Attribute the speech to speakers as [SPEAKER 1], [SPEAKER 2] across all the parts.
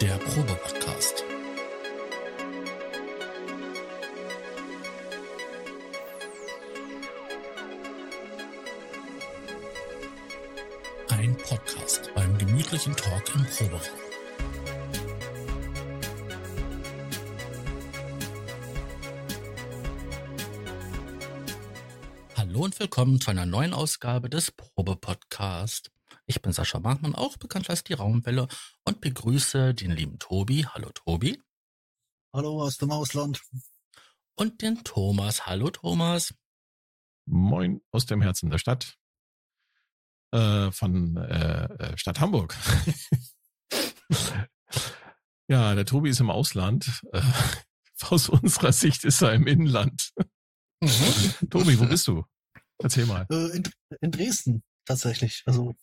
[SPEAKER 1] der Probe-Podcast. Ein Podcast beim gemütlichen Talk im Proberaum. Hallo und willkommen zu einer neuen Ausgabe des Probe-Podcast. Ich bin Sascha Bachmann, auch bekannt als die Raumwelle und begrüße den lieben Tobi. Hallo Tobi.
[SPEAKER 2] Hallo aus dem Ausland.
[SPEAKER 1] Und den Thomas. Hallo Thomas.
[SPEAKER 3] Moin aus dem Herzen der Stadt. Äh, von äh, äh Stadt Hamburg. ja, der Tobi ist im Ausland. Äh, aus unserer Sicht ist er im Inland. Mhm. Tobi, wo bist du? Erzähl mal.
[SPEAKER 2] Äh, in, in Dresden tatsächlich. Also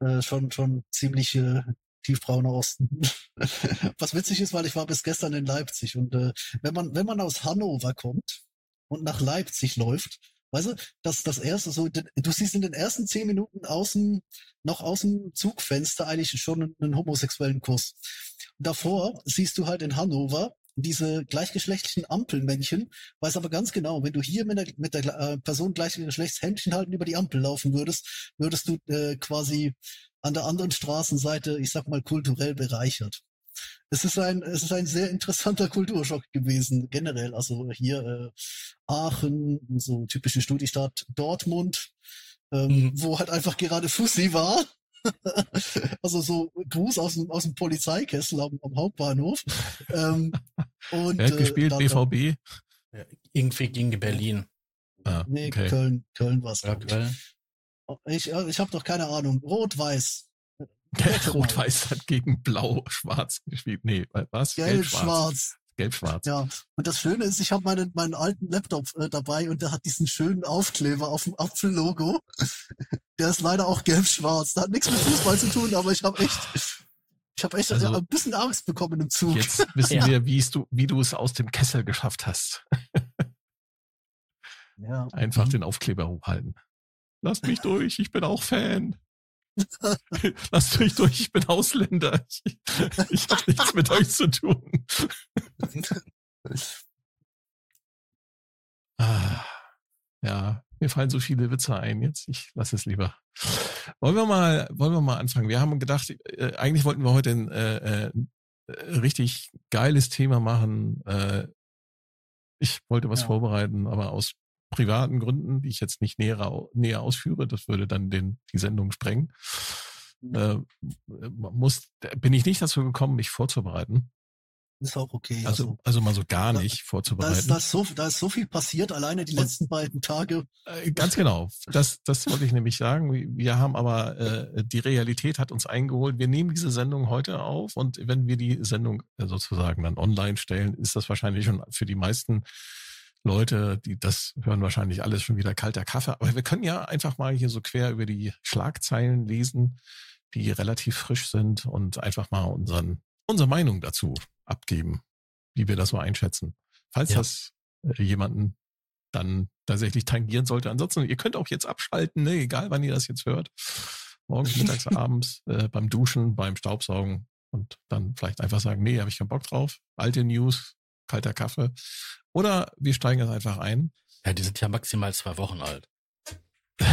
[SPEAKER 2] äh, schon, schon ziemlich äh, tiefbrauner Osten. Was witzig ist, weil ich war bis gestern in Leipzig und äh, wenn man, wenn man aus Hannover kommt und nach Leipzig läuft, weißt du, das, das erste, so, du siehst in den ersten zehn Minuten außen, noch aus dem Zugfenster eigentlich schon einen homosexuellen Kuss. Davor siehst du halt in Hannover diese gleichgeschlechtlichen Ampelmännchen, weiß aber ganz genau, wenn du hier mit der, mit der äh, Person gleichen Geschlechts Händchen halten über die Ampel laufen würdest, würdest du äh, quasi an der anderen Straßenseite, ich sag mal, kulturell bereichert. Es ist ein, es ist ein sehr interessanter Kulturschock gewesen, generell. Also hier äh, Aachen, so typische Studiestadt Dortmund, ähm, mhm. wo halt einfach gerade Fussi war. also so Gruß aus dem, aus dem Polizeikessel am, am Hauptbahnhof.
[SPEAKER 3] Ähm, und, Wer hat gespielt? Äh, BVB?
[SPEAKER 1] Ja, irgendwie gegen Berlin.
[SPEAKER 2] Ah, nee, okay. Köln, Köln war es. Ja, Köln. Ich, ich habe doch keine Ahnung. Rot-Weiß.
[SPEAKER 3] Rot-Weiß hat gegen Blau-Schwarz gespielt. Nee, was?
[SPEAKER 2] Gelb-Schwarz.
[SPEAKER 3] Gelb-Schwarz.
[SPEAKER 2] Ja, und das Schöne ist, ich habe meinen, meinen alten Laptop äh, dabei und der hat diesen schönen Aufkleber auf dem Apfellogo. Der ist leider auch gelb-schwarz. Der hat nichts mit Fußball zu tun, aber ich habe echt, ich habe echt also, ein bisschen Angst bekommen im Zug.
[SPEAKER 3] Jetzt wissen ja. wir, wie du, wie du es aus dem Kessel geschafft hast. ja. Einfach mhm. den Aufkleber hochhalten. Lasst mich durch, ich bin auch Fan. Lasst mich durch, ich bin Ausländer. Ich, ich habe nichts mit euch zu tun. ah, ja, mir fallen so viele Witze ein jetzt. Ich lasse es lieber. Wollen wir mal, wollen wir mal anfangen? Wir haben gedacht, äh, eigentlich wollten wir heute ein äh, äh, richtig geiles Thema machen. Äh, ich wollte was ja. vorbereiten, aber aus privaten Gründen, die ich jetzt nicht näher, näher ausführe, das würde dann den, die Sendung sprengen, mhm. äh, muss, bin ich nicht dazu gekommen, mich vorzubereiten.
[SPEAKER 2] Ist auch okay.
[SPEAKER 3] Also, also, also mal so gar nicht da, vorzubereiten. Da
[SPEAKER 2] ist, da, ist so, da ist so viel passiert, alleine die letzten beiden Tage.
[SPEAKER 3] Äh, ganz genau. Das, das wollte ich nämlich sagen. Wir haben aber, äh, die Realität hat uns eingeholt. Wir nehmen diese Sendung heute auf und wenn wir die Sendung äh, sozusagen dann online stellen, ist das wahrscheinlich schon für die meisten Leute, die das hören wahrscheinlich alles schon wieder kalter Kaffee. Aber wir können ja einfach mal hier so quer über die Schlagzeilen lesen, die relativ frisch sind und einfach mal unseren, unsere Meinung dazu abgeben, wie wir das so einschätzen. Falls ja. das äh, jemanden dann tatsächlich tangieren sollte. Ansonsten, ihr könnt auch jetzt abschalten, ne? egal wann ihr das jetzt hört. Morgens, mittags, abends, äh, beim Duschen, beim Staubsaugen und dann vielleicht einfach sagen, nee, habe ich keinen Bock drauf. Alte News, kalter Kaffee. Oder wir steigen es einfach ein.
[SPEAKER 1] Ja, die sind ja maximal zwei Wochen alt.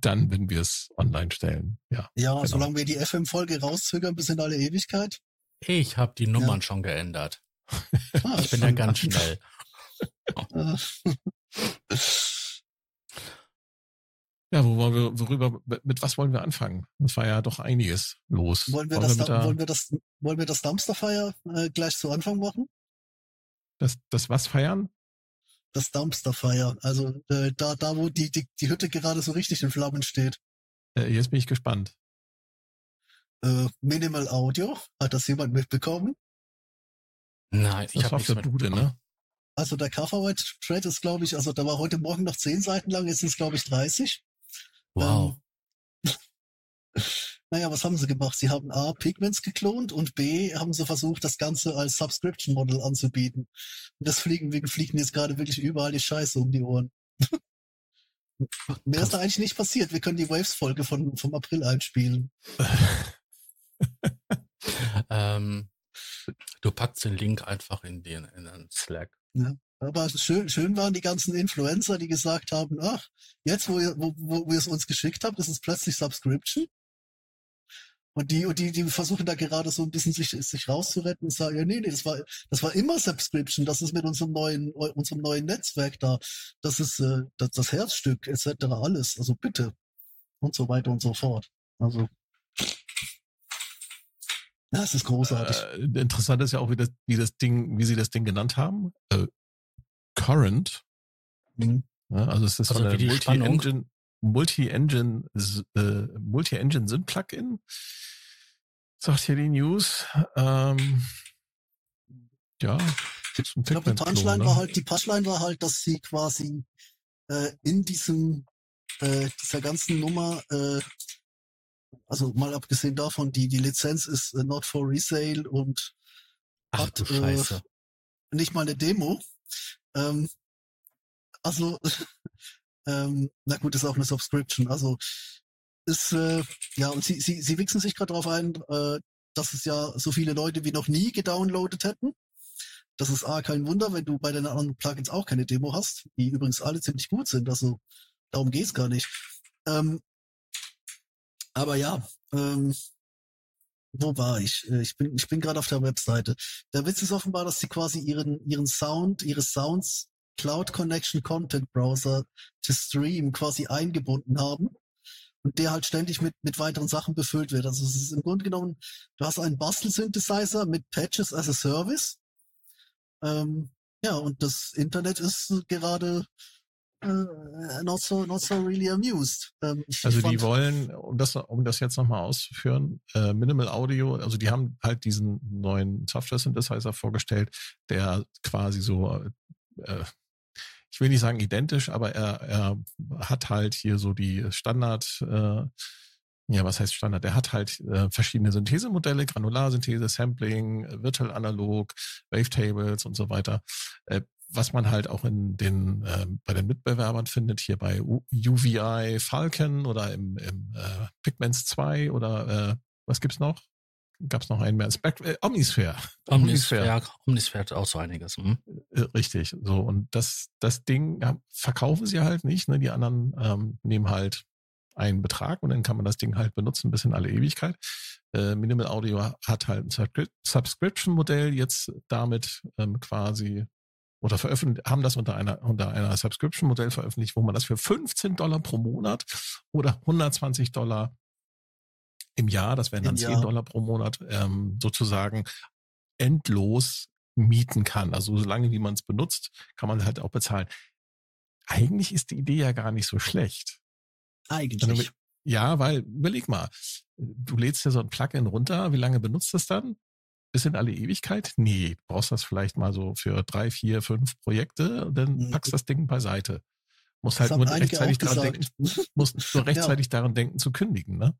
[SPEAKER 3] Dann, wenn wir es online stellen. Ja,
[SPEAKER 2] ja genau. solange wir die FM-Folge rauszögern bis in alle Ewigkeit.
[SPEAKER 1] Ich habe die Nummern ja. schon geändert. Ah, ich bin ja ganz schnell.
[SPEAKER 3] Ja, wo wollen wir, worüber, mit was wollen wir anfangen? Das war ja doch einiges los.
[SPEAKER 2] Wollen wir, wollen das, wir, da, wollen wir das, wollen wir das Dumpsterfire äh, gleich zu Anfang machen?
[SPEAKER 3] Das, das was feiern?
[SPEAKER 2] Das Dumpsterfire. Also äh, da, da, wo die, die, die Hütte gerade so richtig in Flammen steht.
[SPEAKER 3] Äh, jetzt bin ich gespannt.
[SPEAKER 2] Äh, Minimal Audio, hat das jemand mitbekommen?
[SPEAKER 1] Nein, ich habe auf der Bude, ne?
[SPEAKER 2] Also der Coverwhite-Thread ist, glaube ich, also da war heute Morgen noch zehn Seiten lang, jetzt sind es, glaube ich, 30.
[SPEAKER 1] Wow. Ähm,
[SPEAKER 2] naja, was haben sie gemacht? Sie haben A, Pigments geklont und B, haben sie versucht, das Ganze als Subscription Model anzubieten. Und das fliegen, wir fliegen jetzt gerade wirklich überall die Scheiße um die Ohren. Mehr ist da eigentlich nicht passiert. Wir können die Waves-Folge von, vom April einspielen.
[SPEAKER 1] Ähm, du packst den Link einfach in den, in den Slack.
[SPEAKER 2] Ja. Aber schön, schön waren die ganzen Influencer, die gesagt haben, ach, jetzt, wo ihr, wo, wo, ihr es uns geschickt habt, ist es plötzlich Subscription. Und die, und die, die versuchen da gerade so ein bisschen sich, sich rauszuretten und sagen, ja, nee, nee, das war, das war immer Subscription, das ist mit unserem neuen, unserem neuen Netzwerk da, das ist äh, das, das Herzstück, etc. alles. Also bitte. Und so weiter und so fort. Also. Ja, es ist großartig.
[SPEAKER 3] Äh, interessant ist ja auch, wie das, wie das Ding, wie sie das Ding genannt haben. Äh, Current. Mhm. Ja, also es ist also so eine Multi-Engine, Multi-Engine, äh, Multi-Engine Syn-Plugin. Sagt hier die News. Ähm, ja,
[SPEAKER 2] ich glaube, die Punchline ne? war halt, die Punchline war halt, dass sie quasi äh, in diesem äh, dieser ganzen Nummer, äh, also mal abgesehen davon, die die Lizenz ist äh, not for resale und
[SPEAKER 1] Ach, hat äh,
[SPEAKER 2] nicht mal eine Demo. Ähm, also, ähm, na gut, ist auch eine Subscription. Also ist, äh, ja, und sie, sie, sie wichsen sich gerade darauf ein, äh, dass es ja so viele Leute wie noch nie gedownloadet hätten. Das ist A, kein Wunder, wenn du bei den anderen Plugins auch keine Demo hast, die übrigens alle ziemlich gut sind. Also darum geht's gar nicht. Ähm, aber ja, ähm, wo war ich? Äh, ich bin, ich bin gerade auf der Webseite. Der Witz ist offenbar, dass sie quasi ihren, ihren Sound, ihre Sounds Cloud Connection Content Browser to Stream quasi eingebunden haben und der halt ständig mit, mit weiteren Sachen befüllt wird. Also es ist im Grunde genommen, du hast einen Bastel-Synthesizer mit Patches as a Service. Ähm, ja, und das Internet ist gerade not so not so really amused.
[SPEAKER 3] Ähm, also die wollen, um das um das jetzt nochmal auszuführen, äh, Minimal Audio, also die haben halt diesen neuen Software Synthesizer vorgestellt, der quasi so äh, ich will nicht sagen identisch, aber er, er hat halt hier so die Standard, äh, ja, was heißt Standard? Er hat halt äh, verschiedene Synthesemodelle, Granularsynthese, Sampling, Virtual Analog, Wavetables und so weiter. Äh, was man halt auch in den äh, bei den Mitbewerbern findet, hier bei UVI Falcon oder im, im äh, Pigments 2 oder äh, was gibt's noch? Gab es noch einen mehr? Spect äh, Omnisphere.
[SPEAKER 1] Omnisphere. Ja, Omnisphere hat auch so einiges. Hm?
[SPEAKER 3] Richtig. So und das das Ding ja, verkaufen sie halt nicht. Ne? Die anderen ähm, nehmen halt einen Betrag und dann kann man das Ding halt benutzen bis in alle Ewigkeit. Äh, Minimal Audio hat halt ein Subscription-Modell jetzt damit ähm, quasi oder veröffentlicht, haben das unter einer, unter einer Subscription-Modell veröffentlicht, wo man das für 15 Dollar pro Monat oder 120 Dollar im Jahr, das wären dann Im 10 Jahr. Dollar pro Monat, ähm, sozusagen endlos mieten kann. Also solange wie man es benutzt, kann man halt auch bezahlen. Eigentlich ist die Idee ja gar nicht so schlecht.
[SPEAKER 2] Eigentlich.
[SPEAKER 3] Ja, weil, überleg mal, du lädst dir so ein Plugin runter, wie lange benutzt es dann? Bis in alle Ewigkeit? Nee, du brauchst das vielleicht mal so für drei, vier, fünf Projekte und dann mhm. packst das Ding beiseite. Muss halt nur rechtzeitig daran denken, musst nur rechtzeitig ja. daran denken zu kündigen, ne?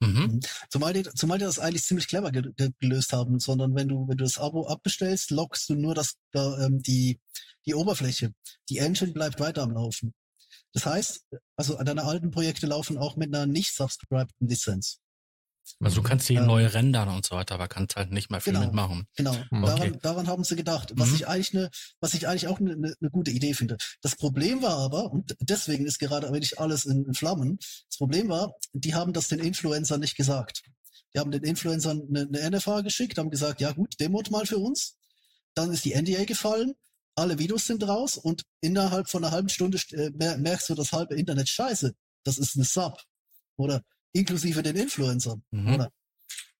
[SPEAKER 2] Mhm. mhm. Zumal die, zumal die das eigentlich ziemlich clever ge gelöst haben, sondern wenn du, wenn du das Abo abbestellst, lockst du nur das, da, ähm, die, die Oberfläche. Die Engine bleibt weiter am Laufen. Das heißt, also deine alten Projekte laufen auch mit einer nicht subscribed Lizenz.
[SPEAKER 1] Also du kannst die ähm, neu rendern und so weiter, aber kannst halt nicht mehr viel
[SPEAKER 2] genau,
[SPEAKER 1] mitmachen.
[SPEAKER 2] Genau, okay. daran, daran haben sie gedacht, was mhm. ich eigentlich eine, was ich eigentlich auch eine, eine, eine gute Idee finde. Das Problem war aber, und deswegen ist gerade wirklich alles in, in Flammen, das Problem war, die haben das den Influencern nicht gesagt. Die haben den Influencern eine, eine NFA geschickt, haben gesagt, ja gut, demot mal für uns. Dann ist die NDA gefallen, alle Videos sind raus und innerhalb von einer halben Stunde äh, merkst du das halbe Internet scheiße. Das ist eine Sub. Oder inklusive den Influencern, mhm.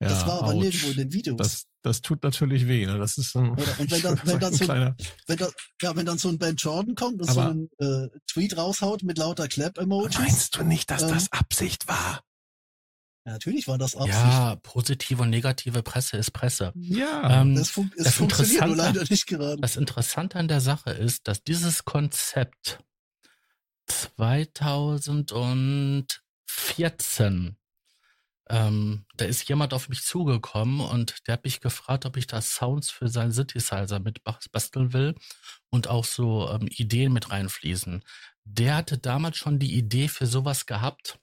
[SPEAKER 2] Ja, das war aber ouch. nirgendwo in den Videos.
[SPEAKER 3] Das, das tut natürlich weh, ne? Das ist ein,
[SPEAKER 2] oder, und wenn dann, wenn dann so, ein, wenn da, ja, wenn dann so ein Ben Jordan kommt und aber, so einen äh, Tweet raushaut mit lauter Clap-Emojis.
[SPEAKER 3] Meinst du nicht, dass ähm, das Absicht war?
[SPEAKER 2] Ja, natürlich war das Absicht.
[SPEAKER 1] Ja, positive und negative Presse ist Presse.
[SPEAKER 3] Ja,
[SPEAKER 2] ähm, das, fun das funktioniert nur leider nicht gerade.
[SPEAKER 1] Das Interessante an der Sache ist, dass dieses Konzept 2000 und 14. Ähm, da ist jemand auf mich zugekommen und der hat mich gefragt, ob ich da Sounds für seinen Synthesizer mit basteln will und auch so ähm, Ideen mit reinfließen. Der hatte damals schon die Idee für sowas gehabt.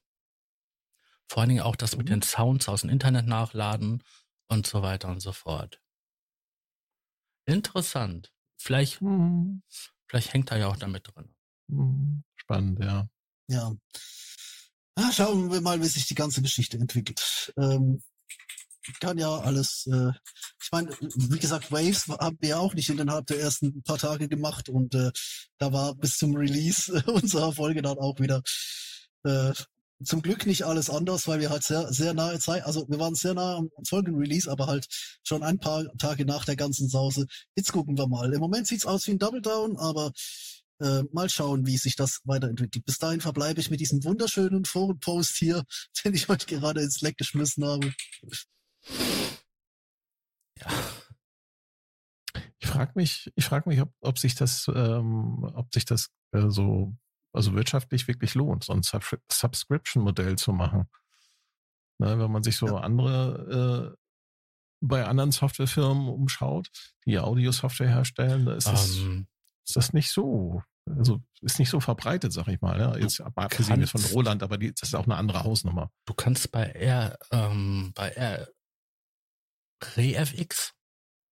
[SPEAKER 1] Vor allen Dingen auch das mit mhm. den Sounds aus dem Internet nachladen und so weiter und so fort. Interessant. Vielleicht,
[SPEAKER 3] Hm,
[SPEAKER 1] vielleicht hängt er ja auch damit drin.
[SPEAKER 3] hm, Spannend, ja.
[SPEAKER 2] Ja. Ah, schauen wir mal, wie sich die ganze Geschichte entwickelt. Ähm, kann ja alles, äh, ich meine, wie gesagt, Waves haben wir auch nicht innerhalb der ersten paar Tage gemacht und äh, da war bis zum Release unserer Folge dann auch wieder äh, zum Glück nicht alles anders, weil wir halt sehr, sehr nahe Zeit, also wir waren sehr nah am Folgenrelease, aber halt schon ein paar Tage nach der ganzen Sause. Jetzt gucken wir mal. Im Moment sieht's aus wie ein Double Down, aber äh, mal schauen, wie sich das weiterentwickelt. Bis dahin verbleibe ich mit diesem wunderschönen Forenpost hier, den ich heute gerade ins Leck geschmissen habe.
[SPEAKER 1] Ja.
[SPEAKER 3] Ich frage mich, ich frage mich, ob, ob sich das, ähm, ob sich das äh, so, also wirtschaftlich wirklich lohnt, so ein Subscri Subscription-Modell zu machen. Ne, wenn man sich so
[SPEAKER 2] Ja.
[SPEAKER 3] andere äh, bei anderen Softwarefirmen umschaut, die Audio-Software herstellen, da ist, das,
[SPEAKER 1] Ähm,
[SPEAKER 3] ist das nicht so, also ist nicht so verbreitet, sag ich mal. Ne? Jetzt abgesehen jetzt von Roland, aber die, das ist auch eine andere Hausnummer.
[SPEAKER 1] du kannst bei R, ähm, bei R, REFX,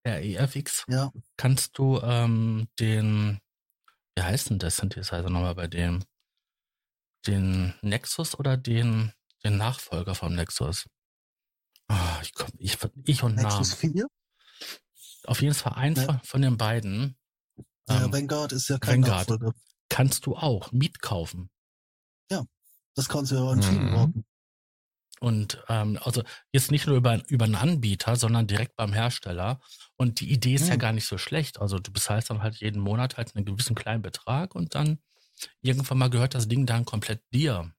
[SPEAKER 1] REFX,
[SPEAKER 2] Ja,
[SPEAKER 1] kannst du ähm, den, wie heißt denn der Synthesizer nochmal bei dem? Den Nexus oder den, den Nachfolger vom Nexus? Ah, ich, komm, ich, ich und
[SPEAKER 2] Nexus
[SPEAKER 1] Namen.
[SPEAKER 2] 4.
[SPEAKER 1] Auf jeden Fall ein
[SPEAKER 2] Ne.
[SPEAKER 1] von, von den beiden
[SPEAKER 2] Ja,
[SPEAKER 1] ähm,
[SPEAKER 2] Vanguard ist ja kein
[SPEAKER 1] Vanguard.
[SPEAKER 2] Nachfolger.
[SPEAKER 1] kannst du auch Miet kaufen.
[SPEAKER 2] Das kannst du ja an vielen
[SPEAKER 3] Mhm.
[SPEAKER 2] Orten.
[SPEAKER 1] Und ähm, also jetzt nicht nur über, über einen Anbieter, sondern direkt beim Hersteller. Und die Idee ist ja
[SPEAKER 2] Hm.
[SPEAKER 1] gar nicht so schlecht. Also du bezahlst dann halt jeden Monat halt einen gewissen kleinen Betrag und dann irgendwann mal gehört das Ding dann komplett dir.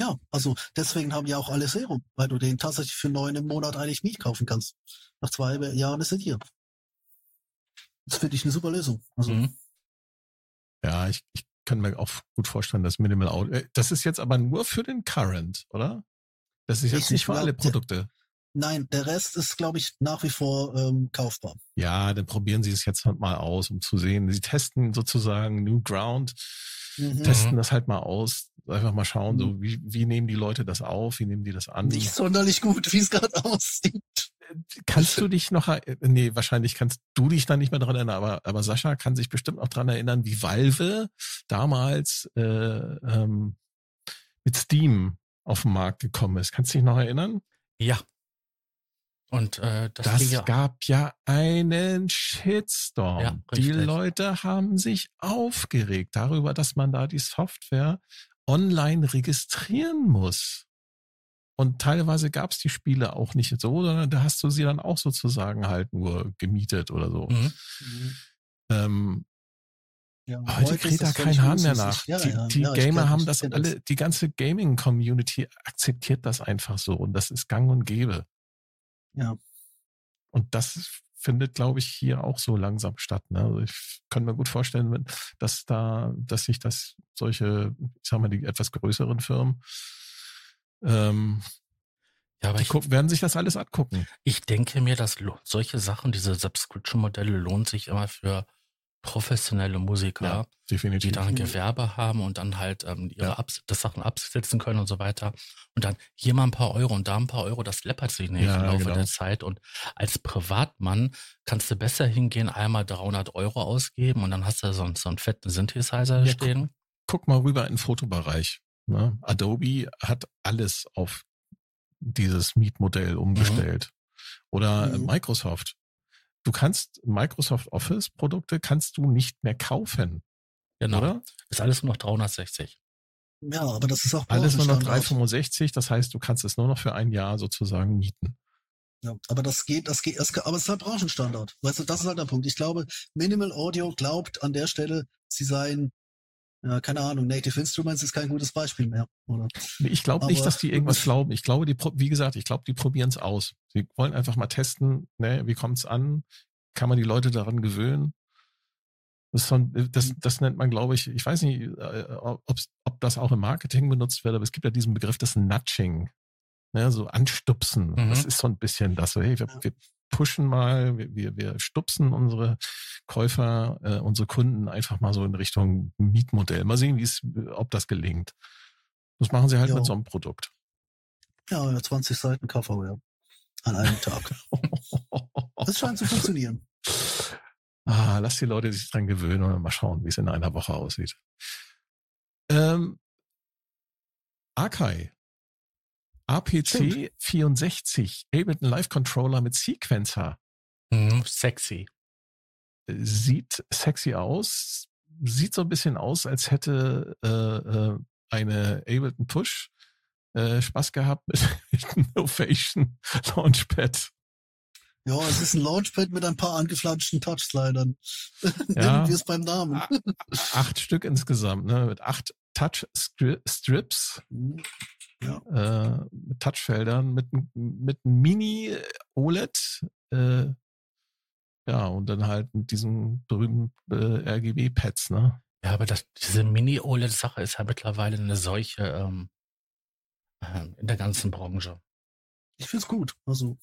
[SPEAKER 2] Ja, also deswegen haben ja auch alle Serum, weil du den tatsächlich für neun im Monat eigentlich Miet kaufen kannst. Nach zwei Jahren ist er dir. Das finde ich eine super Lösung. Also,
[SPEAKER 1] Mhm.
[SPEAKER 3] Ja, ich, ich kann mir auch gut vorstellen, dass Minimal Audio. äh, Das ist jetzt aber nur für den Current, oder? Das ist jetzt nicht für alle Produkte.
[SPEAKER 2] Nein, der Rest ist, glaube ich, nach wie vor ähm, kaufbar.
[SPEAKER 3] Ja, dann probieren Sie es jetzt halt mal aus, um zu sehen. Sie testen sozusagen New Ground,
[SPEAKER 2] Mhm.
[SPEAKER 3] testen das halt mal aus, einfach mal schauen, so
[SPEAKER 2] Mhm.
[SPEAKER 3] wie, wie nehmen die Leute das auf, wie nehmen die das an.
[SPEAKER 2] Nicht sonderlich gut, wie es gerade aussieht.
[SPEAKER 3] Kannst du dich noch, nee, wahrscheinlich kannst du dich da nicht mehr dran erinnern, aber, aber Sascha kann sich bestimmt noch dran erinnern, wie Valve damals äh, ähm, mit Steam auf den Markt gekommen ist. Kannst du dich noch erinnern?
[SPEAKER 1] Ja. Und äh, das,
[SPEAKER 3] Das
[SPEAKER 1] ja,
[SPEAKER 3] gab ja einen Shitstorm.
[SPEAKER 1] Ja,
[SPEAKER 3] die. Leute haben sich aufgeregt darüber, dass man da die Software online registrieren muss. Und teilweise gab es die Spiele auch nicht so, sondern da hast du sie dann auch sozusagen halt nur gemietet oder so.
[SPEAKER 1] Mhm.
[SPEAKER 3] Ähm,
[SPEAKER 2] Ja,
[SPEAKER 3] heute kräht da
[SPEAKER 2] das
[SPEAKER 3] kein Hahn mehr nach.
[SPEAKER 2] Ja,
[SPEAKER 3] die die
[SPEAKER 2] ja, ich
[SPEAKER 3] Gamer
[SPEAKER 2] kenn-
[SPEAKER 3] haben das alle, die ganze Gaming-Community akzeptiert das einfach so und das ist gang und gäbe.
[SPEAKER 2] Ja.
[SPEAKER 3] Und das findet, glaube ich, hier auch so langsam statt. Ne? Also ich kann mir gut vorstellen, dass da, dass sich das solche, ich sag mal, die etwas größeren Firmen, ähm,
[SPEAKER 1] ja, aber
[SPEAKER 3] die
[SPEAKER 1] ich,
[SPEAKER 3] werden sich das alles angucken.
[SPEAKER 1] ich denke mir, dass solche Sachen, diese Subscription-Modelle lohnt sich immer für professionelle Musiker. die
[SPEAKER 3] definitiv.
[SPEAKER 1] dann ein. Gewerbe haben und dann halt ähm, ihre
[SPEAKER 3] Ja.
[SPEAKER 1] Abs das Sachen absetzen können und so weiter. Und dann hier mal ein paar Euro und da ein paar Euro, das läppert sich nicht
[SPEAKER 3] Ja,
[SPEAKER 1] im Laufe
[SPEAKER 3] genau.
[SPEAKER 1] der Zeit. Und als Privatmann kannst du besser hingehen, einmal 300 Euro ausgeben und dann hast du so, einen- so einen fetten Synthesizer
[SPEAKER 3] Ja,
[SPEAKER 1] stehen.
[SPEAKER 3] Guck mal rüber in den Fotobereich. Ne? Adobe hat alles auf dieses Mietmodell umgestellt. Oder äh,
[SPEAKER 2] Mhm.
[SPEAKER 3] Microsoft. Du kannst Microsoft Office Produkte kannst du nicht mehr kaufen,
[SPEAKER 1] Genau.
[SPEAKER 3] oder?
[SPEAKER 1] Ist alles nur noch 360.
[SPEAKER 2] Ja, aber das ist auch
[SPEAKER 3] Alles nur noch
[SPEAKER 2] Branchenstandard.
[SPEAKER 3] 365, das heißt, du kannst es nur noch für ein Jahr sozusagen mieten.
[SPEAKER 2] Ja, aber das geht, das geht, das, aber es ist halt Branchenstandard. Weißt du, das ist halt der Punkt. Ich glaube, Minimal Audio glaubt an der Stelle, sie seien, ja, keine Ahnung, Native Instruments ist kein gutes Beispiel mehr, oder?
[SPEAKER 3] Ich glaube nicht, dass die irgendwas glauben. Ich glaube, die, wie gesagt, ich glaube, die probieren es aus. Sie wollen einfach mal testen, ne, wie kommt es an? Kann man die Leute daran gewöhnen? Das, von, das, das nennt man, glaube ich, ich weiß nicht, äh, ob das auch im Marketing benutzt wird, aber es gibt ja diesen Begriff des Nudging. Ne, so anstupsen.
[SPEAKER 1] Mhm.
[SPEAKER 3] Das ist so ein bisschen das, so, hey, wir,
[SPEAKER 2] Ja.
[SPEAKER 3] wir pushen mal, wir, wir, wir stupsen unsere Käufer, äh, unsere Kunden einfach mal so in Richtung Mietmodell. Mal sehen, wie es, ob das gelingt. Das machen sie halt
[SPEAKER 2] Ja.
[SPEAKER 3] mit so einem Produkt.
[SPEAKER 2] Ja, ja, 20 Seiten Cover, ja. an einem Tag. Das scheint zu funktionieren.
[SPEAKER 3] Ah, lass die Leute sich dran gewöhnen und mal schauen, wie es in einer Woche aussieht. Ähm, Akai. APC
[SPEAKER 2] Stimmt.
[SPEAKER 3] 64, Ableton Live Controller mit Sequencer.
[SPEAKER 1] Mhm, sexy.
[SPEAKER 3] Sieht sexy aus. Sieht so ein bisschen aus, als hätte äh, äh, eine Ableton Push äh, Spaß gehabt mit, mit Novation Launchpad.
[SPEAKER 2] Ja, es ist ein Launchpad mit ein paar angeflanschten Touchslidern.
[SPEAKER 3] Ja.
[SPEAKER 2] Nennen wir es beim Namen.
[SPEAKER 3] Acht Stück insgesamt, ne? Mit acht Touch-Strips,
[SPEAKER 2] Ja.
[SPEAKER 3] äh, mit Touchfeldern, mit, mit einem Mini-OLED, äh, ja, und dann halt mit diesen berühmten äh, RGB-Pads, ne?
[SPEAKER 1] Ja, aber das, diese Mini-OLED-Sache ist ja mittlerweile eine Seuche ähm, ähm, in der ganzen Branche.
[SPEAKER 2] Ich find's gut. Also,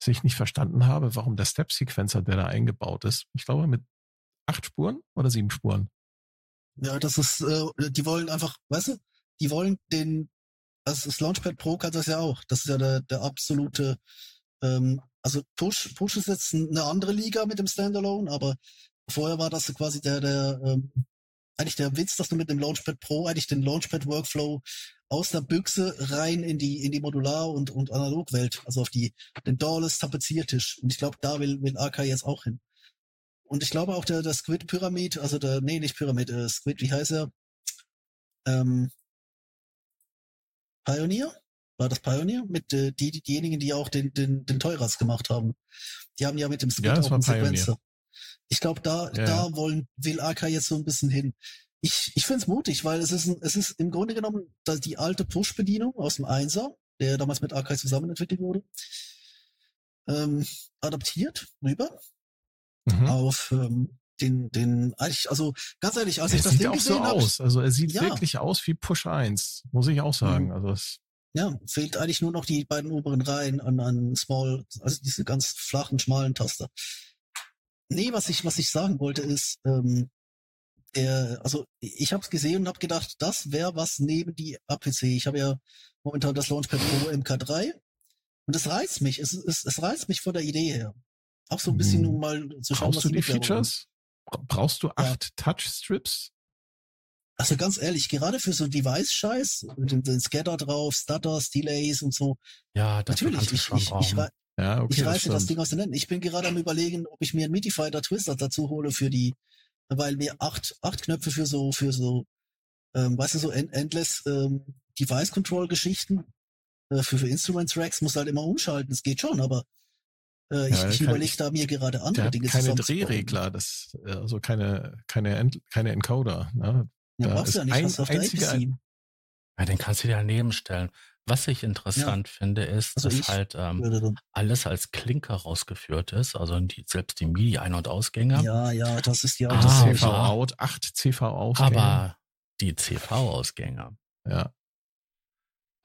[SPEAKER 3] Was ich nicht verstanden habe, warum der Step-Sequencer, der da eingebaut ist, ich glaube mit acht Spuren oder sieben Spuren.
[SPEAKER 2] ja, das ist, äh, die wollen einfach, weißt du, die wollen den, das, das Launchpad Pro kann das ja auch. Das ist ja der, der absolute, ähm, also Push, Push ist jetzt eine andere Liga mit dem Standalone, aber vorher war das quasi der, der, ähm, eigentlich der Witz, dass du mit dem Launchpad Pro eigentlich den Launchpad Workflow aus der Büchse rein in die, in die Modular- und, und Analogwelt, also auf die, den Doorless Tapeziertisch. Und ich glaube, da will, will AK jetzt auch hin. Und ich glaube auch der, der Squid Pyramid, also der, nee, nicht Pyramid, äh, Squid, wie heißt er? Ähm, Pioneer? War das Pioneer? Mit äh, die, die, diejenigen, die auch den, den, den Teuras gemacht haben. Die haben ja mit dem Squid
[SPEAKER 3] Ja,
[SPEAKER 2] auch einen
[SPEAKER 3] Pioneer.
[SPEAKER 2] Sequencer. Ich glaube, da,
[SPEAKER 3] Ja,
[SPEAKER 2] da wollen, will AK jetzt so ein bisschen hin. Ich, ich finde es mutig, weil es ist, ein, es ist im Grunde genommen die alte Push-Bedienung aus dem Einser, der damals mit AK zusammen entwickelt wurde, ähm, adaptiert rüber
[SPEAKER 3] Mhm.
[SPEAKER 2] auf ähm, den, den, also ganz ehrlich, als ich
[SPEAKER 3] Es
[SPEAKER 2] das
[SPEAKER 3] sieht auch so
[SPEAKER 2] habe,
[SPEAKER 3] aus. Also er sieht
[SPEAKER 2] Ja.
[SPEAKER 3] wirklich aus wie Push 1, muss ich auch sagen.
[SPEAKER 2] Mhm.
[SPEAKER 3] Also es,
[SPEAKER 2] ja, fehlt eigentlich nur noch die beiden oberen Reihen an, an Small, also diese ganz flachen, schmalen Taster. Nee, was ich, was ich sagen wollte ist, ähm, der, also ich habe es gesehen und habe gedacht, das wäre was neben die APC. Ich habe ja momentan das Launchpad Pro MK3 und es reizt mich, es, es, es reizt mich von der Idee her. Auch so ein bisschen, um mal zu schauen,
[SPEAKER 3] brauchst
[SPEAKER 2] was
[SPEAKER 3] du die. Features? Bra- Brauchst du acht Touchstrips?
[SPEAKER 2] Also ganz ehrlich, gerade für so Device-Scheiß, mit dem, den Scatter drauf, Stutters, Delays und so,
[SPEAKER 1] Ja,
[SPEAKER 2] natürlich, ich, ich, ich,
[SPEAKER 3] Ja, okay.
[SPEAKER 2] ich
[SPEAKER 3] das
[SPEAKER 2] reiße das. Ding aus den Händen. Ich bin gerade am überlegen, ob ich mir einen MIDI-Fighter Twister dazu hole für die, weil mir acht, acht Knöpfe für so, für so, ähm, weißt du, so end endless ähm, Device-Control-Geschichten, äh, für, für Instrument-Tracks muss halt immer umschalten, das geht schon, aber äh, ich,
[SPEAKER 3] Ja,
[SPEAKER 2] ich überlege da mir gerade
[SPEAKER 3] Der
[SPEAKER 2] andere
[SPEAKER 3] hat
[SPEAKER 2] Dinge
[SPEAKER 3] keine. Drehregler, das, äh, also keine, keine, keine Encoder. Ne?
[SPEAKER 2] Ja,
[SPEAKER 3] Da
[SPEAKER 2] brauchst du
[SPEAKER 3] ist
[SPEAKER 2] ja nicht,
[SPEAKER 3] ein
[SPEAKER 2] hast du auf der APC.
[SPEAKER 1] Ja, den kannst du dir daneben stellen. Was ich interessant finde, ist,
[SPEAKER 2] Also
[SPEAKER 1] dass halt ähm, alles als Klinker rausgeführt ist, also die, selbst die MIDI-Ein- und Ausgänge.
[SPEAKER 2] Ja, ja, das ist die
[SPEAKER 1] Ah,
[SPEAKER 2] alte
[SPEAKER 3] Das
[SPEAKER 1] aber-
[SPEAKER 3] CV-Out, acht CV-Ausgänge.
[SPEAKER 1] aber die CV-Ausgänge,
[SPEAKER 3] ja,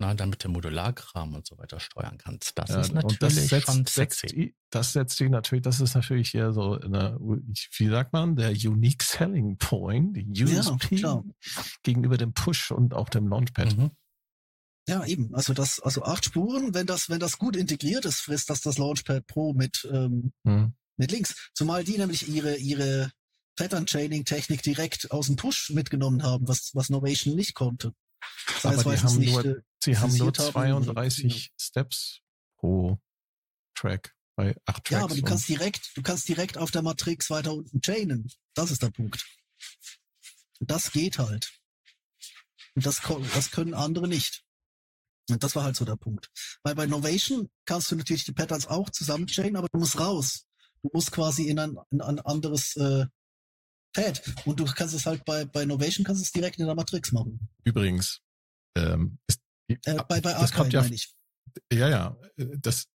[SPEAKER 1] na, damit du Modularkram und so weiter steuern kannst, das
[SPEAKER 3] ja,
[SPEAKER 1] ist
[SPEAKER 3] und
[SPEAKER 1] natürlich
[SPEAKER 3] das setzt,
[SPEAKER 1] schon sexy.
[SPEAKER 3] das setzt die natürlich, das ist natürlich hier so, eine, wie sagt man, der Unique Selling Point, die
[SPEAKER 2] Ja,
[SPEAKER 3] USP
[SPEAKER 2] klar.
[SPEAKER 3] gegenüber dem Push und auch dem Launchpad.
[SPEAKER 1] Mhm.
[SPEAKER 2] Ja, eben. Also das, also acht Spuren, wenn das, wenn das gut integriert ist, frisst das das Launchpad Pro mit, ähm,
[SPEAKER 3] Hm.
[SPEAKER 2] mit links. Zumal die nämlich ihre, ihre Pattern Chaining Technik direkt aus dem Push mitgenommen haben, was, was Novation nicht konnte. Das
[SPEAKER 3] Aber die haben
[SPEAKER 2] nicht,
[SPEAKER 3] nur-
[SPEAKER 2] äh,
[SPEAKER 3] Sie haben nur
[SPEAKER 2] Zensiert haben oder-
[SPEAKER 3] 32 Steps pro Track bei acht Tracks.
[SPEAKER 2] ja, aber du kannst direkt, du kannst direkt auf der Matrix weiter unten chainen. Das ist der Punkt. Und das geht halt. Und das, das können andere nicht. Und das war halt so der Punkt. Weil bei Novation kannst du natürlich die Patterns auch zusammen chainen, aber du musst raus. Du musst quasi in ein, in ein anderes äh, Pad. Und du kannst es halt bei, bei Novation kannst es direkt in der Matrix machen.
[SPEAKER 3] Übrigens, ähm, ist,
[SPEAKER 2] Äh, bei bei
[SPEAKER 3] das
[SPEAKER 2] Archive
[SPEAKER 3] kommt ja,
[SPEAKER 2] meine ich.
[SPEAKER 3] ja, ja, äh, das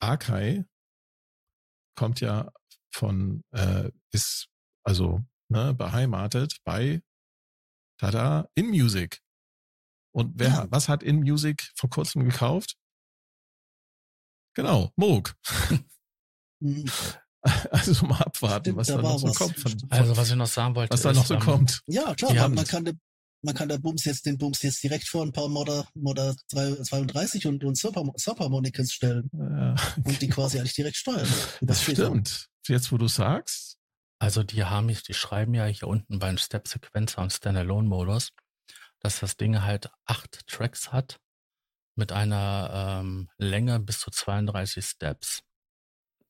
[SPEAKER 3] Arkai kommt ja von, äh, ist also ne, beheimatet bei Tada In Music. Und wer,
[SPEAKER 2] Ja.
[SPEAKER 3] was hat In Music vor kurzem gekauft? Genau, Moog.
[SPEAKER 2] Mhm.
[SPEAKER 3] Also mal abwarten,
[SPEAKER 2] Stimmt,
[SPEAKER 3] was
[SPEAKER 2] da
[SPEAKER 3] noch so
[SPEAKER 2] was.
[SPEAKER 3] kommt. Von,
[SPEAKER 1] Also was ich noch sagen wollte,
[SPEAKER 3] was da noch so
[SPEAKER 1] ähm,
[SPEAKER 3] kommt.
[SPEAKER 2] Ja, klar, man, man kann, man kann da Bums jetzt den Bums jetzt direkt vor ein paar Modder, Modder 32 und, und Subharmonicas stellen. Ja, okay. Und die quasi eigentlich direkt steuern.
[SPEAKER 3] Das, stimmt. Jetzt, wo du sagst.
[SPEAKER 1] Also die haben, die schreiben ja hier unten beim Step-Sequencer und Standalone-Modus, dass das Ding halt acht Tracks hat mit einer ähm, Länge bis zu 32 Steps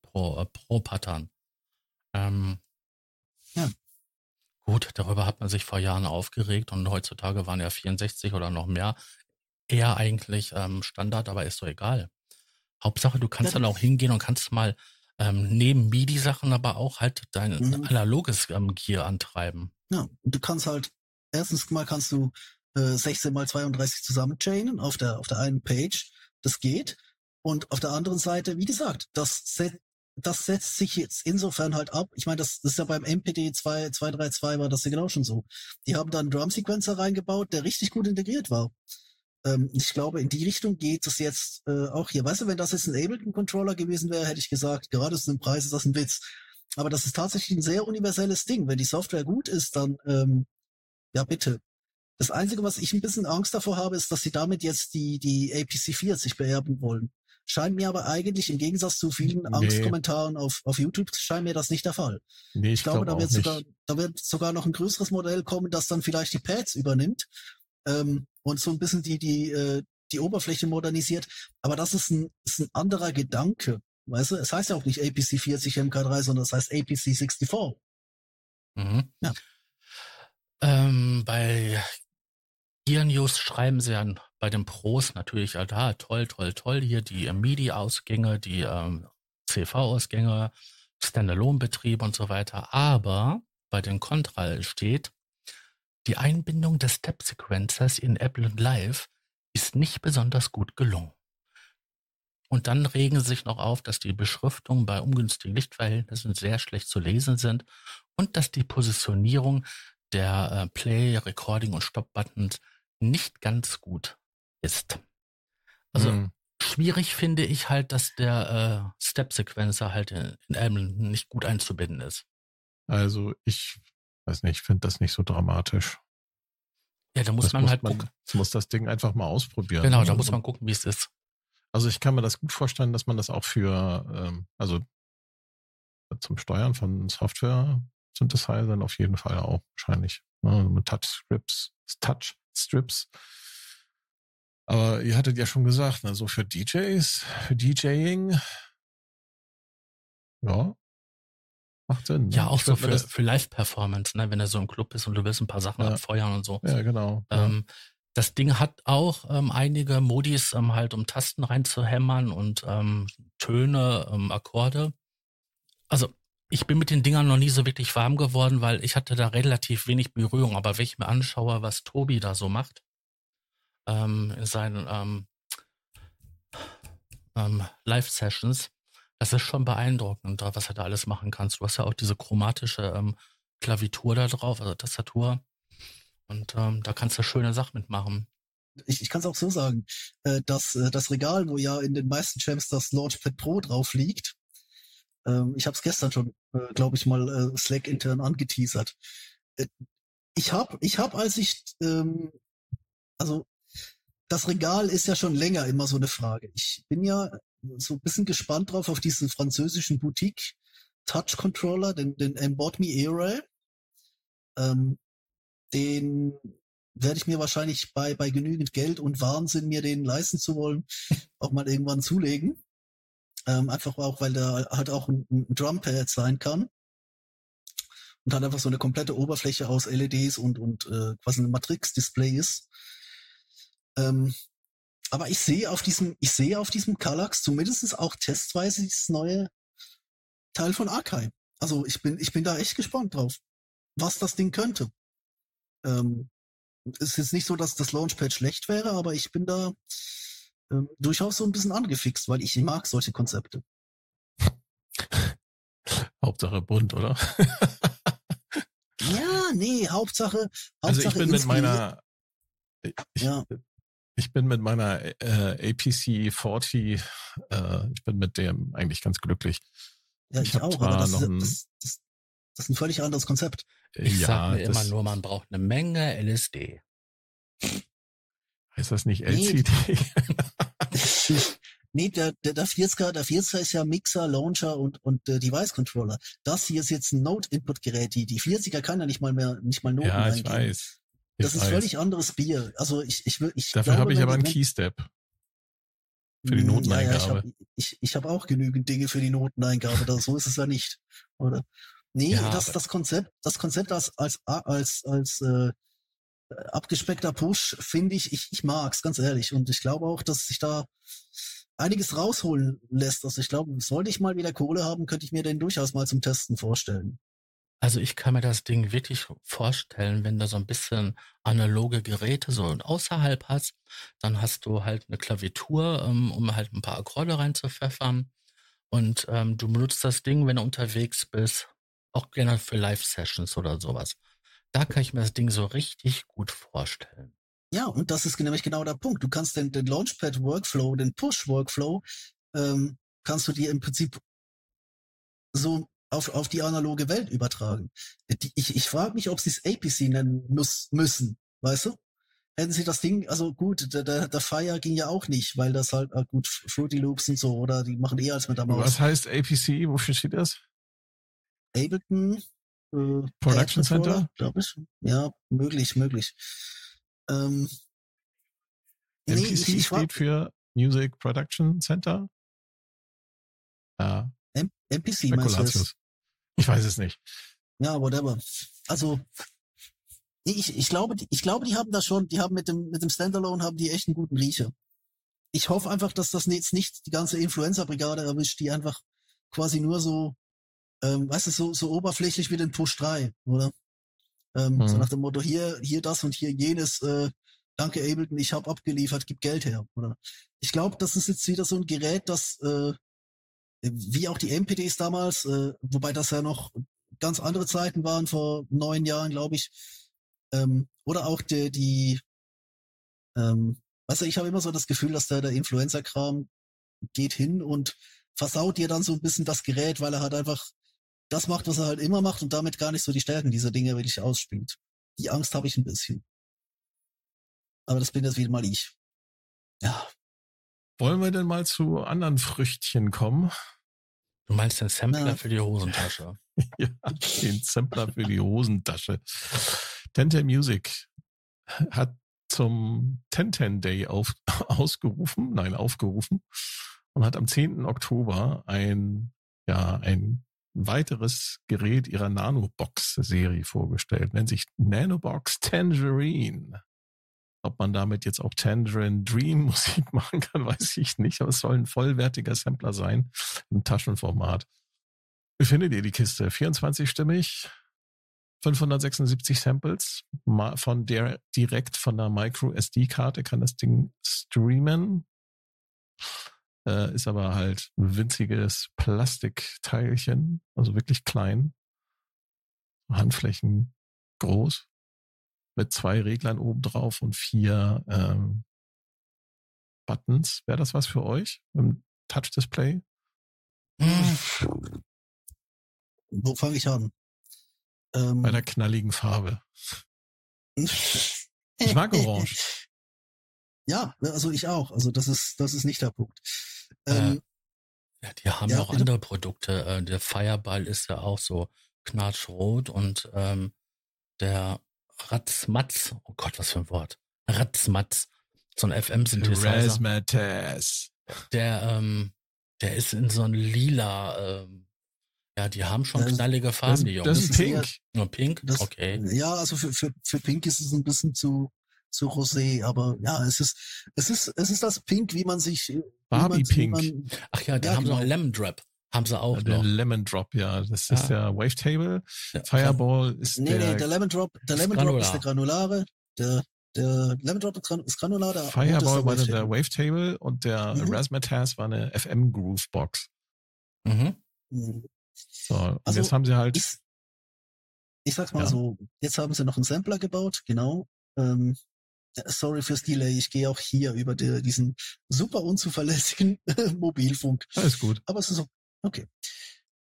[SPEAKER 1] pro, äh, pro Pattern. Ähm, ja. Gut, darüber hat man sich vor Jahren aufgeregt und heutzutage waren ja 64 oder noch mehr eher eigentlich ähm, Standard, aber ist so egal. Hauptsache, du kannst dann auch hingehen und kannst mal ähm, neben MIDI-Sachen aber auch halt dein mhm. analoges ähm, Gear antreiben.
[SPEAKER 2] Ja, du kannst halt, erstens mal kannst du äh, 16 mal 32 zusammenchainen auf der, auf der einen Page. Das geht. Und auf der anderen Seite, wie gesagt, das Set, das setzt sich jetzt insofern halt ab. Ich meine, das, das ist ja beim MPD 2, 232 war das ja genau schon so. Die haben da einen Drum-Sequencer reingebaut, der richtig gut integriert war. Ähm, ich glaube, in die Richtung geht es jetzt äh, auch hier. Weißt du, wenn das jetzt ein Ableton-Controller gewesen wäre, hätte ich gesagt, gerade zu dem Preis ist das ein Witz. Aber das ist tatsächlich ein sehr universelles Ding. Wenn die Software gut ist, dann ähm, ja bitte. Das Einzige, was ich ein bisschen Angst davor habe, ist, dass sie damit jetzt die, die APC 40 beerben wollen. Scheint mir aber eigentlich im Gegensatz zu vielen nee. Angstkommentaren auf, auf YouTube, scheint mir das nicht der Fall. Nee, ich, ich glaube, glaub da wird sogar, da wird sogar noch ein größeres Modell kommen, das dann vielleicht die Pads übernimmt ähm, und so ein bisschen die, die, äh, die Oberfläche modernisiert. Aber das ist ein, ist ein anderer Gedanke. Weißt du, es heißt ja auch nicht APC 40 MK3, sondern es heißt APC 64.
[SPEAKER 1] Mhm. Ja. Ähm, bei Gear News schreiben sie dann bei den Pros natürlich, ja, da, toll, toll, toll, hier die äh, MIDI-Ausgänge, die ähm, CV-Ausgänge, Standalone-Betrieb und so weiter. Aber bei den Contral steht, die Einbindung des Step-Sequencers in Ableton Live ist nicht besonders gut gelungen. Und dann regen sie sich noch auf, dass die Beschriftungen bei ungünstigen Lichtverhältnissen sehr schlecht zu lesen sind und dass die Positionierung der äh, Play, Recording und Stop-Buttons nicht ganz gut ist. Also hm. schwierig finde ich halt, dass der äh, Step-Sequencer halt in, in Ableton nicht gut einzubinden ist.
[SPEAKER 3] Also ich weiß nicht, ich finde das nicht so dramatisch.
[SPEAKER 1] Ja, da muss das man muss halt
[SPEAKER 3] man, gucken. muss das Ding einfach mal ausprobieren.
[SPEAKER 1] Genau, da muss man gucken, wie es ist.
[SPEAKER 3] Also ich kann mir das gut vorstellen, dass man das auch für, ähm, also zum Steuern von Software Synthesizern auf jeden Fall auch wahrscheinlich. Ne, mit Touch-Strips, Touch-Strips. Aber ihr hattet ja schon gesagt, ne, so für DJs, für DJing, ja, Macht Sinn.
[SPEAKER 1] Ne? Ja, auch so für, für Live-Performance, ne? wenn er so im Club ist und du willst ein paar Sachen ja. abfeuern und so.
[SPEAKER 3] Ja, genau.
[SPEAKER 1] Ähm, ja. Das Ding hat auch ähm, einige Modis ähm, halt, um Tasten reinzuhämmern und ähm, Töne, ähm, Akkorde. Also ich bin mit den Dingern noch nie so wirklich warm geworden, weil ich hatte da relativ wenig Berührung. Aber wenn ich mir anschaue, was Tobi da so macht ähm, in seinen ähm, ähm, Live-Sessions, das ist schon beeindruckend, was er da alles machen kannst. Du hast ja auch diese chromatische ähm, Klavitur da drauf, also Tastatur. Und ähm, da kannst du schöne Sachen mitmachen.
[SPEAKER 2] Ich, ich kann es auch so sagen, äh, dass äh, das Regal, wo ja in den meisten Champs das Launchpad Pro drauf liegt, ähm, ich habe es gestern schon, äh, glaube ich, mal äh, Slack intern angeteasert. Äh, ich habe, ich hab, als ich, ähm, also das Regal ist ja schon länger immer so eine Frage. Ich bin ja so ein bisschen gespannt drauf auf diesen französischen Boutique Touch Controller, den, den Embot Me Era. Ähm, den werde ich mir wahrscheinlich bei, bei genügend Geld und Wahnsinn, mir den leisten zu wollen, auch mal irgendwann zulegen. Ähm, einfach auch, weil der halt auch ein, ein Drumpad sein kann. Und halt einfach so eine komplette Oberfläche aus LEDs und, und äh, quasi ein Matrix-Display ist. Ähm, aber ich sehe auf diesem, ich sehe auf diesem Kallax zumindest auch testweise dieses neue Teil von Archive. Also ich bin, ich bin da echt gespannt drauf, was das Ding könnte. Ähm, es ist jetzt nicht so, dass das Launchpad schlecht wäre, aber ich bin da ähm, durchaus so ein bisschen angefixt, weil ich mag solche Konzepte.
[SPEAKER 3] Hauptsache bunt, oder?
[SPEAKER 2] ja, nee, Hauptsache, Hauptsache
[SPEAKER 3] Also ich bin mit meiner, ich, ja. Ich bin mit meiner äh, APC 40, äh, ich bin mit dem eigentlich ganz glücklich.
[SPEAKER 2] Ja, ich, ich auch, aber das, ist, das, das, das, ist ein völlig anderes Konzept.
[SPEAKER 1] Ich ja, sage mir immer nur, man braucht eine Menge LSD.
[SPEAKER 3] Heißt das nicht LCD?
[SPEAKER 2] Nee, der, der, der 40er, der 40er ist ja Mixer, Launcher und, und äh, Device Controller. Das hier ist jetzt ein Node-Input-Gerät. Die, die 40er kann ja nicht mal mehr, nicht mal Noten
[SPEAKER 3] ja, ich
[SPEAKER 2] eingeben.
[SPEAKER 3] weiß.
[SPEAKER 2] Das ist
[SPEAKER 3] weiß.
[SPEAKER 2] völlig anderes Bier. Also ich, ich will, ich
[SPEAKER 3] Dafür habe ich aber einen Keystep. für die Noteneingabe.
[SPEAKER 2] Ja, ja, ich habe ich, ich hab auch genügend Dinge für die Noteneingabe. Da, so ist es ja nicht. Oder? Nee,
[SPEAKER 1] Ja,
[SPEAKER 2] das, das Konzept, das Konzept als, als, als, als äh, abgespeckter Push finde ich, ich, ich mag's, ganz ehrlich. Und ich glaube auch, dass sich da einiges rausholen lässt. Also ich glaube, sollte ich mal wieder Kohle haben, könnte ich mir den durchaus mal zum Testen vorstellen.
[SPEAKER 1] Also ich kann mir das Ding wirklich vorstellen, wenn du so ein bisschen analoge Geräte so und außerhalb hast, dann hast du halt eine Klaviatur, ähm, um halt ein paar Akkorde reinzupfeffern. Und ähm, du benutzt das Ding, wenn du unterwegs bist, auch gerne für Live-Sessions oder sowas. Da kann ich mir das Ding so richtig gut vorstellen.
[SPEAKER 2] Ja, und das ist nämlich genau der Punkt. Du kannst den, den Launchpad-Workflow, den Push-Workflow, ähm, kannst du dir im Prinzip so auf, auf die analoge Welt übertragen. Die, ich ich frage mich, ob sie es APC nennen muss, müssen, weißt du? Hätten sie das Ding, also gut, der, der, der Fire ging ja auch nicht, weil das halt, äh, gut, Fruity Loops und so, oder die machen eher als mit der Maus.
[SPEAKER 3] Was heißt APC? Wofür steht das?
[SPEAKER 2] Ableton, äh,
[SPEAKER 3] Production Center?
[SPEAKER 2] glaube ich. Ja, möglich, möglich. Ähm, nee,
[SPEAKER 3] MPC
[SPEAKER 2] ich, ich frag-
[SPEAKER 3] steht für Music Production Center. Ja,
[SPEAKER 2] M MPC meinst du jetzt?
[SPEAKER 3] Ich weiß es nicht.
[SPEAKER 2] Ja, whatever. Also ich, ich glaube, die- ich glaube, die haben da schon, die haben mit dem mit dem Standalone haben die echt einen guten Riecher. Ich hoffe einfach, dass das jetzt nicht die ganze Influencer-Brigade erwischt, die einfach quasi nur so, ähm, weißt du, so, so oberflächlich wie den Push 3, oder? Ähm, So
[SPEAKER 3] Mhm.
[SPEAKER 2] nach dem Motto, hier, hier das und hier jenes, äh, danke Ableton, ich habe abgeliefert, gib Geld her, oder? Ich glaube, das ist jetzt wieder so ein Gerät, das, äh, wie auch die MPDs damals, äh, wobei das ja noch ganz andere Zeiten waren, vor neun Jahren, glaube ich. Ähm, oder auch die, die ähm, weißt du, ich habe immer so das Gefühl, dass der, der Influencer-Kram geht hin und versaut dir dann so ein bisschen das Gerät, weil er halt einfach das macht, was er halt immer macht und damit gar nicht so die Stärken dieser Dinge wirklich ausspielt. Die Angst habe ich ein bisschen. Aber das bin jetzt wieder mal ich. Ja,
[SPEAKER 3] Wollen wir denn mal zu anderen Früchtchen kommen?
[SPEAKER 1] Du meinst den Sampler
[SPEAKER 2] Ja.
[SPEAKER 1] für die Hosentasche.
[SPEAKER 3] ja, den Sampler für die Hosentasche. Tente Music hat zum Tenten Day auf, ausgerufen, nein, aufgerufen und hat am 10. Oktober ein, ja, ein weiteres Gerät ihrer Nanobox-Serie vorgestellt, nennt sich Nanobox Tangerine. Ob man damit jetzt auch Tangerine Dream Musik machen kann, weiß ich nicht, aber es soll ein vollwertiger Sampler sein im Taschenformat. Wie findet ihr die Kiste? 24-stimmig, 576 Samples, von der direkt von der Micro SD-Karte kann das Ding streamen. Äh, ist aber halt ein winziges Plastikteilchen, also wirklich klein. Handflächen groß. Mit zwei Reglern oben drauf und vier ähm, Buttons. Wäre das was für euch im Touch-Display?
[SPEAKER 1] Hm,
[SPEAKER 2] wo fange ich an? Ähm,
[SPEAKER 3] Bei der knalligen Farbe. Ich mag Orange.
[SPEAKER 2] Ja, also ich auch. Also das ist, das ist nicht der Punkt. Ähm,
[SPEAKER 1] Ja, die haben
[SPEAKER 2] Ja,
[SPEAKER 1] auch andere Produkte. Äh, Der Fireball ist ja auch so knatschrot und ähm, der Ratzmatz, oh Gott, was für ein Wort. Ratzmatz, so ein FM-Synthesizer,
[SPEAKER 3] Razzmatazz.
[SPEAKER 1] der, ähm, der ist in so ein lila, ähm, ja, die haben schon
[SPEAKER 2] Das
[SPEAKER 1] knallige Farben,
[SPEAKER 3] Das,
[SPEAKER 1] die Jungs.
[SPEAKER 3] das ist pink.
[SPEAKER 1] Nur pink?
[SPEAKER 2] das,
[SPEAKER 1] okay.
[SPEAKER 2] Ja, also für, für, für Pink ist es ein bisschen zu, zu rosé, aber ja, es ist, es ist, es ist das Pink, wie man sich,
[SPEAKER 3] Barbie
[SPEAKER 2] man,
[SPEAKER 3] Pink.
[SPEAKER 2] Man,
[SPEAKER 1] Ach ja, da
[SPEAKER 2] Ja,
[SPEAKER 1] haben
[SPEAKER 2] genau.
[SPEAKER 1] noch Lemon Drop. Haben sie auch
[SPEAKER 3] der
[SPEAKER 1] noch.
[SPEAKER 3] Lemon Drop, ja. Das ist der Wavetable.
[SPEAKER 1] Ja,
[SPEAKER 3] Fireball ist
[SPEAKER 2] nee,
[SPEAKER 3] der,
[SPEAKER 2] nee, der Lemon Drop, der
[SPEAKER 1] ist
[SPEAKER 2] Lemon Drop ist
[SPEAKER 1] granular.
[SPEAKER 2] der Granulare, der, der Lemon Drop ist gran- ist granular, der
[SPEAKER 3] Fireball war der Wavetable und der
[SPEAKER 2] Mhm.
[SPEAKER 3] Razzmatazz war eine FM Groove Box.
[SPEAKER 1] Mhm.
[SPEAKER 2] Mhm.
[SPEAKER 3] So, und
[SPEAKER 2] Also,
[SPEAKER 3] jetzt haben sie halt,
[SPEAKER 2] Ich, ich sag's mal
[SPEAKER 3] Ja.
[SPEAKER 2] so, jetzt haben sie noch einen Sampler gebaut, genau. Ähm, äh, sorry fürs Delay, ich gehe auch hier über die, diesen super unzuverlässigen Mobilfunk.
[SPEAKER 3] alles gut.
[SPEAKER 2] Aber es ist so, okay.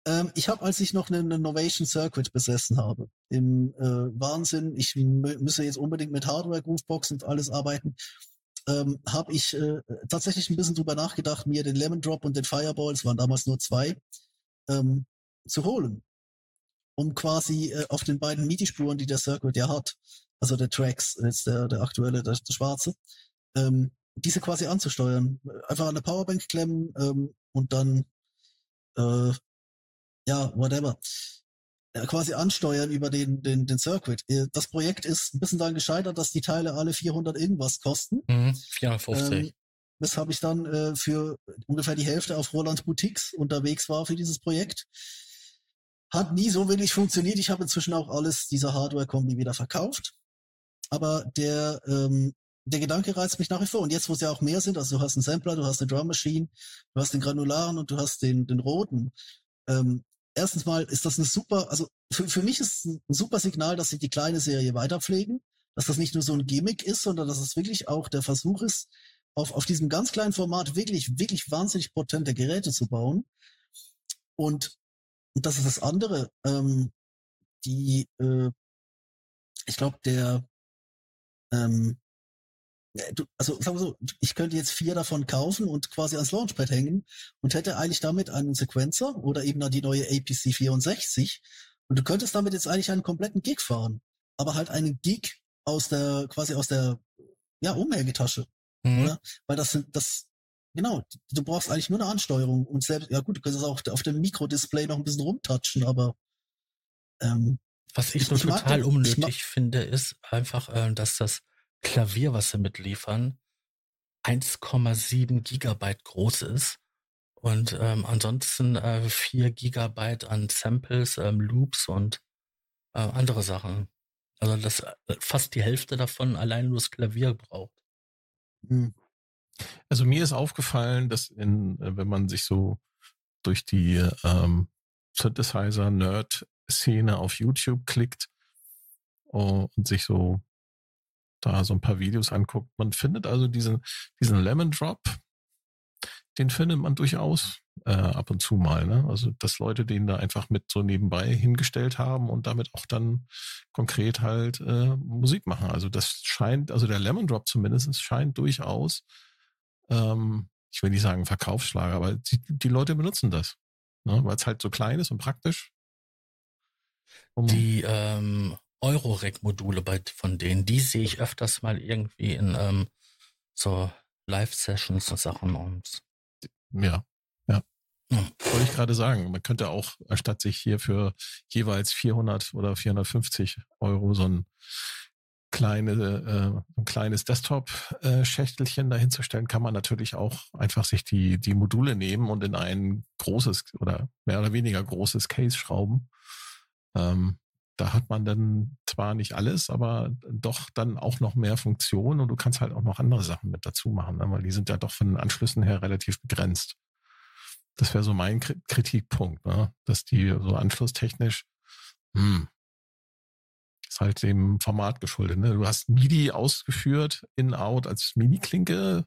[SPEAKER 2] Ähm, ich habe, als ich noch einen Innovation Circuit besessen habe, im äh, Wahnsinn, ich müsse jetzt unbedingt mit Hardware, Groovebox und alles arbeiten, ähm, habe ich äh, tatsächlich ein bisschen drüber nachgedacht, mir den Lemon Drop und den Fireball, es waren damals nur zwei, ähm, zu holen. Um quasi äh, auf den beiden MIDI-Spuren, die der Circuit ja hat, also der Tracks, jetzt der, der aktuelle, der, der schwarze, ähm, diese quasi anzusteuern. Einfach an der Powerbank klemmen ähm, und dann äh, ja, whatever. Ja, quasi ansteuern über den, den, den Circuit. Äh, das Projekt ist ein bisschen daran gescheitert, dass die Teile alle 400 irgendwas kosten.
[SPEAKER 1] Mhm, 450. Ähm,
[SPEAKER 2] weshalb ich dann äh, für ungefähr die Hälfte auf Roland Boutiques unterwegs war für dieses Projekt. Hat nie so wirklich funktioniert. Ich habe inzwischen auch alles dieser Hardware-Kombi wieder verkauft. Aber der, ähm, der Gedanke reizt mich nach wie vor. Und jetzt, wo es ja auch mehr sind, also du hast einen Sampler, du hast eine Drum Machine, du hast den Granularen und du hast den, den roten. Ähm, erstens mal ist das eine super, also für, für mich ist es ein super Signal, dass sie die kleine Serie weiterpflegen, dass das nicht nur so ein Gimmick ist, sondern dass es wirklich auch der Versuch ist, auf, auf diesem ganz kleinen Format wirklich, wirklich wahnsinnig potente Geräte zu bauen. Und, und das ist das andere. Ähm, die, äh, ich glaube, der, ähm, du, also sagen wir so, ich könnte jetzt vier davon kaufen und quasi ans Launchpad hängen und hätte eigentlich damit einen Sequencer oder eben dann die neue APC 64 und du könntest damit jetzt eigentlich einen kompletten Gig fahren, aber halt einen Gig aus der quasi aus der ja Umhängetasche, mhm. oder? Weil das sind das genau, du brauchst eigentlich nur eine Ansteuerung und selbst ja gut, du könntest auch auf dem Mikrodisplay noch ein bisschen rumtatschen, aber
[SPEAKER 1] ähm, was ich, ich nur total unnötig finde, ist einfach, äh, dass das Klavier, was sie mitliefern, 1,7 Gigabyte groß ist und ähm, ansonsten äh, 4 Gigabyte an Samples, ähm, Loops und äh, andere Sachen. Also das äh, fast die Hälfte davon allein nur das Klavier braucht.
[SPEAKER 3] Hm. Also mir ist aufgefallen, dass in, äh, wenn man sich so durch die ähm, Synthesizer-Nerd-Szene auf YouTube klickt oh, und sich so da so ein paar Videos anguckt. Man findet also diesen, diesen Lemon Drop, den findet man durchaus äh, ab und zu mal. Ne? Also, dass Leute den da einfach mit so nebenbei hingestellt haben und damit auch dann konkret halt äh, Musik machen. Also das scheint, also der Lemon Drop zumindest scheint durchaus, ähm, ich will nicht sagen Verkaufsschlager, aber die, die Leute benutzen das, ne? weil es halt so klein ist und praktisch.
[SPEAKER 1] Um die ähm, Eurorec-Module bei von denen, die sehe ich öfters mal irgendwie in ähm, so Live-Sessions und Sachen und
[SPEAKER 3] ja, ja. Hm. Wollte ich gerade sagen, man könnte auch, anstatt sich hier für jeweils 400 oder 450 Euro so ein kleine, äh, ein kleines Desktop-Schächtelchen dahinzustellen, kann man natürlich auch einfach sich die, die Module nehmen und in ein großes oder mehr oder weniger großes Case schrauben. Ähm, da hat man dann zwar nicht alles, aber doch dann auch noch mehr Funktionen und du kannst halt auch noch andere Sachen mit dazu machen, ne? weil die sind ja doch von den Anschlüssen her relativ begrenzt. Das wäre so mein Kritikpunkt, ne? dass die so anschlusstechnisch, hm, ist halt dem Format geschuldet. Ne? Du hast MIDI ausgeführt, in-out als MIDI-Klinke.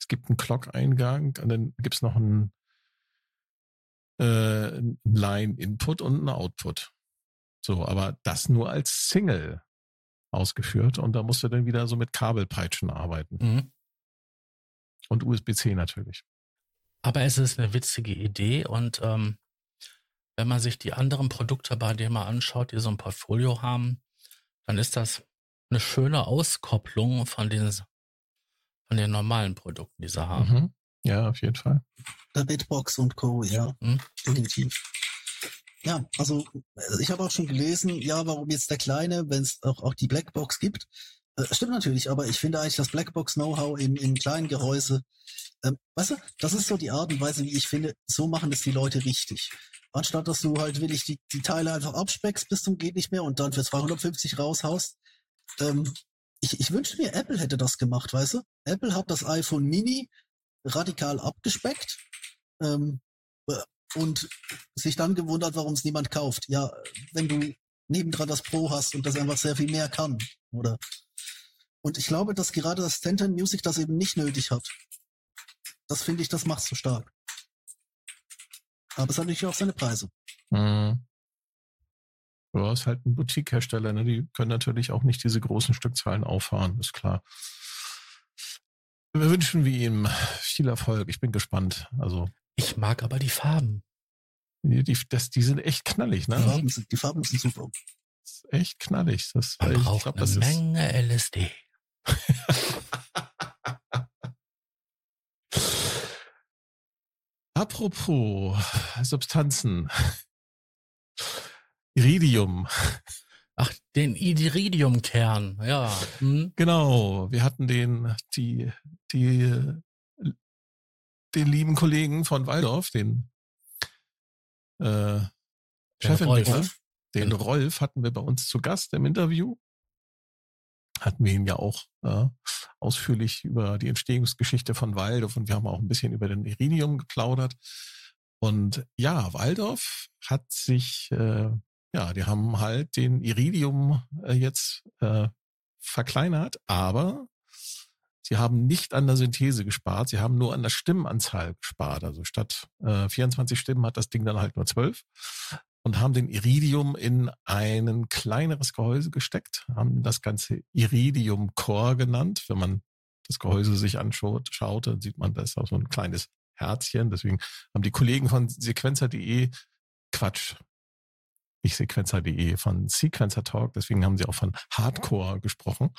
[SPEAKER 3] Es gibt einen Clock-Eingang und dann gibt es noch einen, äh, Line-Input und einen Output. So, aber das nur als Single ausgeführt und da musst du dann wieder so mit Kabelpeitschen arbeiten. Mhm. Und USB-C natürlich.
[SPEAKER 1] Aber es ist eine witzige Idee und ähm, wenn man sich die anderen Produkte bei denen mal anschaut, die so ein Portfolio haben, dann ist das eine schöne Auskopplung von den, von den normalen Produkten, die sie haben. Mhm.
[SPEAKER 3] Ja, auf jeden Fall.
[SPEAKER 2] Der Bitbox und Co., ja, mhm. definitiv. Ja, also äh, ich habe auch schon gelesen, ja, warum jetzt der Kleine, wenn es auch, auch die Blackbox gibt. Äh, stimmt natürlich, aber ich finde eigentlich das Blackbox-Know-how im, im kleinen Gehäuse, ähm, weißt du, das ist so die Art und Weise, wie ich finde, so machen das die Leute richtig. Anstatt dass du halt wirklich die, die Teile einfach abspeckst bis zum geht nicht mehr und dann für 250 raushaust. Ähm, ich, ich wünschte mir, Apple hätte das gemacht, weißt du? Apple hat das iPhone Mini radikal abgespeckt. Ähm, und sich dann gewundert, warum es niemand kauft. Ja, wenn du nebendran das Pro hast und das einfach sehr viel mehr kann, oder? Und ich glaube, dass gerade das Stanton Music das eben nicht nötig hat. Das finde ich, das macht so stark. Aber es hat natürlich auch seine Preise.
[SPEAKER 3] Mhm. Ja, ist halt ein Boutique-Hersteller, ne? Die können natürlich auch nicht diese großen Stückzahlen auffahren, ist klar. Wir wünschen wir ihm viel Erfolg. Ich bin gespannt. Also.
[SPEAKER 1] Ich mag aber die Farben.
[SPEAKER 3] Die, die, das, die sind echt knallig, ne?
[SPEAKER 2] Die Farben sind, die Farben sind super.
[SPEAKER 3] Das ist echt knallig. Das,
[SPEAKER 1] Man
[SPEAKER 3] ich
[SPEAKER 1] braucht
[SPEAKER 3] glaub,
[SPEAKER 1] eine
[SPEAKER 3] das ist,
[SPEAKER 1] Menge LSD.
[SPEAKER 3] Apropos Substanzen. Iridium.
[SPEAKER 1] Ach, den Iridiumkern, ja. Hm?
[SPEAKER 3] Genau. Wir hatten den, die, die, den lieben Kollegen von Waldorf, den äh, Chefentwickler, den
[SPEAKER 1] Genau.
[SPEAKER 3] Rolf hatten wir bei uns zu Gast im Interview. Hatten wir ihn ja auch äh, ausführlich über die Entstehungsgeschichte von Waldorf und wir haben auch ein bisschen über den Iridium geplaudert. Und ja, Waldorf hat sich, äh, ja, die haben halt den Iridium äh, jetzt äh, verkleinert, aber sie haben nicht an der Synthese gespart, sie haben nur an der Stimmenanzahl gespart. Also statt äh, 24 Stimmen hat das Ding dann halt nur 12 und haben den Iridium in ein kleineres Gehäuse gesteckt, haben das Ganze Iridium Core genannt. Wenn man das Gehäuse sich anschaut, schaut, dann sieht man, da ist auch so ein kleines Herzchen. Deswegen haben die Kollegen von Sequencer.de Quatsch. Nicht Sequencer.de, von Sequencer Talk. Deswegen haben sie auch von Hardcore gesprochen.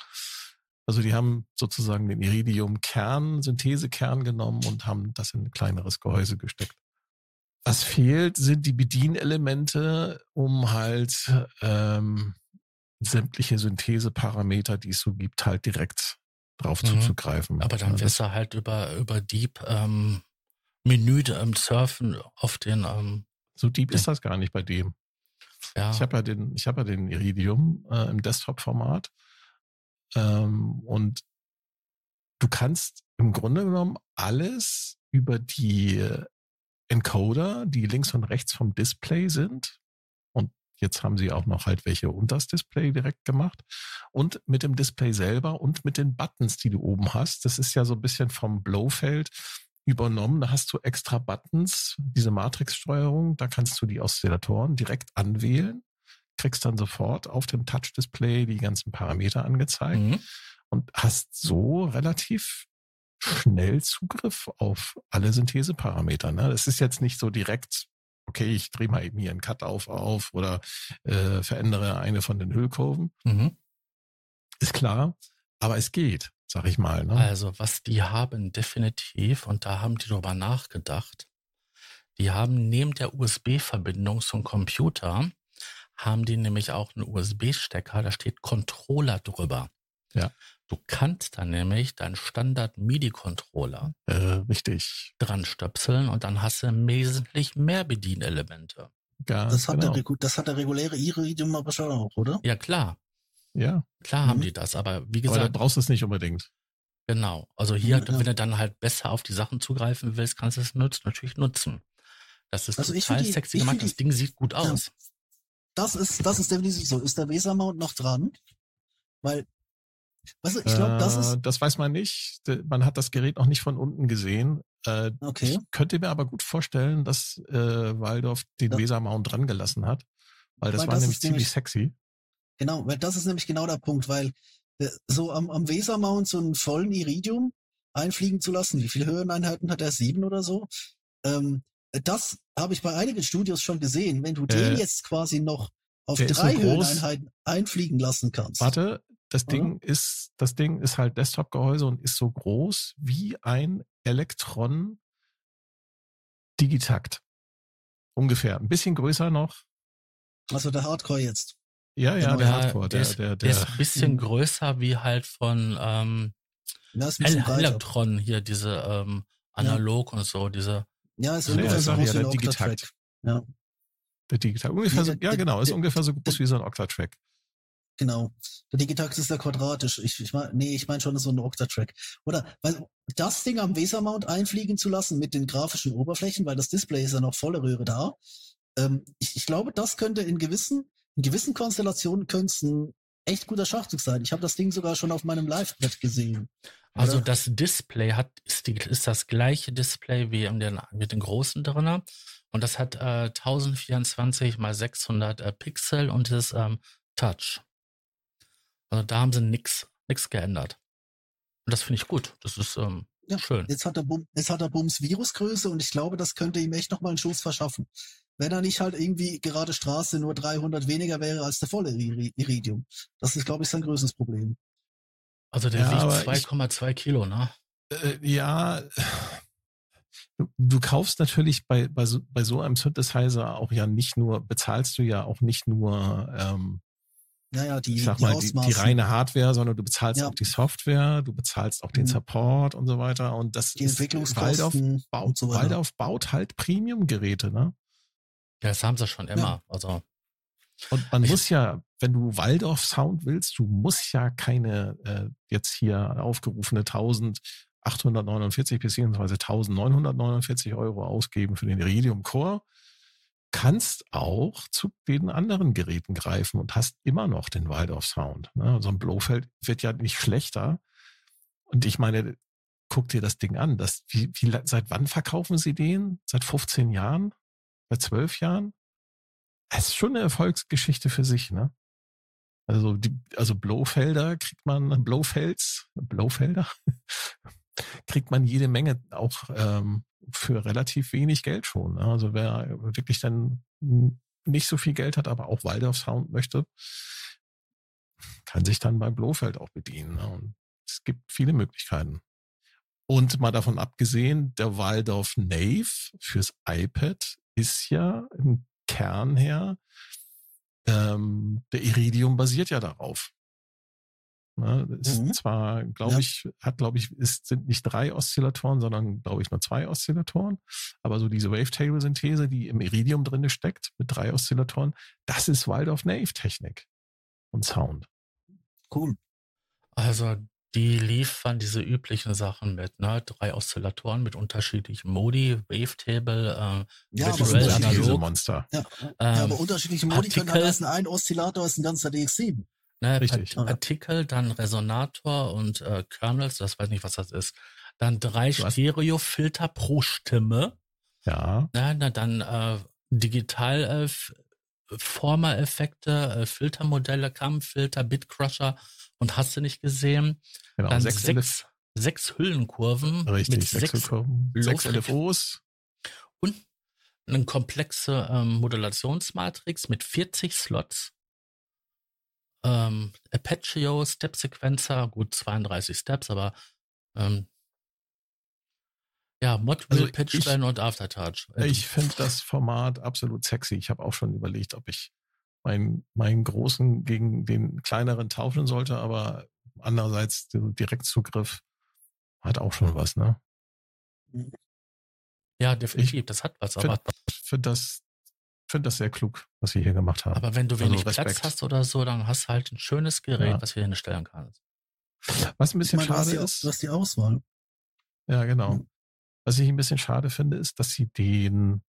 [SPEAKER 3] Also die haben sozusagen den Iridium-Kern, Synthesekern genommen und haben das in ein kleineres Gehäuse gesteckt. Was fehlt, sind die Bedienelemente, um halt ähm, sämtliche Syntheseparameter, die es so gibt, halt direkt drauf
[SPEAKER 1] Mhm.
[SPEAKER 3] zuzugreifen.
[SPEAKER 1] Aber dann wirst du halt über, über Deep ähm, Menü ähm, surfen auf den, ähm,
[SPEAKER 3] so deep ist das gar nicht bei dem.
[SPEAKER 1] ja.
[SPEAKER 3] Ich habe ja den, ich habe ja den Iridium äh, im Desktop-Format ähm, und du kannst im Grunde genommen alles über die Encoder, die links und rechts vom Display sind. Und jetzt haben sie auch noch halt welche unter das Display direkt gemacht. Und mit dem Display selber und mit den Buttons, die du oben hast. Das ist ja so ein bisschen vom Blowfeld übernommen. Da hast du extra Buttons, diese Matrix-Steuerung. Da kannst du die Oszillatoren direkt anwählen. Kriegst dann sofort auf dem Touch-Display die ganzen Parameter angezeigt
[SPEAKER 1] Mhm.
[SPEAKER 3] und hast so relativ schnell Zugriff auf alle Syntheseparameter. Ne? Das ist jetzt nicht so direkt, okay, ich drehe mal eben hier einen Cut-Auf auf oder äh, verändere eine von den Hüllkurven.
[SPEAKER 1] Mhm.
[SPEAKER 3] Ist klar, aber es geht, sag ich mal. Ne?
[SPEAKER 1] Also, was die haben definitiv, und da haben die drüber nachgedacht, die haben neben der USB-Verbindung zum Computer, haben die nämlich auch einen USB-Stecker, da steht Controller drüber.
[SPEAKER 3] Ja.
[SPEAKER 1] Du kannst dann nämlich deinen Standard-MIDI-Controller
[SPEAKER 3] Äh, richtig.
[SPEAKER 1] dran stöpseln und dann hast du wesentlich mehr Bedienelemente.
[SPEAKER 3] Ganz
[SPEAKER 2] Das hat,
[SPEAKER 3] genau.
[SPEAKER 2] der, das hat der reguläre Iridium aber schon auch, oder?
[SPEAKER 1] Ja, klar.
[SPEAKER 3] Ja,
[SPEAKER 1] Klar haben
[SPEAKER 2] Mhm.
[SPEAKER 1] die das, aber wie
[SPEAKER 3] aber da
[SPEAKER 1] gesagt,
[SPEAKER 3] brauchst du es nicht unbedingt.
[SPEAKER 1] genau. Also hier,
[SPEAKER 2] Ja, ja.
[SPEAKER 1] wenn du dann halt besser auf die Sachen zugreifen willst, kannst du es nutzen, natürlich nutzen. Das ist
[SPEAKER 2] Also
[SPEAKER 1] total
[SPEAKER 2] die-
[SPEAKER 1] sexy
[SPEAKER 2] ich
[SPEAKER 1] gemacht.
[SPEAKER 2] find
[SPEAKER 1] Das
[SPEAKER 2] die-
[SPEAKER 1] Ding sieht gut
[SPEAKER 2] Ja.
[SPEAKER 1] aus.
[SPEAKER 2] Das ist, das ist definitiv so. Ist der Weser-Mount noch dran? Weil, weißt du, ich glaube, das
[SPEAKER 3] Äh,
[SPEAKER 2] ist,
[SPEAKER 3] das weiß man nicht. Man hat das Gerät noch nicht von unten gesehen. Äh,
[SPEAKER 2] okay.
[SPEAKER 3] Ich könnte mir aber gut vorstellen, dass äh, Waldorf den
[SPEAKER 2] Ja.
[SPEAKER 3] Wesermount dran gelassen hat, weil das
[SPEAKER 2] Weil
[SPEAKER 3] war
[SPEAKER 2] das
[SPEAKER 3] nämlich ziemlich
[SPEAKER 2] nämlich-
[SPEAKER 3] sexy.
[SPEAKER 2] Genau, weil das ist nämlich genau der Punkt, weil äh, so am, am Weser-Mount so einen vollen Iridium einfliegen zu lassen, wie viele Höheneinheiten hat er? Sieben oder so? Ähm, das habe ich bei einigen Studios schon gesehen. Wenn du den
[SPEAKER 3] Äh,
[SPEAKER 2] jetzt quasi noch auf
[SPEAKER 3] der so
[SPEAKER 2] drei
[SPEAKER 3] groß.
[SPEAKER 2] Höheneinheiten einfliegen lassen kannst.
[SPEAKER 3] Warte, das
[SPEAKER 2] Oder?
[SPEAKER 3] Ding ist, das Ding ist halt Desktop-Gehäuse und ist so groß wie ein Elektron Digitakt. Ungefähr. Ein bisschen größer noch.
[SPEAKER 2] Also der Hardcore jetzt.
[SPEAKER 3] Ja, ja, der
[SPEAKER 1] Ja,
[SPEAKER 3] Hardcore, der,
[SPEAKER 1] ist,
[SPEAKER 3] der,
[SPEAKER 1] der
[SPEAKER 3] der,
[SPEAKER 1] ist ein bisschen größer wie halt von ähm,
[SPEAKER 2] Ja, ist ein bisschen
[SPEAKER 1] El
[SPEAKER 2] breiter.
[SPEAKER 1] Electron hier, diese ähm, Analog und so, diese.
[SPEAKER 2] Ja, ist ungefähr so groß
[SPEAKER 3] ja,
[SPEAKER 2] wie ein. Octatrack. Ja,
[SPEAKER 3] der Digitakt. Ungefähr so,
[SPEAKER 2] Nee,
[SPEAKER 3] ja, genau, ist ungefähr so groß wie so ein Octatrack.
[SPEAKER 2] genau. Der Digitakt ist ja quadratisch. Ich, ich mein, nee, ich meine schon so ein Octatrack. Oder, weil das Ding am Weser-Mount einfliegen zu lassen mit den grafischen Oberflächen, weil das Display ist ja noch volle Röhre da. Ähm, ich, ich glaube, das könnte in gewissen, in gewissen Konstellationen könnte es ein echt guter Schachzug sein. Ich habe das Ding sogar schon auf meinem Live-Brett gesehen.
[SPEAKER 1] Also Oder? das Display hat ist, die, ist das gleiche Display wie den, mit den großen drinnen und das hat äh, 1024 mal 600 äh, Pixel und ist ähm, Touch. Also da haben sie nichts nix geändert. Und das finde ich gut. Das ist ähm, ja, schön.
[SPEAKER 2] Jetzt hat, er Bum, jetzt hat er Bums Virusgröße und ich glaube, das könnte ihm echt nochmal einen Schuss verschaffen. Wenn er nicht halt irgendwie gerade Straße nur 300 weniger wäre als der volle Iridium. Das ist, glaube ich, sein größtes Problem.
[SPEAKER 1] Also der ja, wiegt 2,2 Kilo, ne?
[SPEAKER 3] Äh, ja, du, du, kaufst natürlich bei, bei, so, bei so einem Synthesizer auch ja nicht nur, bezahlst du ja auch nicht nur ähm,
[SPEAKER 2] naja, die,
[SPEAKER 3] ich sag die mal, die, die, reine Hardware, sondern du bezahlst ja. auch die Software, du bezahlst auch den mhm. Support und so weiter. Und das
[SPEAKER 2] die Entwicklungskosten
[SPEAKER 3] Waldorf baut, so Waldorf baut halt Premium-Geräte, ne?
[SPEAKER 1] Ja, das haben sie schon immer. Ja. Also
[SPEAKER 3] und man ich, muss ja, wenn du Waldorf Sound willst, du musst ja keine äh, jetzt hier aufgerufene 1849 beziehungsweise 1949 Euro ausgeben für den Iridium Core kannst auch zu den anderen Geräten greifen und hast immer noch den Waldorf Sound. Ne? So ein Blofeld wird ja nicht schlechter. Und ich meine, guck dir das Ding an. Das, wie, wie, seit wann verkaufen sie den? Seit 15 Jahren? Seit 12 Jahren? Das ist schon eine Erfolgsgeschichte für sich, ne? Also, die, also Blofelder kriegt man, Blofels, Blofelder, kriegt man jede Menge auch ähm, für relativ wenig Geld schon. Ne? Also wer wirklich dann nicht so viel Geld hat, aber auch Waldorf Sound möchte, kann sich dann bei Blofeld auch bedienen. Ne? Und es gibt viele Möglichkeiten. Und mal davon abgesehen, der Waldorf Nave fürs iPad ist ja im Kern her, ähm, der Iridium basiert ja darauf. Ne? Ist mhm. zwar, glaube ja. ich, hat, glaube ich, es sind nicht drei Oszillatoren, sondern, glaube ich, nur zwei Oszillatoren. Aber so diese Wavetable-Synthese, die im Iridium drinne steckt, mit drei Oszillatoren, das ist Waldorf-Nave-Technik und Sound.
[SPEAKER 2] Cool.
[SPEAKER 1] Also die liefern diese üblichen Sachen mit, ne? Drei Oszillatoren mit unterschiedlichen Modi, Wavetable, äh,
[SPEAKER 2] ja,
[SPEAKER 3] visuell analog. Monster.
[SPEAKER 2] Ja, ähm, ja, aber unterschiedliche Modi Partikel, können heißen, ein Oszillator ist ein ganzer DX7.
[SPEAKER 1] Ne, Richtig. Partikel, dann Resonator und äh, Kernels, das weiß nicht, was das ist. Dann drei Stereofilter pro Stimme.
[SPEAKER 3] Ja.
[SPEAKER 1] Ne, na, dann äh, Digital äh, Former-Effekte, äh, Filtermodelle, Kammfilter, Bitcrusher und hast du nicht gesehen. Genau, dann sechs, sechs, sechs Hüllenkurven
[SPEAKER 3] Richtig, mit sechs, sechs, sechs LFOs.
[SPEAKER 1] Und eine komplexe ähm, Modulationsmatrix mit 40 Slots ähm, Apache Step Sequencer, gut 32 Steps, aber ähm, ja, Mod also Pitchbane und Aftertouch.
[SPEAKER 3] Ich finde das Format absolut sexy. Ich habe auch schon überlegt, ob ich meinen, meinen großen gegen den kleineren tauschen sollte, aber andererseits der Direktzugriff hat auch schon was, ne?
[SPEAKER 1] Ja, definitiv, ich das hat was, aber.
[SPEAKER 3] Für das finde das sehr klug, was wir hier gemacht haben.
[SPEAKER 1] Aber wenn du also wenig also Platz hast oder so, dann hast du halt ein schönes Gerät, ja. was wir hier stellen kannst.
[SPEAKER 3] Was ein bisschen meine, schade
[SPEAKER 2] du
[SPEAKER 3] ist.
[SPEAKER 2] Du hast die Auswahl.
[SPEAKER 3] Ja, genau. Was ich ein bisschen schade finde, ist, dass sie den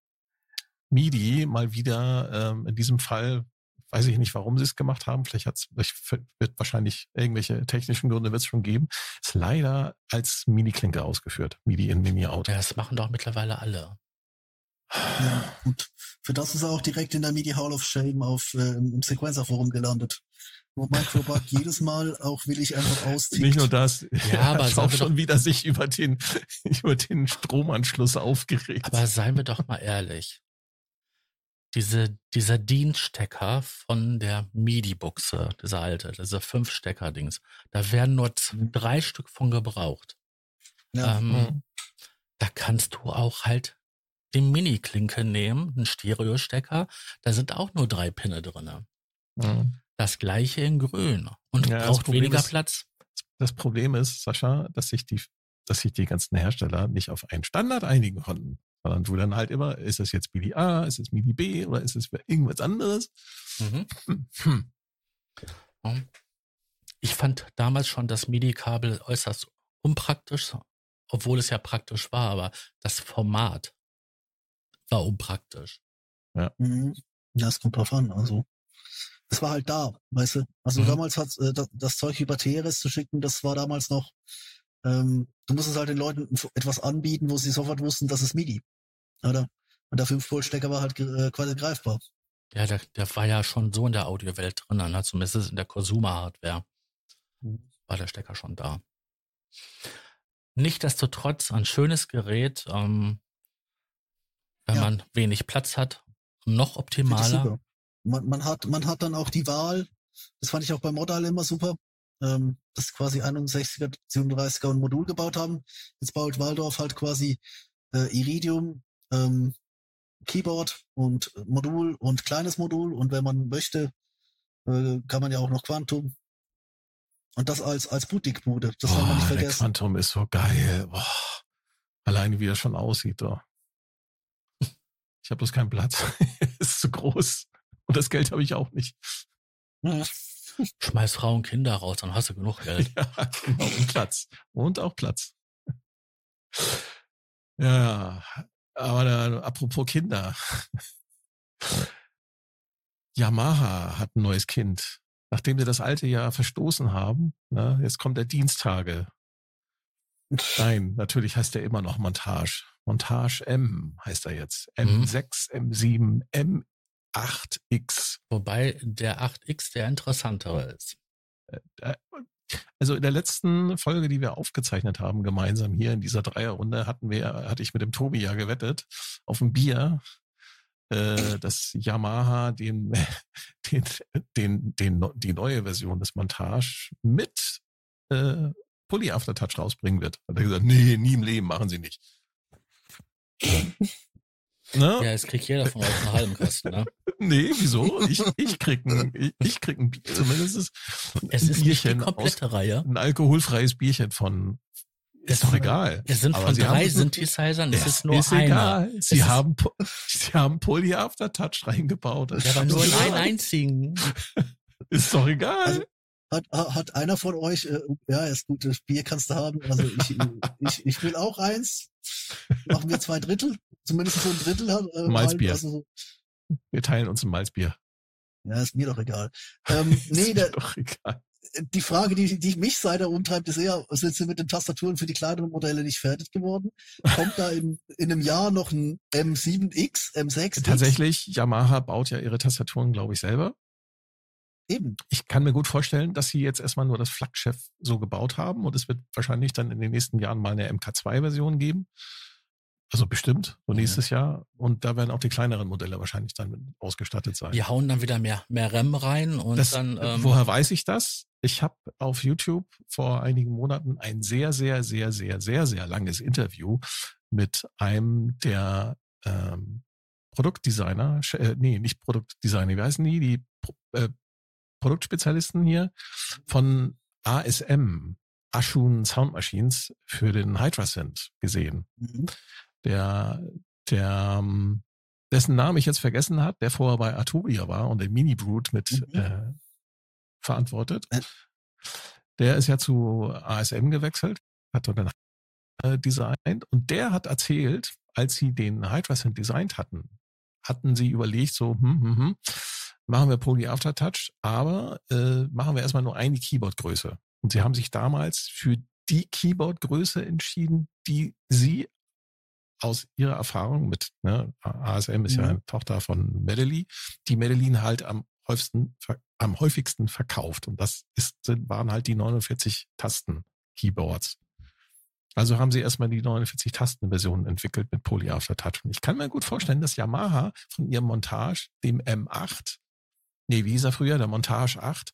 [SPEAKER 3] MIDI mal wieder ähm, in diesem Fall, weiß ich nicht, warum sie es gemacht haben, vielleicht hat's, wird wahrscheinlich irgendwelche technischen Gründe wird es schon geben, ist leider als Mini-Klinke ausgeführt. MIDI in Mini-Out.
[SPEAKER 1] Ja, das machen doch mittlerweile alle.
[SPEAKER 2] Ja, und für das ist er auch direkt in der MIDI Hall of Shame auf äh, im Sequencer Forum gelandet. Wo Microbug jedes Mal auch will ich einfach austickt.
[SPEAKER 3] Nicht nur das, ja, aber auch schon wieder sich über den, über den Stromanschluss aufgeregt.
[SPEAKER 1] Aber seien wir doch mal ehrlich. Diese, dieser DIN-Stecker von der MIDI-Buchse, dieser alte, dieser Fünf-Stecker-Dings, da werden nur drei Stück von gebraucht. Ja. Ähm, mhm. Da kannst du auch halt den Mini-Klinke nehmen, einen Stereostecker, da sind auch nur drei Pinne drinne. Mhm. Das gleiche in grün und ja, braucht weniger ist, Platz.
[SPEAKER 3] Das Problem ist, Sascha, dass sich die, dass sich die ganzen Hersteller nicht auf einen Standard einigen konnten. Sondern du dann halt immer, ist es jetzt MIDI A, ist es MIDI B oder ist es irgendwas anderes? Mhm. Hm.
[SPEAKER 1] Hm. Ich fand damals schon das MIDI-Kabel äußerst unpraktisch, obwohl es ja praktisch war, aber das Format war unpraktisch.
[SPEAKER 3] Ja.
[SPEAKER 2] Mhm. Das kommt drauf an. Also das war halt da, weißt du. Also
[SPEAKER 1] Mhm.
[SPEAKER 2] damals hat äh, das, das Zeug über TRS zu schicken, das war damals noch, ähm, du musstest halt den Leuten etwas anbieten, wo sie sofort wussten, das ist MIDI. Oder? Und der 5-Volt-Stecker war halt äh, quasi greifbar.
[SPEAKER 1] Ja, der, der war ja schon so in der Audiowelt drin, ne? zumindest in der Consumer-Hardware war der Stecker schon da. Nichtsdestotrotz ein schönes Gerät, ähm, wenn
[SPEAKER 2] Ja.
[SPEAKER 1] man wenig Platz hat, noch optimaler.
[SPEAKER 2] Man, man hat, man hat dann auch die Wahl, das fand ich auch beim Modal immer super, ähm, dass quasi 61er, 37er und Modul gebaut haben. Jetzt baut Waldorf halt quasi äh, Iridium, ähm, Keyboard und Modul und kleines Modul und wenn man möchte, äh, kann man ja auch noch Quantum. Und das als, als Boutique-Bude. Das soll man nicht
[SPEAKER 3] der
[SPEAKER 2] vergessen.
[SPEAKER 3] Quantum ist so geil. Boah. Alleine wie er schon aussieht. Oh. Ich habe bloß keinen Platz. ist zu groß. Und das Geld habe ich auch nicht.
[SPEAKER 1] Schmeiß Frauen und Kinder raus, dann hast du genug Geld.
[SPEAKER 3] Ja, genau. Und Platz. Und auch Platz. Ja, aber da, apropos Kinder. Yamaha hat ein neues Kind. Nachdem sie das alte ja verstoßen haben, na, jetzt kommt der Diensttage. Nein, natürlich heißt er immer noch Montage. Montage M heißt er jetzt.
[SPEAKER 1] Mhm.
[SPEAKER 3] M6, M7, M8X.
[SPEAKER 1] Wobei der 8X der interessantere ist.
[SPEAKER 3] Äh, Also in der letzten Folge, die wir aufgezeichnet haben, gemeinsam hier in dieser Dreierrunde, hatten wir, hatte ich mit dem Tobi ja gewettet auf ein Bier, äh, dass Yamaha den, den, den, den, die neue Version des Montage mit äh, Pulli Aftertouch rausbringen wird. Hat er gesagt, nee, nie im Leben machen sie nicht. Ne?
[SPEAKER 1] Ja, jetzt kriegt jeder von euch einen halben Kasten. Ne?
[SPEAKER 3] Nee, wieso? Ich, ich krieg ein, ich, ich krieg ein Bier, zumindest ist
[SPEAKER 1] Es ist nicht die komplette Reihe.
[SPEAKER 3] ein alkoholfreies Bierchen von.
[SPEAKER 1] Es-
[SPEAKER 3] Ist doch egal.
[SPEAKER 1] Es sind
[SPEAKER 3] Aber
[SPEAKER 1] von
[SPEAKER 3] sie
[SPEAKER 1] drei Synthesizern, es
[SPEAKER 3] Ja,
[SPEAKER 1] ist nur
[SPEAKER 3] ist
[SPEAKER 1] einer.
[SPEAKER 3] egal. Sie
[SPEAKER 1] ist-
[SPEAKER 3] haben, sie haben Poly Aftertouch reingebaut.
[SPEAKER 1] Ja, aber
[SPEAKER 3] ist
[SPEAKER 1] nur in
[SPEAKER 3] doch
[SPEAKER 1] einen
[SPEAKER 3] egal.
[SPEAKER 1] einzigen.
[SPEAKER 3] Ist doch egal.
[SPEAKER 2] Also- Hat, ha- hat einer von euch, äh, ja, ist gut, das Bier kannst du haben. Also ich, ich, ich will auch eins. Machen wir zwei Drittel. Zumindest so ein Drittel. hat, Äh,
[SPEAKER 3] Malzbier.
[SPEAKER 2] Also, so-
[SPEAKER 3] Wir teilen uns ein Malzbier.
[SPEAKER 2] ja, ist mir doch egal. Ähm, nee, der,
[SPEAKER 3] doch egal.
[SPEAKER 2] die Frage, die, die mich seither umtreibt, ist eher, sind sie mit den Tastaturen für die kleineren Modelle nicht fertig geworden? Kommt da in, in einem Jahr noch ein M7X, M6X?
[SPEAKER 3] Tatsächlich, Yamaha baut ja ihre Tastaturen, glaube ich, selber.
[SPEAKER 2] Eben.
[SPEAKER 3] Ich kann mir gut vorstellen, dass sie jetzt erstmal nur das Flaggschiff so gebaut haben und es wird wahrscheinlich dann in den nächsten Jahren mal eine MK2-Version geben. Also bestimmt, so
[SPEAKER 1] Ja.
[SPEAKER 3] nächstes Jahr. Und da werden auch die kleineren Modelle wahrscheinlich dann ausgestattet sein.
[SPEAKER 1] Die hauen dann wieder mehr, mehr RAM rein und
[SPEAKER 3] Das,
[SPEAKER 1] dann. Ähm,
[SPEAKER 3] woher weiß ich das? Ich habe auf YouTube vor einigen Monaten ein sehr, sehr, sehr, sehr, sehr, sehr langes Interview mit einem der ähm, Produktdesigner, äh, nee, nicht Produktdesigner, wie heißen die? Die äh, Produktspezialisten hier von ASM, Ashun Sound Machines, für den Hydra Synth gesehen
[SPEAKER 2] Mhm.
[SPEAKER 3] der, der, ähm, dessen Namen ich jetzt vergessen hat, der vorher bei Arturia war und den Mini Brute mit
[SPEAKER 2] Mhm.
[SPEAKER 3] äh, verantwortet. Der ist ja zu ASM gewechselt, hat dort dann äh, designt und der hat erzählt, als sie den Hydra Synth designt hatten, hatten sie überlegt, so, hm, hm, hm, machen wir Poly Aftertouch, aber äh, machen wir erstmal nur eine Keyboardgröße. Und sie haben sich damals für die Keyboardgröße entschieden, die sie aus ihrer Erfahrung mit, ne, ASM ist ja
[SPEAKER 2] Mhm.
[SPEAKER 3] eine Tochter von Medellin, die Medellin halt am häufigsten, am häufigsten verkauft. Und das ist, waren halt die 49 Tasten Keyboards. Also haben sie erstmal die 49 Tastenversion entwickelt mit Poly Aftertouch. Und ich kann mir gut vorstellen, dass Yamaha von ihrem Montage, dem M8, nee, wie hieß er früher, der Montage 8,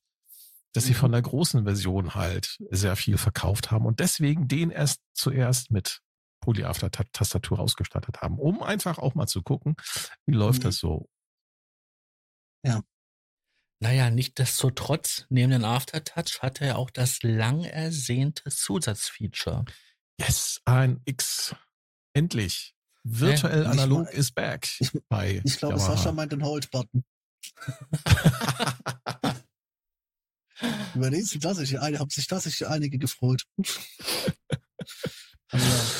[SPEAKER 3] dass sie
[SPEAKER 2] Mhm.
[SPEAKER 3] von der großen Version halt sehr viel verkauft haben und deswegen den erst zuerst mit Poly Aftertouch Tastatur ausgestattet haben, um einfach auch mal zu gucken, wie läuft
[SPEAKER 2] Mhm.
[SPEAKER 3] das so.
[SPEAKER 1] Naja, nichtsdestotrotz, neben dem Aftertouch hatte er auch das lang ersehnte Zusatzfeature.
[SPEAKER 3] Yes, ein X. Endlich. Virtuell
[SPEAKER 2] Ja,
[SPEAKER 3] analog
[SPEAKER 2] ich-
[SPEAKER 3] is back
[SPEAKER 2] ich-
[SPEAKER 3] bei
[SPEAKER 2] Ich glaube,
[SPEAKER 3] Yamaha.
[SPEAKER 2] Sascha meint den Hold-Button. Über den sind tatsächlich, ein- haben sich tatsächlich einige gefreut.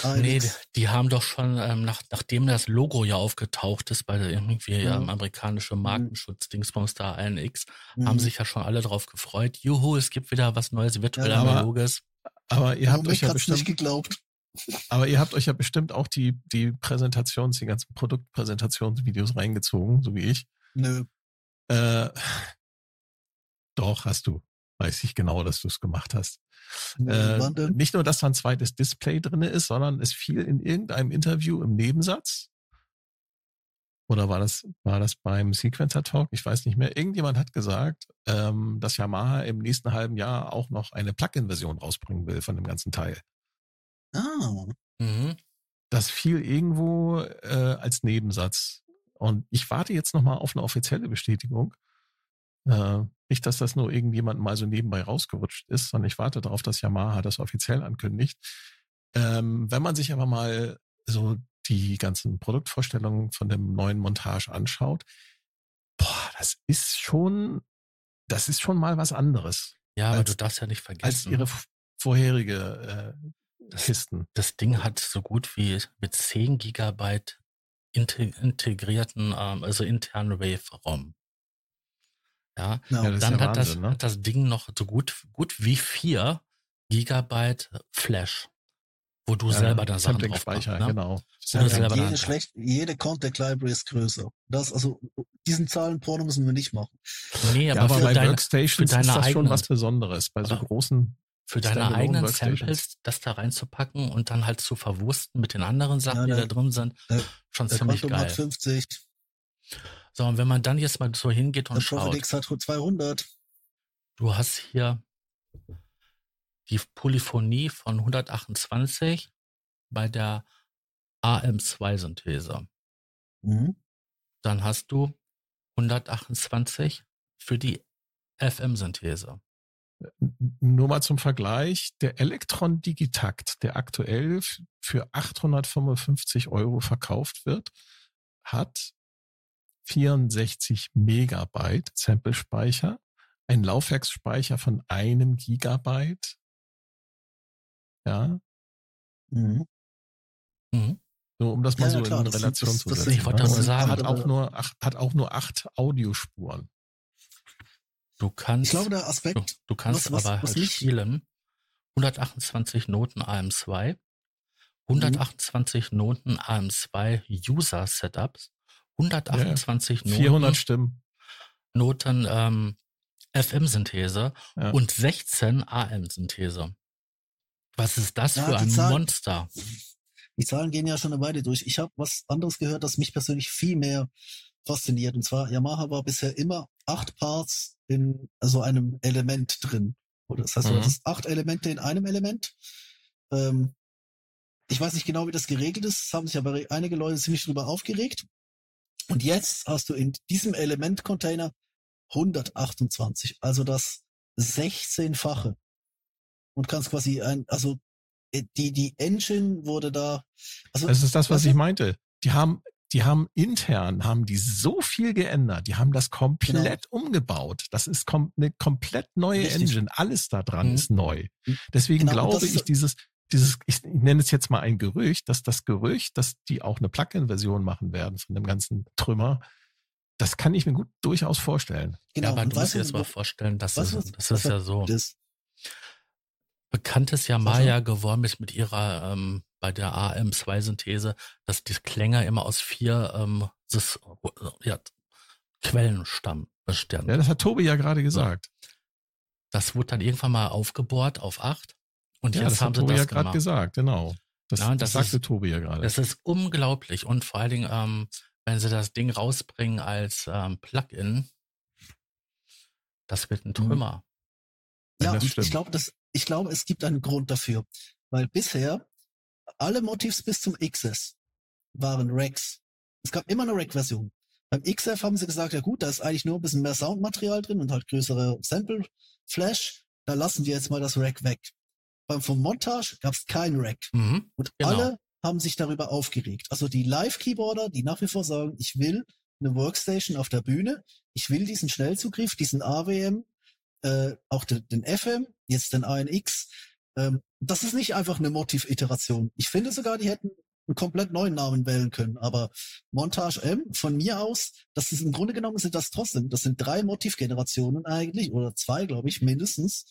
[SPEAKER 2] Ja,
[SPEAKER 1] Nee, die, haben doch schon, ähm, nach, nachdem das Logo ja aufgetaucht ist bei der irgendwie
[SPEAKER 2] Ja.
[SPEAKER 1] ähm, amerikanische Markenschutz-Dingsbums da ANX,
[SPEAKER 2] Mhm.
[SPEAKER 1] haben sich ja schon alle drauf gefreut. Juhu, es gibt wieder was Neues, virtuell
[SPEAKER 2] Ja,
[SPEAKER 3] aber-
[SPEAKER 1] analoges.
[SPEAKER 3] Aber ihr habt euch ja
[SPEAKER 2] hat's nicht
[SPEAKER 3] bestimmt,
[SPEAKER 2] geglaubt.
[SPEAKER 3] aber ihr habt euch ja bestimmt auch die, die Präsentations, die ganzen Produktpräsentationsvideos reingezogen, so wie ich.
[SPEAKER 2] Nö.
[SPEAKER 3] Äh, doch, hast du. Weiß ich genau, dass du es gemacht hast.
[SPEAKER 2] Nö,
[SPEAKER 3] Äh, nicht nur, dass da ein zweites Display drinne ist, sondern es fiel in irgendeinem Interview im Nebensatz. Oder war das, war das beim Sequencer Talk? Ich weiß nicht mehr. Irgendjemand hat gesagt, ähm, dass Yamaha im nächsten halben Jahr auch noch eine Plug-in-Version rausbringen will von dem ganzen Teil.
[SPEAKER 2] Ah,
[SPEAKER 1] Mhm.
[SPEAKER 3] Das fiel irgendwo äh, als Nebensatz. Und ich warte jetzt nochmal auf eine offizielle Bestätigung. Äh, nicht, dass das nur irgendjemand mal so nebenbei rausgerutscht ist, sondern ich warte darauf, dass Yamaha das offiziell ankündigt. Ähm, wenn man sich aber mal so die ganzen Produktvorstellungen von dem neuen Montage anschaut, boah, das ist schon, das ist schon mal was anderes
[SPEAKER 1] Ja, aber
[SPEAKER 3] Als-
[SPEAKER 1] du darfst ja nicht
[SPEAKER 3] als
[SPEAKER 1] vergessen,
[SPEAKER 3] ihre v- vorherige äh,
[SPEAKER 1] Das-
[SPEAKER 3] Kisten.
[SPEAKER 1] das Ding hat so gut wie mit 10 Gigabyte integrierten, ähm, also internen Wave-ROM. Ja,
[SPEAKER 2] ja.
[SPEAKER 3] Ja, das
[SPEAKER 1] dann
[SPEAKER 3] ja
[SPEAKER 1] hat, das,
[SPEAKER 3] Wahnsinn, ne?
[SPEAKER 1] hat das Ding noch so gut, gut wie 4 Gigabyte Flash, wo du
[SPEAKER 3] Ja,
[SPEAKER 1] selber dann Sachen drauf machst, ne?
[SPEAKER 3] genau.
[SPEAKER 1] Selber
[SPEAKER 2] jede, schlecht, jede Contact Library ist größer. Das, also, diesen Zahlenporno müssen wir nicht machen.
[SPEAKER 1] Nee,
[SPEAKER 3] Ja,
[SPEAKER 1] aber,
[SPEAKER 3] aber
[SPEAKER 1] für,
[SPEAKER 3] bei
[SPEAKER 1] deine,
[SPEAKER 3] Workstations ist das schon
[SPEAKER 1] eigenen-
[SPEAKER 3] was Besonderes. Bei so
[SPEAKER 1] Aber
[SPEAKER 3] großen,
[SPEAKER 1] für deine eigenen. Samples das da reinzupacken und dann halt zu verwursten mit den anderen Sachen,
[SPEAKER 2] Ja,
[SPEAKER 1] die
[SPEAKER 2] der-
[SPEAKER 1] da drin sind,
[SPEAKER 2] der-
[SPEAKER 1] schon
[SPEAKER 2] Der
[SPEAKER 1] ziemlich
[SPEAKER 2] Quantum
[SPEAKER 1] geil.
[SPEAKER 2] 50,
[SPEAKER 1] So, und wenn man dann jetzt mal so hingeht
[SPEAKER 2] der
[SPEAKER 1] und
[SPEAKER 2] Prophet
[SPEAKER 1] schaut,
[SPEAKER 2] X hat 200.
[SPEAKER 1] du hast hier die Polyphonie von 128 bei der AM2-Synthese.
[SPEAKER 2] Mhm.
[SPEAKER 1] Dann hast du 128 für die FM-Synthese.
[SPEAKER 3] Nur mal zum Vergleich, der Elektron Digitakt, der aktuell für 855 Euro verkauft wird, hat 64 Megabyte Samplespeicher, ein Laufwerksspeicher von einem Gigabyte. Ja,
[SPEAKER 2] Mhm.
[SPEAKER 1] Mhm.
[SPEAKER 3] so um das mal
[SPEAKER 2] Ja,
[SPEAKER 3] so
[SPEAKER 2] klar,
[SPEAKER 3] in
[SPEAKER 2] das
[SPEAKER 3] Relation
[SPEAKER 2] das-
[SPEAKER 3] zu
[SPEAKER 2] das
[SPEAKER 3] setzen.
[SPEAKER 1] sind- ich wollte
[SPEAKER 3] ne? Und
[SPEAKER 1] sagen,
[SPEAKER 3] hat auch nur acht, hat auch nur acht Audiospuren.
[SPEAKER 1] Du kannst,
[SPEAKER 2] Ich glaube, der
[SPEAKER 1] du,
[SPEAKER 2] Aspekt,
[SPEAKER 1] du kannst
[SPEAKER 2] was- was-
[SPEAKER 1] aber
[SPEAKER 2] was
[SPEAKER 1] halt spielen 128 Noten AM2, 128 Noten AM2 User Setups, 128 Noten
[SPEAKER 3] 400 Stimmen.
[SPEAKER 1] Noten ähm, FM-Synthese
[SPEAKER 3] Ja.
[SPEAKER 1] und 16 AM-Synthese. Was ist das
[SPEAKER 2] Ja,
[SPEAKER 1] für ein
[SPEAKER 2] Zahl-
[SPEAKER 1] Monster?
[SPEAKER 2] die Zahlen gehen ja schon eine Weile durch. Ich habe was anderes gehört, das mich persönlich viel mehr fasziniert. Und zwar, Yamaha war bisher immer acht Parts in also einem Element drin. Oder das heißt, du
[SPEAKER 1] Mhm.
[SPEAKER 2] hattest acht Elemente in einem Element. Ähm, ich weiß nicht genau, wie das geregelt ist. Es haben sich aber einige Leute ziemlich drüber aufgeregt. Und jetzt hast du in diesem Element-Container 128, also das 16-fache. Und kannst quasi ein, also äh, die, die Engine wurde da, also
[SPEAKER 3] Das ist das, was ich
[SPEAKER 2] du?
[SPEAKER 3] meinte. Die haben, die haben intern, haben die so viel geändert. Die haben das komplett umgebaut. Das ist kom eine komplett neue
[SPEAKER 2] Genau. Richtig.
[SPEAKER 3] Engine. Alles da dran
[SPEAKER 1] Mhm.
[SPEAKER 3] ist neu. Deswegen
[SPEAKER 2] Genau,
[SPEAKER 3] glaube
[SPEAKER 2] das ist-
[SPEAKER 3] ich, dieses, dieses, ich nenne es jetzt mal ein Gerücht, dass das Gerücht, dass die auch eine Plugin-Version machen werden von dem ganzen Trümmer, das kann ich mir gut durchaus vorstellen.
[SPEAKER 2] genau.
[SPEAKER 1] ja, aber
[SPEAKER 2] und
[SPEAKER 1] du musst dir jetzt mal vorstellen, das ist, das
[SPEAKER 2] was
[SPEAKER 1] ist ja so.
[SPEAKER 2] das,
[SPEAKER 1] Bekannt ist ja
[SPEAKER 2] Sag
[SPEAKER 1] Maya geworden ist mit ihrer, ähm, bei der AM2-Synthese, dass die Klänge immer aus vier ähm, Sys- ja, Quellen stammen, bestehen.
[SPEAKER 3] Ja, das hat Tobi ja gerade gesagt.
[SPEAKER 1] Das wurde dann irgendwann mal aufgebohrt auf acht. Und
[SPEAKER 3] Ja,
[SPEAKER 1] jetzt
[SPEAKER 3] das
[SPEAKER 1] haben
[SPEAKER 3] hat
[SPEAKER 1] sie
[SPEAKER 3] Tobi ja
[SPEAKER 1] das
[SPEAKER 3] gerade
[SPEAKER 1] gemacht.
[SPEAKER 3] gesagt, genau. Das,
[SPEAKER 1] Ja,
[SPEAKER 3] das,
[SPEAKER 1] das
[SPEAKER 3] sagte
[SPEAKER 1] ist-
[SPEAKER 3] Tobi ja gerade.
[SPEAKER 1] Das ist unglaublich. Und vor allen Dingen, ähm, wenn sie das Ding rausbringen als ähm, Plugin, das wird ein Trümmer.
[SPEAKER 2] ja,
[SPEAKER 3] das stimmt.
[SPEAKER 2] ich glaube, das, ich glaube, es gibt einen Grund dafür. Weil bisher alle Motivs bis zum XS waren Racks. Es gab immer eine Rack-Version. Beim XF haben sie gesagt, ja gut, da ist eigentlich nur ein bisschen mehr Soundmaterial drin und halt größere Sample-Flash. Da lassen wir jetzt mal das Rack weg. Beim vom Montage gab es kein Rack.
[SPEAKER 1] Mhm.
[SPEAKER 2] Und
[SPEAKER 1] Genau.
[SPEAKER 2] alle haben sich darüber aufgeregt. Also die Live-Keyboarder, die nach wie vor sagen, ich will eine Workstation auf der Bühne, ich will diesen Schnellzugriff, diesen AWM, äh, auch den, den FM, jetzt den ANX, Ähm, das ist nicht einfach eine Motiv-Iteration. Ich finde sogar, die hätten einen komplett neuen Namen wählen können. Aber Montage M, von mir aus, das ist im Grunde genommen sind das trotzdem, das sind drei Motivgenerationen eigentlich, oder zwei, glaube ich, mindestens,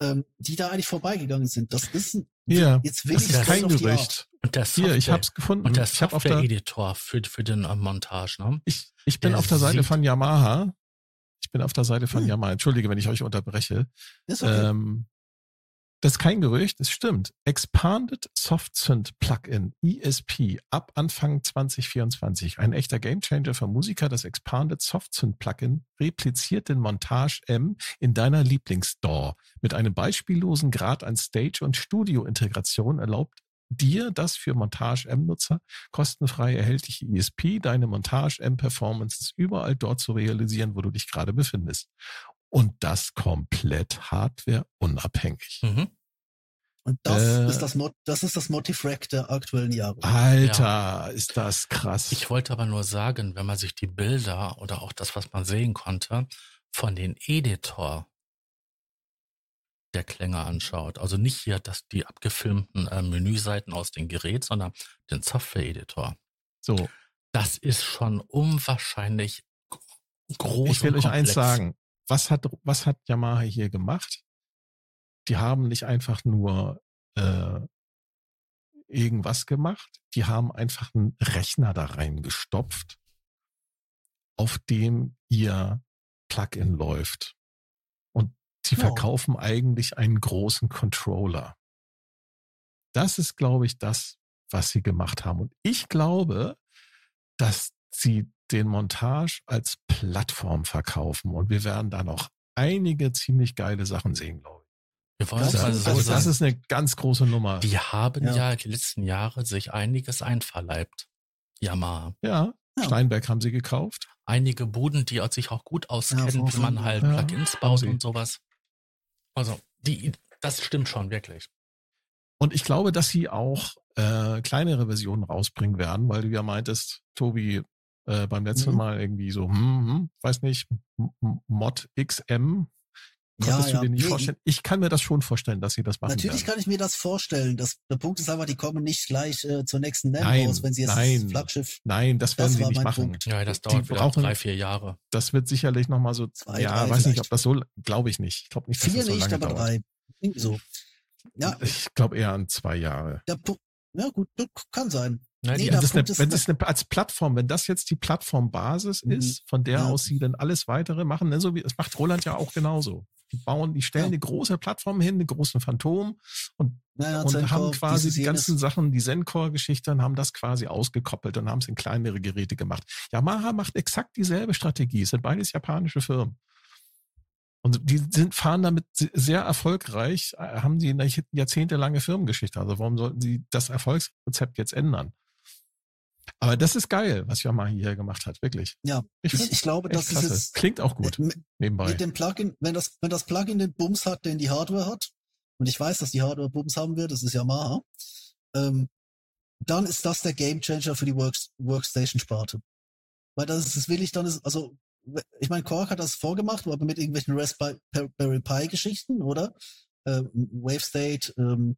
[SPEAKER 2] ähm, die da eigentlich vorbeigegangen sind. Das ist ein,
[SPEAKER 3] Ja,
[SPEAKER 2] jetzt
[SPEAKER 3] das
[SPEAKER 2] will ich
[SPEAKER 3] ist kein. Gerücht.
[SPEAKER 1] Und der
[SPEAKER 3] Hier, ich hab's gefunden.
[SPEAKER 1] Und der
[SPEAKER 3] ich hab auf der,
[SPEAKER 1] Software-Editor für, für den äh, Montage, ne?
[SPEAKER 3] ich, ich bin
[SPEAKER 1] der
[SPEAKER 3] auf der Seite von Yamaha. Ich bin auf der Seite von
[SPEAKER 2] Hm.
[SPEAKER 3] Yamaha. Entschuldige, wenn ich euch unterbreche.
[SPEAKER 2] Ist okay.
[SPEAKER 3] Ähm, das ist kein Gerücht, es stimmt. Expanded Soft Plugin ESP ab Anfang 2024. Ein echter Gamechanger für Musiker. Das Expanded Soft Plugin repliziert den Montage M in deiner Lieblingsstore. Mit einem beispiellosen Grad an Stage- und Studio-Integration erlaubt dir das für Montage M-Nutzer kostenfrei erhältliche ESP, deine Montage M-Performances überall dort zu realisieren, wo du dich gerade befindest. Und das komplett hardwareunabhängig.
[SPEAKER 1] Mhm.
[SPEAKER 2] Und das
[SPEAKER 3] äh,
[SPEAKER 2] ist das Mod, das ist das Motiv-Rack der aktuellen Jahre.
[SPEAKER 3] Alter, ist das krass.
[SPEAKER 1] Ich wollte aber nur sagen, wenn man sich die Bilder oder auch das, was man sehen konnte, von den Editor der Klänge anschaut, also nicht hier das, die abgefilmten äh, Menüseiten aus dem Gerät, sondern den Software-Editor,
[SPEAKER 3] so,
[SPEAKER 1] das ist schon unwahrscheinlich groß
[SPEAKER 3] ich will
[SPEAKER 1] und
[SPEAKER 3] euch
[SPEAKER 1] komplex.
[SPEAKER 3] eins sagen. Was hat, was hat Yamaha hier gemacht? Die haben nicht einfach nur äh, irgendwas gemacht, die haben einfach einen Rechner da reingestopft, auf dem ihr Plugin läuft. Und sie
[SPEAKER 2] Ja.
[SPEAKER 3] verkaufen eigentlich einen großen Controller. Das ist, glaube ich, das, was sie gemacht haben. Und ich glaube, dass sie den Montage als Plattform verkaufen. Und wir werden da noch einige ziemlich geile Sachen sehen, glaube ich.
[SPEAKER 1] Wir wollen
[SPEAKER 2] Das
[SPEAKER 1] also
[SPEAKER 3] Also,
[SPEAKER 1] so
[SPEAKER 2] also
[SPEAKER 3] das ist eine ganz große Nummer.
[SPEAKER 1] Die haben ja.
[SPEAKER 2] Ja.
[SPEAKER 1] die letzten Jahre sich einiges einverleibt. Yamaha.
[SPEAKER 3] Ja,
[SPEAKER 2] Ja.
[SPEAKER 3] Steinberg haben sie gekauft.
[SPEAKER 1] Einige Buden, die sich auch gut auskennen,
[SPEAKER 2] von-
[SPEAKER 1] wie man halt
[SPEAKER 3] ja,
[SPEAKER 1] Plugins baut und sowas. Also, die, das stimmt schon wirklich.
[SPEAKER 3] Und ich glaube, dass sie auch äh, kleinere Versionen rausbringen werden, weil du ja meintest, Tobi, äh, beim letzten
[SPEAKER 2] Mhm.
[SPEAKER 3] Mal irgendwie so, hm, hm, weiß nicht, Mod XM.
[SPEAKER 2] Ja,
[SPEAKER 3] Konntest du
[SPEAKER 2] ja.
[SPEAKER 3] dir nicht
[SPEAKER 2] Nee,
[SPEAKER 3] vorstellen? Ich kann mir das schon vorstellen, dass sie das machen
[SPEAKER 2] Natürlich
[SPEAKER 3] werden.
[SPEAKER 2] kann ich mir das vorstellen. Das, der Punkt ist aber, die kommen nicht gleich äh, zur nächsten NAM
[SPEAKER 3] Nein,
[SPEAKER 2] raus, wenn sie jetzt
[SPEAKER 3] nein.
[SPEAKER 2] das Flaggschiff.
[SPEAKER 3] Nein, das werden
[SPEAKER 2] Das
[SPEAKER 3] sie
[SPEAKER 2] war
[SPEAKER 3] nicht
[SPEAKER 2] mein
[SPEAKER 3] machen.
[SPEAKER 2] Punkt.
[SPEAKER 1] Ja, das
[SPEAKER 3] Die
[SPEAKER 1] dauert wieder
[SPEAKER 3] brauchen-
[SPEAKER 1] drei, vier Jahre.
[SPEAKER 3] Das wird sicherlich nochmal so,
[SPEAKER 2] Zwei,
[SPEAKER 3] ja,
[SPEAKER 2] drei
[SPEAKER 3] weiß nicht, ob das so, glaube ich nicht. Ich glaube nicht, dass
[SPEAKER 2] Vier
[SPEAKER 3] das so
[SPEAKER 2] nicht,
[SPEAKER 3] lange
[SPEAKER 2] aber
[SPEAKER 3] dauert.
[SPEAKER 2] drei. Irgendwie so. Ja,
[SPEAKER 3] Ich glaube eher an zwei Jahre.
[SPEAKER 2] der Punkt. Ja, gut, das kann sein.
[SPEAKER 1] Ja,
[SPEAKER 2] Nee,
[SPEAKER 1] die,
[SPEAKER 3] das, eine, wenn das eine, als Plattform, wenn das jetzt die Plattformbasis
[SPEAKER 2] Mhm.
[SPEAKER 3] ist, von der
[SPEAKER 2] Ja.
[SPEAKER 3] aus sie dann alles weitere machen, ne, so wie, das macht Roland ja auch genauso. Die bauen, die stellen
[SPEAKER 2] Ja.
[SPEAKER 3] eine große Plattform hin, einen großen Phantom und,
[SPEAKER 2] Naja,
[SPEAKER 3] und
[SPEAKER 2] Zencore,
[SPEAKER 3] haben quasi die
[SPEAKER 2] jenes.
[SPEAKER 3] ganzen Sachen, die Zencore-Geschichte, und haben das quasi ausgekoppelt und haben es in kleinere Geräte gemacht. Yamaha macht exakt dieselbe Strategie. Es sind beides japanische Firmen. Und die sind, fahren damit se- sehr erfolgreich, äh, haben die eine jahrzehntelange Firmengeschichte. Also warum sollten sie das Erfolgsrezept jetzt ändern? Aber das ist geil, was Yamaha hier gemacht hat, wirklich.
[SPEAKER 2] Ja,
[SPEAKER 3] Ich
[SPEAKER 2] ich, ich glaube, das ist jetzt
[SPEAKER 3] Klingt auch gut,
[SPEAKER 2] mit,
[SPEAKER 3] nebenbei.
[SPEAKER 2] mit dem Plugin, wenn das, wenn das Plugin den Bums hat, den die Hardware hat, und ich weiß, dass die Hardware Bums haben wird, das ist Yamaha, ähm, dann ist das der Gamechanger für die Works, Workstation-Sparte. Weil das ist, ich dann, ist, also, ich meine, Quark hat das vorgemacht, aber mit irgendwelchen Raspberry Pi-Geschichten, oder? Äh, WaveState, ähm,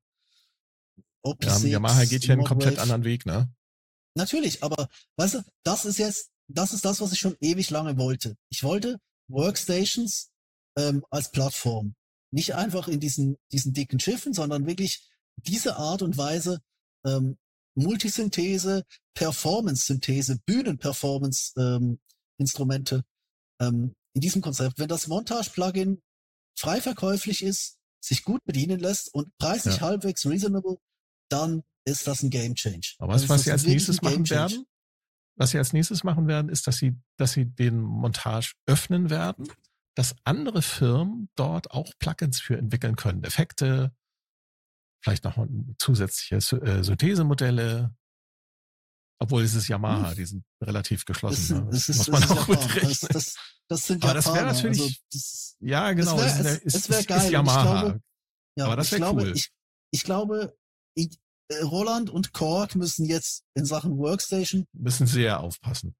[SPEAKER 3] Ja,
[SPEAKER 2] OP6,
[SPEAKER 3] Yamaha geht hier einen komplett anderen Weg, ne?
[SPEAKER 2] Natürlich, aber weißt du, das ist jetzt, das ist das, was ich schon ewig lange wollte. Ich wollte Workstations ähm, als Plattform. Nicht einfach in diesen, diesen dicken Schiffen, sondern wirklich diese Art und Weise ähm, Multisynthese, Performance-Synthese, Bühnen-Performance-Instrumente ähm, in diesem Konzept. Wenn das Montage-Plugin frei verkäuflich ist, sich gut bedienen lässt und preislich
[SPEAKER 3] Ja.
[SPEAKER 2] halbwegs reasonable, dann ist das ein Game Change.
[SPEAKER 3] Aber was,
[SPEAKER 2] ist
[SPEAKER 3] was
[SPEAKER 2] das
[SPEAKER 3] sie als nächstes machen werden, was sie als nächstes machen werden, ist, dass sie, dass sie den Montage öffnen werden, dass andere Firmen dort auch Plugins für entwickeln können. Effekte, vielleicht noch zusätzliche äh, Synthesemodelle. Obwohl es ist Yamaha, die sind relativ
[SPEAKER 2] Das,
[SPEAKER 3] geschlossen. ne?
[SPEAKER 2] das ist,
[SPEAKER 3] Muss
[SPEAKER 2] das
[SPEAKER 3] man
[SPEAKER 2] ist
[SPEAKER 3] auch
[SPEAKER 2] Japan. Das,
[SPEAKER 3] mitrechnen.
[SPEAKER 2] das, das sind
[SPEAKER 3] Aber das wäre
[SPEAKER 2] Japaner.
[SPEAKER 3] natürlich-
[SPEAKER 2] Also, das,
[SPEAKER 3] ja, genau. es ist, ist,
[SPEAKER 2] es wär
[SPEAKER 3] ist,
[SPEAKER 2] geil.
[SPEAKER 3] Ist Yamaha.
[SPEAKER 2] glaube, ja,
[SPEAKER 3] Aber das
[SPEAKER 2] ich
[SPEAKER 3] wär
[SPEAKER 2] glaube,
[SPEAKER 3] cool.
[SPEAKER 2] ich, ich glaube, ich, Roland und Korg müssen jetzt in Sachen Workstation
[SPEAKER 3] müssen sehr aufpassen.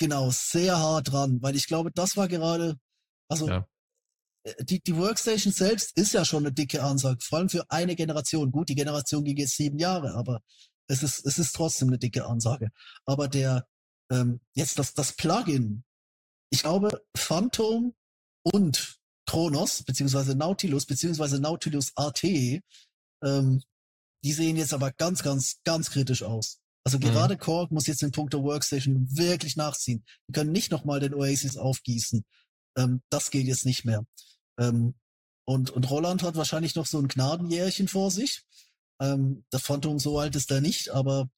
[SPEAKER 2] genau sehr hart dran, weil ich glaube, das war gerade, also
[SPEAKER 3] Ja.
[SPEAKER 2] die, die Workstation selbst ist ja schon eine dicke Ansage, vor allem für eine Generation. Gut, die Generation ging jetzt sieben Jahre, aber es ist, es ist trotzdem eine dicke Ansage. Aber der, ähm, jetzt das, das Plugin, ich glaube, Phantom und Kronos, beziehungsweise Nautilus, beziehungsweise Nautilus AT, ähm, die sehen jetzt aber ganz, ganz, ganz kritisch aus. Also mhm. gerade mhm. Korg muss jetzt den Punkt der Workstation wirklich nachziehen. Die können nicht nochmal den Oasis aufgießen. Ähm, das geht jetzt nicht mehr. Ähm, und, und Roland hat wahrscheinlich noch so ein Gnadenjährchen vor sich. Ähm, das Phantom so alt ist er nicht, aber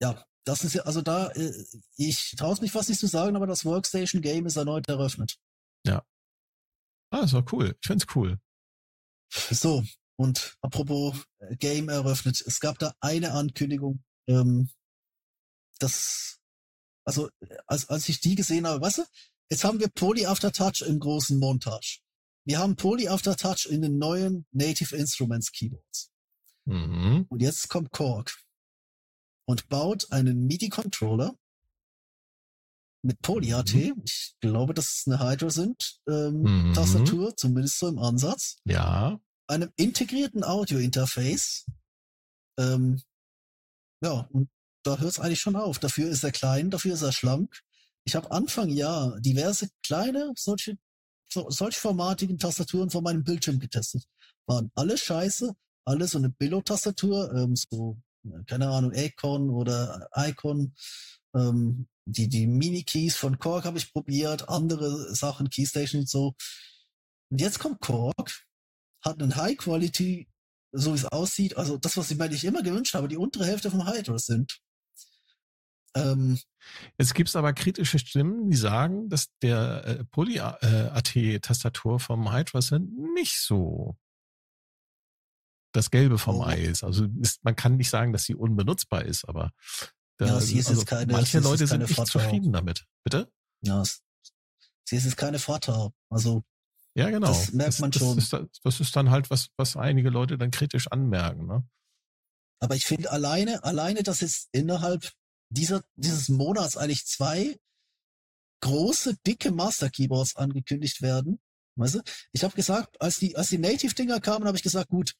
[SPEAKER 2] ja, das ist ja, also da, äh, ich traue mich fast nicht zu sagen, aber das Workstation Game ist erneut eröffnet.
[SPEAKER 3] Ja. Ah, ist auch cool. Ich find's cool.
[SPEAKER 2] So, und apropos äh, Game eröffnet, es gab da eine Ankündigung, ähm, das, also als, als ich die gesehen habe, weißt du, jetzt haben wir Poly After Touch im großen Montage. Wir haben Poly After Touch in den neuen Native Instruments Keyboards. Mhm. Und jetzt kommt Korg und baut einen MIDI-Controller mit Poly-AT. Mhm. Ich glaube, dass es eine Hydra sind, ähm, mhm. Tastatur, zumindest so im Ansatz.
[SPEAKER 3] Ja.
[SPEAKER 2] Einem integrierten Audio-Interface. Ähm, ja, und da hört es eigentlich schon auf. Dafür ist er klein, dafür ist er schlank. Ich habe Anfang Jahr diverse kleine, solche, so, solch formatigen Tastaturen von meinem Bildschirm getestet. Waren alle scheiße, alle so eine Billo-Tastatur, ähm, so, keine Ahnung, Acon oder Icon. Ähm, die, die Mini-Keys von Korg habe ich probiert, andere Sachen, Keystation und so. Und jetzt kommt Korg, hat einen High-Quality so wie es aussieht, also das, was ich mir nicht immer gewünscht habe, die untere Hälfte vom Hydra sind.
[SPEAKER 3] Ähm, Jetzt gibt es aber kritische Stimmen, die sagen, dass der äh, Poly-AT-Tastatur vom Hydra sind nicht so das Gelbe vom oh. Ei ist. Also ist, man kann nicht sagen, dass sie unbenutzbar ist, aber
[SPEAKER 2] da, ja, sie ist also keine,
[SPEAKER 3] manche Leute sind nicht zufrieden damit. Bitte?
[SPEAKER 2] Ja, sie ist jetzt keine Vater. Also
[SPEAKER 3] ja, genau.
[SPEAKER 2] Das merkt man
[SPEAKER 3] das,
[SPEAKER 2] schon.
[SPEAKER 3] Das ist, das ist, dann halt was, was einige Leute dann kritisch anmerken. Ne?
[SPEAKER 2] Aber ich finde alleine, alleine, dass jetzt innerhalb dieser, dieses Monats eigentlich zwei große, dicke Master Keyboards angekündigt werden. Weißt du? Ich habe gesagt, als die, als die Native-Dinger kamen, habe ich gesagt, gut,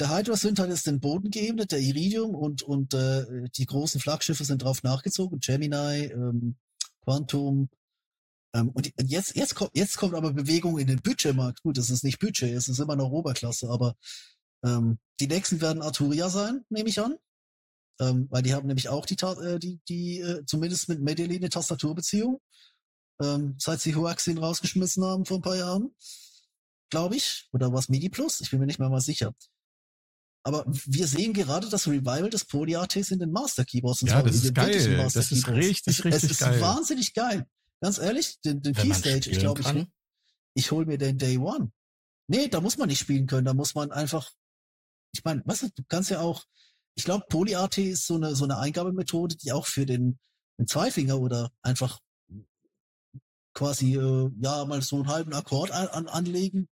[SPEAKER 2] der Hydra Synth hat jetzt den Boden geebnet, der Iridium und, und äh, die großen Flaggschiffe sind drauf nachgezogen, Gemini, ähm, Quantum, und jetzt, jetzt kommt, jetzt kommt aber Bewegung in den Budgetmarkt. Gut, das ist nicht Budget, es ist immer noch Oberklasse, aber ähm, die nächsten werden Arturia sein, nehme ich an. Ähm, weil die haben nämlich auch die, äh, die, die äh, zumindest mit Medellin eine Tastaturbeziehung. Ähm, seit sie Huaxin rausgeschmissen haben vor ein paar Jahren. Glaube ich. Oder was MIDI Plus? Ich bin mir nicht mehr mal sicher. Aber wir sehen gerade das Revival des Poly-ATs in den Master Keyboards.
[SPEAKER 3] ja, das ist geil. Das ist richtig, richtig
[SPEAKER 2] es, es ist
[SPEAKER 3] geil.
[SPEAKER 2] wahnsinnig geil. Ganz ehrlich, den, den Keystage, ich glaube, ich, ich hole mir den Day One. Nee, da muss man nicht spielen können. Da muss man einfach, ich meine, weißt du, kannst ja auch, ich glaube, PolyAT ist so eine, so eine Eingabemethode, die auch für den, den Zweifinger oder einfach quasi, äh, ja, mal so einen halben Akkord an, an, anlegen.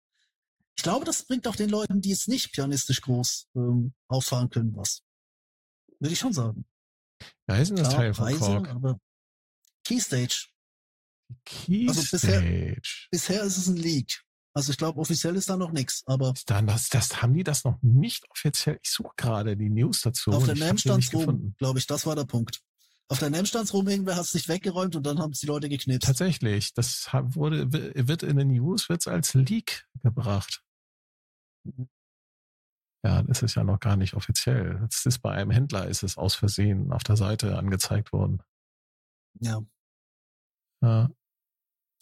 [SPEAKER 2] Ich glaube, das bringt auch den Leuten, die jetzt nicht pianistisch groß ähm, auffahren können, was. Würde ich schon sagen.
[SPEAKER 3] Ja, ist ein Teil von Korg.
[SPEAKER 2] Keystage.
[SPEAKER 3] Keystage. Also
[SPEAKER 2] bisher, bisher ist es ein Leak. Also ich glaube, offiziell ist da noch nichts, aber.
[SPEAKER 3] Dann, das, das haben die das noch nicht offiziell. Ich suche gerade die News dazu.
[SPEAKER 2] Auf der NAM-Standsrum, glaube ich, das war der Punkt. Auf der NAM-Standsrum irgendwer hat es nicht weggeräumt und dann haben es die Leute geknipst.
[SPEAKER 3] Tatsächlich, das wurde, wird in den News wird's als Leak gebracht. Ja, das ist ja noch gar nicht offiziell. Das ist bei einem Händler, ist es aus Versehen auf der Seite angezeigt worden.
[SPEAKER 2] Ja.
[SPEAKER 3] Ja.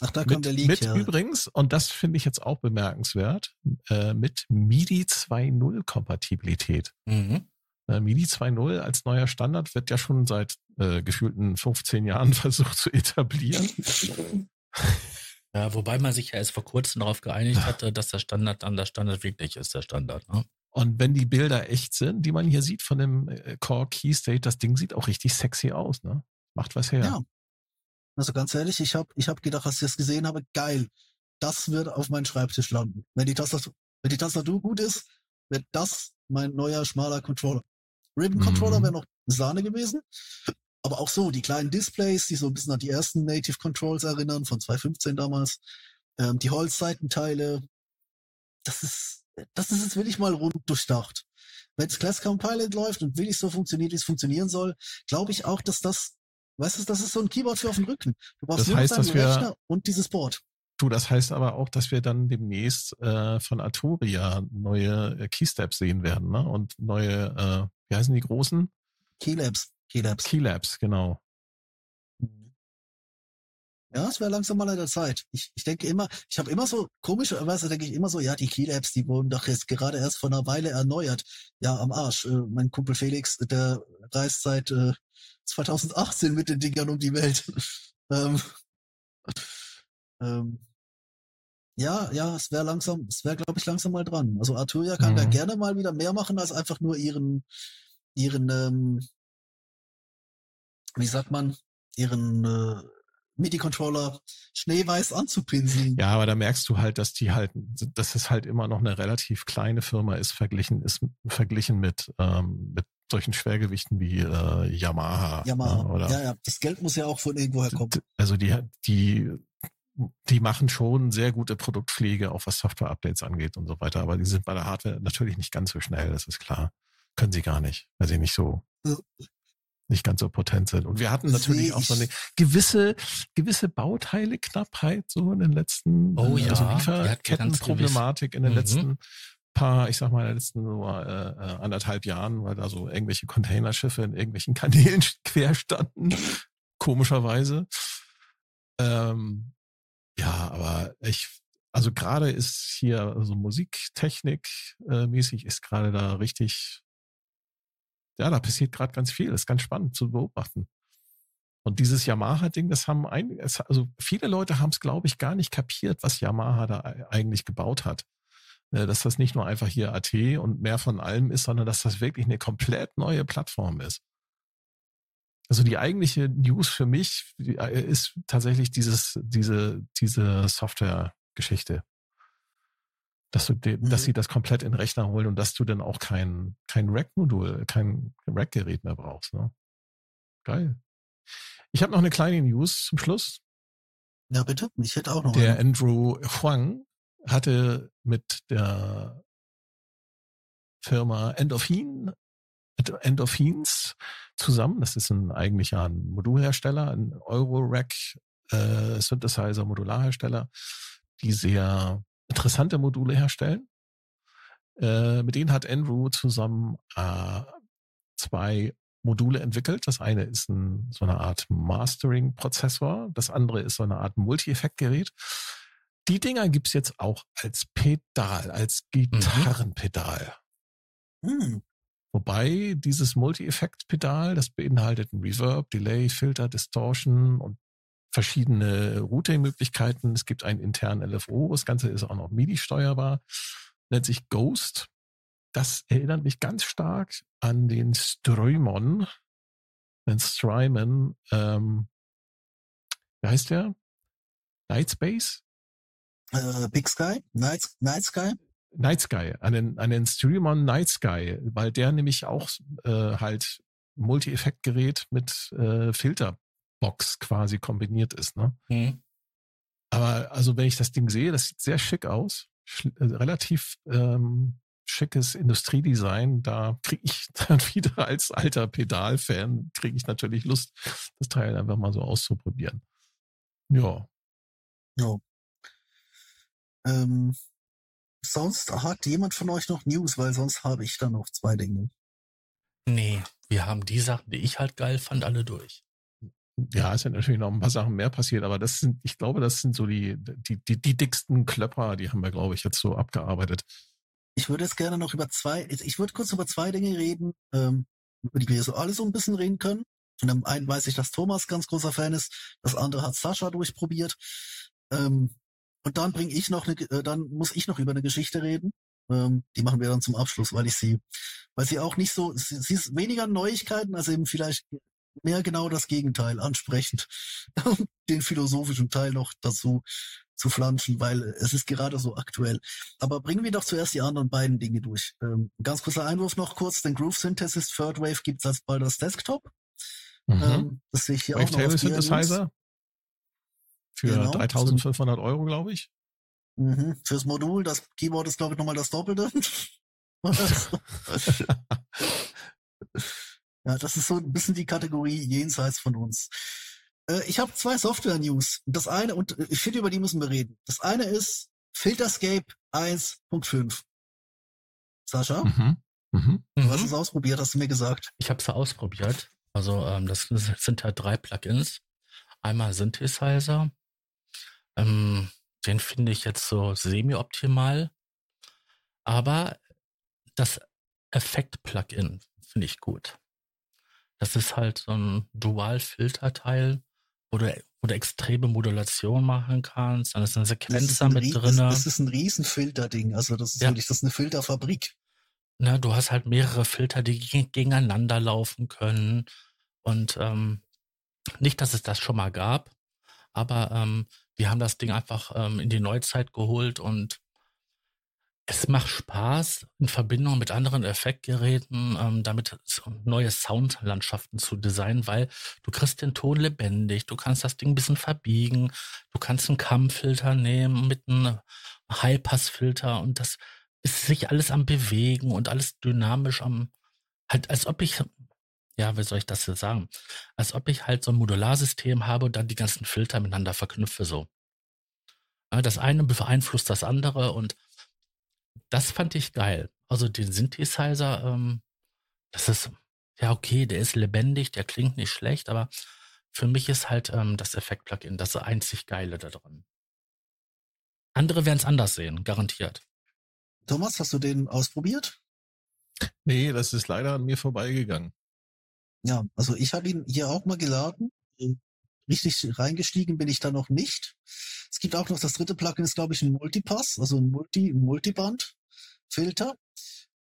[SPEAKER 2] Ach, da kommt
[SPEAKER 3] mit,
[SPEAKER 2] der Leak,
[SPEAKER 3] Mit
[SPEAKER 2] ja.
[SPEAKER 3] übrigens, und das finde ich jetzt auch bemerkenswert, äh, mit MIDI 2.0 Kompatibilität. Mhm. Äh, MIDI 2.0 als neuer Standard wird ja schon seit äh, gefühlten 15 Jahren versucht zu etablieren.
[SPEAKER 1] Ja, wobei man sich ja erst vor kurzem darauf geeinigt hatte, dass der Standard dann der Standard wirklich ist, der Standard. Ne?
[SPEAKER 3] Und wenn die Bilder echt sind, die man hier sieht von dem äh, Core Key State, das Ding sieht auch richtig sexy aus, ne? Macht was her.
[SPEAKER 2] Ja, also ganz ehrlich, ich habe ich hab gedacht, als ich das gesehen habe, geil, das wird auf meinen Schreibtisch landen. Wenn die Tastatur, wenn die Tastatur gut ist, wird das mein neuer schmaler Controller. Ribbon Controller mhm. wäre noch Sahne gewesen. Aber auch so, die kleinen Displays, die so ein bisschen an die ersten Native Controls erinnern, von 2015 damals, Ähm, die Holzseitenteile, das ist, das ist jetzt wirklich mal rund durchdacht. Wenn es Class Compilot läuft und wirklich so funktioniert, wie es funktionieren soll, glaube ich auch, dass das, weißt du, das ist so ein Keyboard für auf den Rücken. Du brauchst
[SPEAKER 3] Das
[SPEAKER 2] nur
[SPEAKER 3] heißt,
[SPEAKER 2] deinen
[SPEAKER 3] dass wir-
[SPEAKER 2] Rechner und dieses Board.
[SPEAKER 3] Du, das heißt aber auch, dass wir dann demnächst äh, von Arturia neue äh, Keysteps sehen werden, ne? Und neue, äh, wie heißen die großen?
[SPEAKER 2] Keylabs. Keylabs.
[SPEAKER 3] Keylabs, genau.
[SPEAKER 2] Ja, es wäre langsam mal an der Zeit. Ich, ich denke immer, ich habe immer so, komischerweise denke ich immer so, ja, die Keylabs, die wurden doch jetzt gerade erst vor einer Weile erneuert. Ja, am Arsch. Äh, mein Kumpel Felix, der reist seit äh, 2018 mit den Dingern um die Welt. ähm, ähm, ja, ja, es wäre langsam, es wäre, glaube ich, langsam mal dran. Also Arturia kann da
[SPEAKER 3] Mhm.
[SPEAKER 2] gerne mal wieder mehr machen, als einfach nur ihren, ihren, ähm, wie sagt man, ihren äh, MIDI-Controller schneeweiß anzupinseln.
[SPEAKER 3] Ja, aber da merkst du halt, dass die halt, dass es halt immer noch eine relativ kleine Firma ist, verglichen ist, verglichen mit, ähm, mit solchen Schwergewichten wie äh, Yamaha.
[SPEAKER 2] Yamaha.
[SPEAKER 3] ne, oder
[SPEAKER 2] Ja, ja, das Geld muss ja auch von irgendwoher kommen.
[SPEAKER 3] Also die, die, die machen schon sehr gute Produktpflege, auch was Software-Updates angeht und so weiter. Aber die sind bei der Hardware natürlich nicht ganz so schnell, das ist klar. Können sie gar nicht, weil sie nicht so,
[SPEAKER 2] Ja.
[SPEAKER 3] Nicht ganz so potent sind. Und wir hatten natürlich auch so eine gewisse, gewisse Bauteile-Knappheit so in den letzten,
[SPEAKER 1] Oh
[SPEAKER 3] äh,
[SPEAKER 1] ja,
[SPEAKER 3] also
[SPEAKER 1] wir ganz
[SPEAKER 3] Lieferkettenproblematik in den
[SPEAKER 1] Mhm.
[SPEAKER 3] letzten paar, ich sag mal, in den letzten so, äh, äh, anderthalb Jahren, weil da so irgendwelche Containerschiffe in irgendwelchen Kanälen quer standen. Komischerweise. Ähm, ja, aber ich, also gerade ist hier, also Musiktechnik äh, mäßig ist gerade da richtig, ja, da passiert gerade ganz viel. Das ist ganz spannend zu beobachten. Und dieses Yamaha-Ding, das haben ein, also viele Leute haben es, glaube ich, gar nicht kapiert, was Yamaha da ei- eigentlich gebaut hat. Äh, Dass das nicht nur einfach hier AT und mehr von allem ist, sondern dass das wirklich eine komplett neue Plattform ist. Also die eigentliche News für mich äh, ist tatsächlich dieses, diese, diese Software-Geschichte. Dass du, de, dass
[SPEAKER 2] Mhm.
[SPEAKER 3] sie das komplett in den Rechner holen und dass du dann auch kein, kein Rack-Modul, kein Rack-Gerät mehr brauchst. Ne? Geil. Ich habe noch eine kleine News zum Schluss.
[SPEAKER 2] Ja, bitte? Ich hätte auch noch
[SPEAKER 3] Der
[SPEAKER 2] einen.
[SPEAKER 3] Andrew Huang hatte mit der Firma Endorphin, Endorphins zusammen, das ist ein eigentlich ja ein Modulhersteller, ein Eurorack äh, Synthesizer Modularhersteller, die sehr interessante Module herstellen. Äh, mit denen hat Andrew zusammen äh, zwei Module entwickelt. Das eine ist ein, so eine Art Mastering-Prozessor, das andere ist so eine Art Multi-Effekt-Gerät. Die Dinger gibt's jetzt auch als Pedal, als Gitarrenpedal.
[SPEAKER 2] Hm.
[SPEAKER 3] Wobei dieses Multi-Effekt-Pedal, das beinhaltet ein Reverb, Delay, Filter, Distortion und verschiedene Routing-Möglichkeiten. Es gibt einen internen LFO. Das Ganze ist auch noch MIDI steuerbar. Nennt sich Ghost. Das erinnert mich ganz stark an den Strymon. Den Strymon, ähm, wie heißt der? Nightspace?
[SPEAKER 2] Äh, Big Sky? Night, Night Sky?
[SPEAKER 3] Night Sky, an den, an den Streamon Night Sky, weil der nämlich auch äh, halt Multi-Effekt-Gerät mit äh, Filterbox quasi kombiniert ist. Ne?
[SPEAKER 1] Hm.
[SPEAKER 3] Aber also wenn ich das Ding sehe, das sieht sehr schick aus. Sch äh, relativ ähm, schickes Industriedesign. Da kriege ich dann wieder als alter Pedal-Fan, kriege ich natürlich Lust, das Teil einfach mal so auszuprobieren. Ja,
[SPEAKER 2] Ja. Ähm, sonst hat jemand von euch noch News, weil sonst habe ich da noch zwei Dinge.
[SPEAKER 1] Nee, wir haben die Sachen, die ich halt geil fand, alle durch.
[SPEAKER 3] Ja, es sind natürlich noch ein paar Sachen mehr passiert, aber das sind, ich glaube, das sind so die, die, die, die dicksten Klöpper, die haben wir, glaube ich, jetzt so abgearbeitet.
[SPEAKER 2] Ich würde jetzt gerne noch über zwei, ich würde kurz über zwei Dinge reden, ähm, über die wir so alle so ein bisschen reden können. Und am einen weiß ich, dass Thomas ganz großer Fan ist, das andere hat Sascha durchprobiert. Ähm, und dann bringe ich noch eine, äh, dann muss ich noch über eine Geschichte reden. Ähm, die machen wir dann zum Abschluss, weil ich sie, weil sie auch nicht so, sie, sie ist weniger Neuigkeiten, als eben vielleicht mehr genau das Gegenteil, ansprechend, den philosophischen Teil noch dazu zu flanschen, weil es ist gerade so aktuell. Aber bringen wir doch zuerst die anderen beiden Dinge durch. Ähm, ganz kurzer Einwurf noch kurz, den Groove Synthesis Third Wave gibt's als bald als Desktop.
[SPEAKER 3] Mhm.
[SPEAKER 2] Ähm, das sehe ich hier auch noch.
[SPEAKER 3] Synthesizer für
[SPEAKER 2] Genau.
[SPEAKER 3] 3500 Euro, glaube ich.
[SPEAKER 2] Mhm. Fürs Modul, das Keyboard ist, glaube ich, nochmal das Doppelte. ja, das ist so ein bisschen die Kategorie jenseits von uns. Äh, ich habe zwei Software-News. Das eine, und ich finde, über die müssen wir reden. Das eine ist Filterscape 1.5. Sascha,
[SPEAKER 3] Mhm. Mhm.
[SPEAKER 2] du hast es ausprobiert, hast du mir gesagt.
[SPEAKER 1] Ich habe es ausprobiert. Also ähm, das sind ja drei Plugins. Einmal Synthesizer. Ähm, den finde ich jetzt so semi-optimal. Aber das Effekt-Plugin finde ich gut. Das ist halt so ein Dual-Filter-Teil, wo du, wo du extreme Modulation machen kannst. Dann ist eine Sequenzer
[SPEAKER 2] ein
[SPEAKER 1] mit drin.
[SPEAKER 2] Das, ist ein Riesenfilterding. Also das ist
[SPEAKER 1] Ja.
[SPEAKER 2] wirklich, das ist eine Filterfabrik.
[SPEAKER 1] Ne, du hast halt mehrere Filter, die geg- gegeneinander laufen können. Und ähm, nicht, dass es das schon mal gab, aber ähm, die haben das Ding einfach ähm, in die Neuzeit geholt und es macht Spaß, in Verbindung mit anderen Effektgeräten ähm, damit neue Soundlandschaften zu designen, weil du kriegst den Ton lebendig, du kannst das Ding ein bisschen verbiegen, du kannst einen Kammfilter nehmen mit einem Highpassfilter und das ist sich alles am Bewegen und alles dynamisch am, halt als ob ich, ja, wie soll ich das jetzt sagen, als ob ich halt so ein Modularsystem habe und dann die ganzen Filter miteinander verknüpfe so. Das eine beeinflusst das andere und das fand ich geil. Also den Synthesizer, ähm, das ist, ja okay, der ist lebendig, der klingt nicht schlecht, aber für mich ist halt ähm, das Effekt-Plugin das einzig Geile da drin. Andere werden es anders sehen, garantiert.
[SPEAKER 2] Thomas, hast du den ausprobiert?
[SPEAKER 3] Nee, das ist leider an mir vorbeigegangen.
[SPEAKER 2] Ja, also ich habe ihn hier auch mal geladen. Äh, Richtig reingestiegen bin ich da noch nicht. Es gibt auch noch das dritte Plugin, ist glaube ich ein Multipass, also ein Multi, ein Multiband-Filter.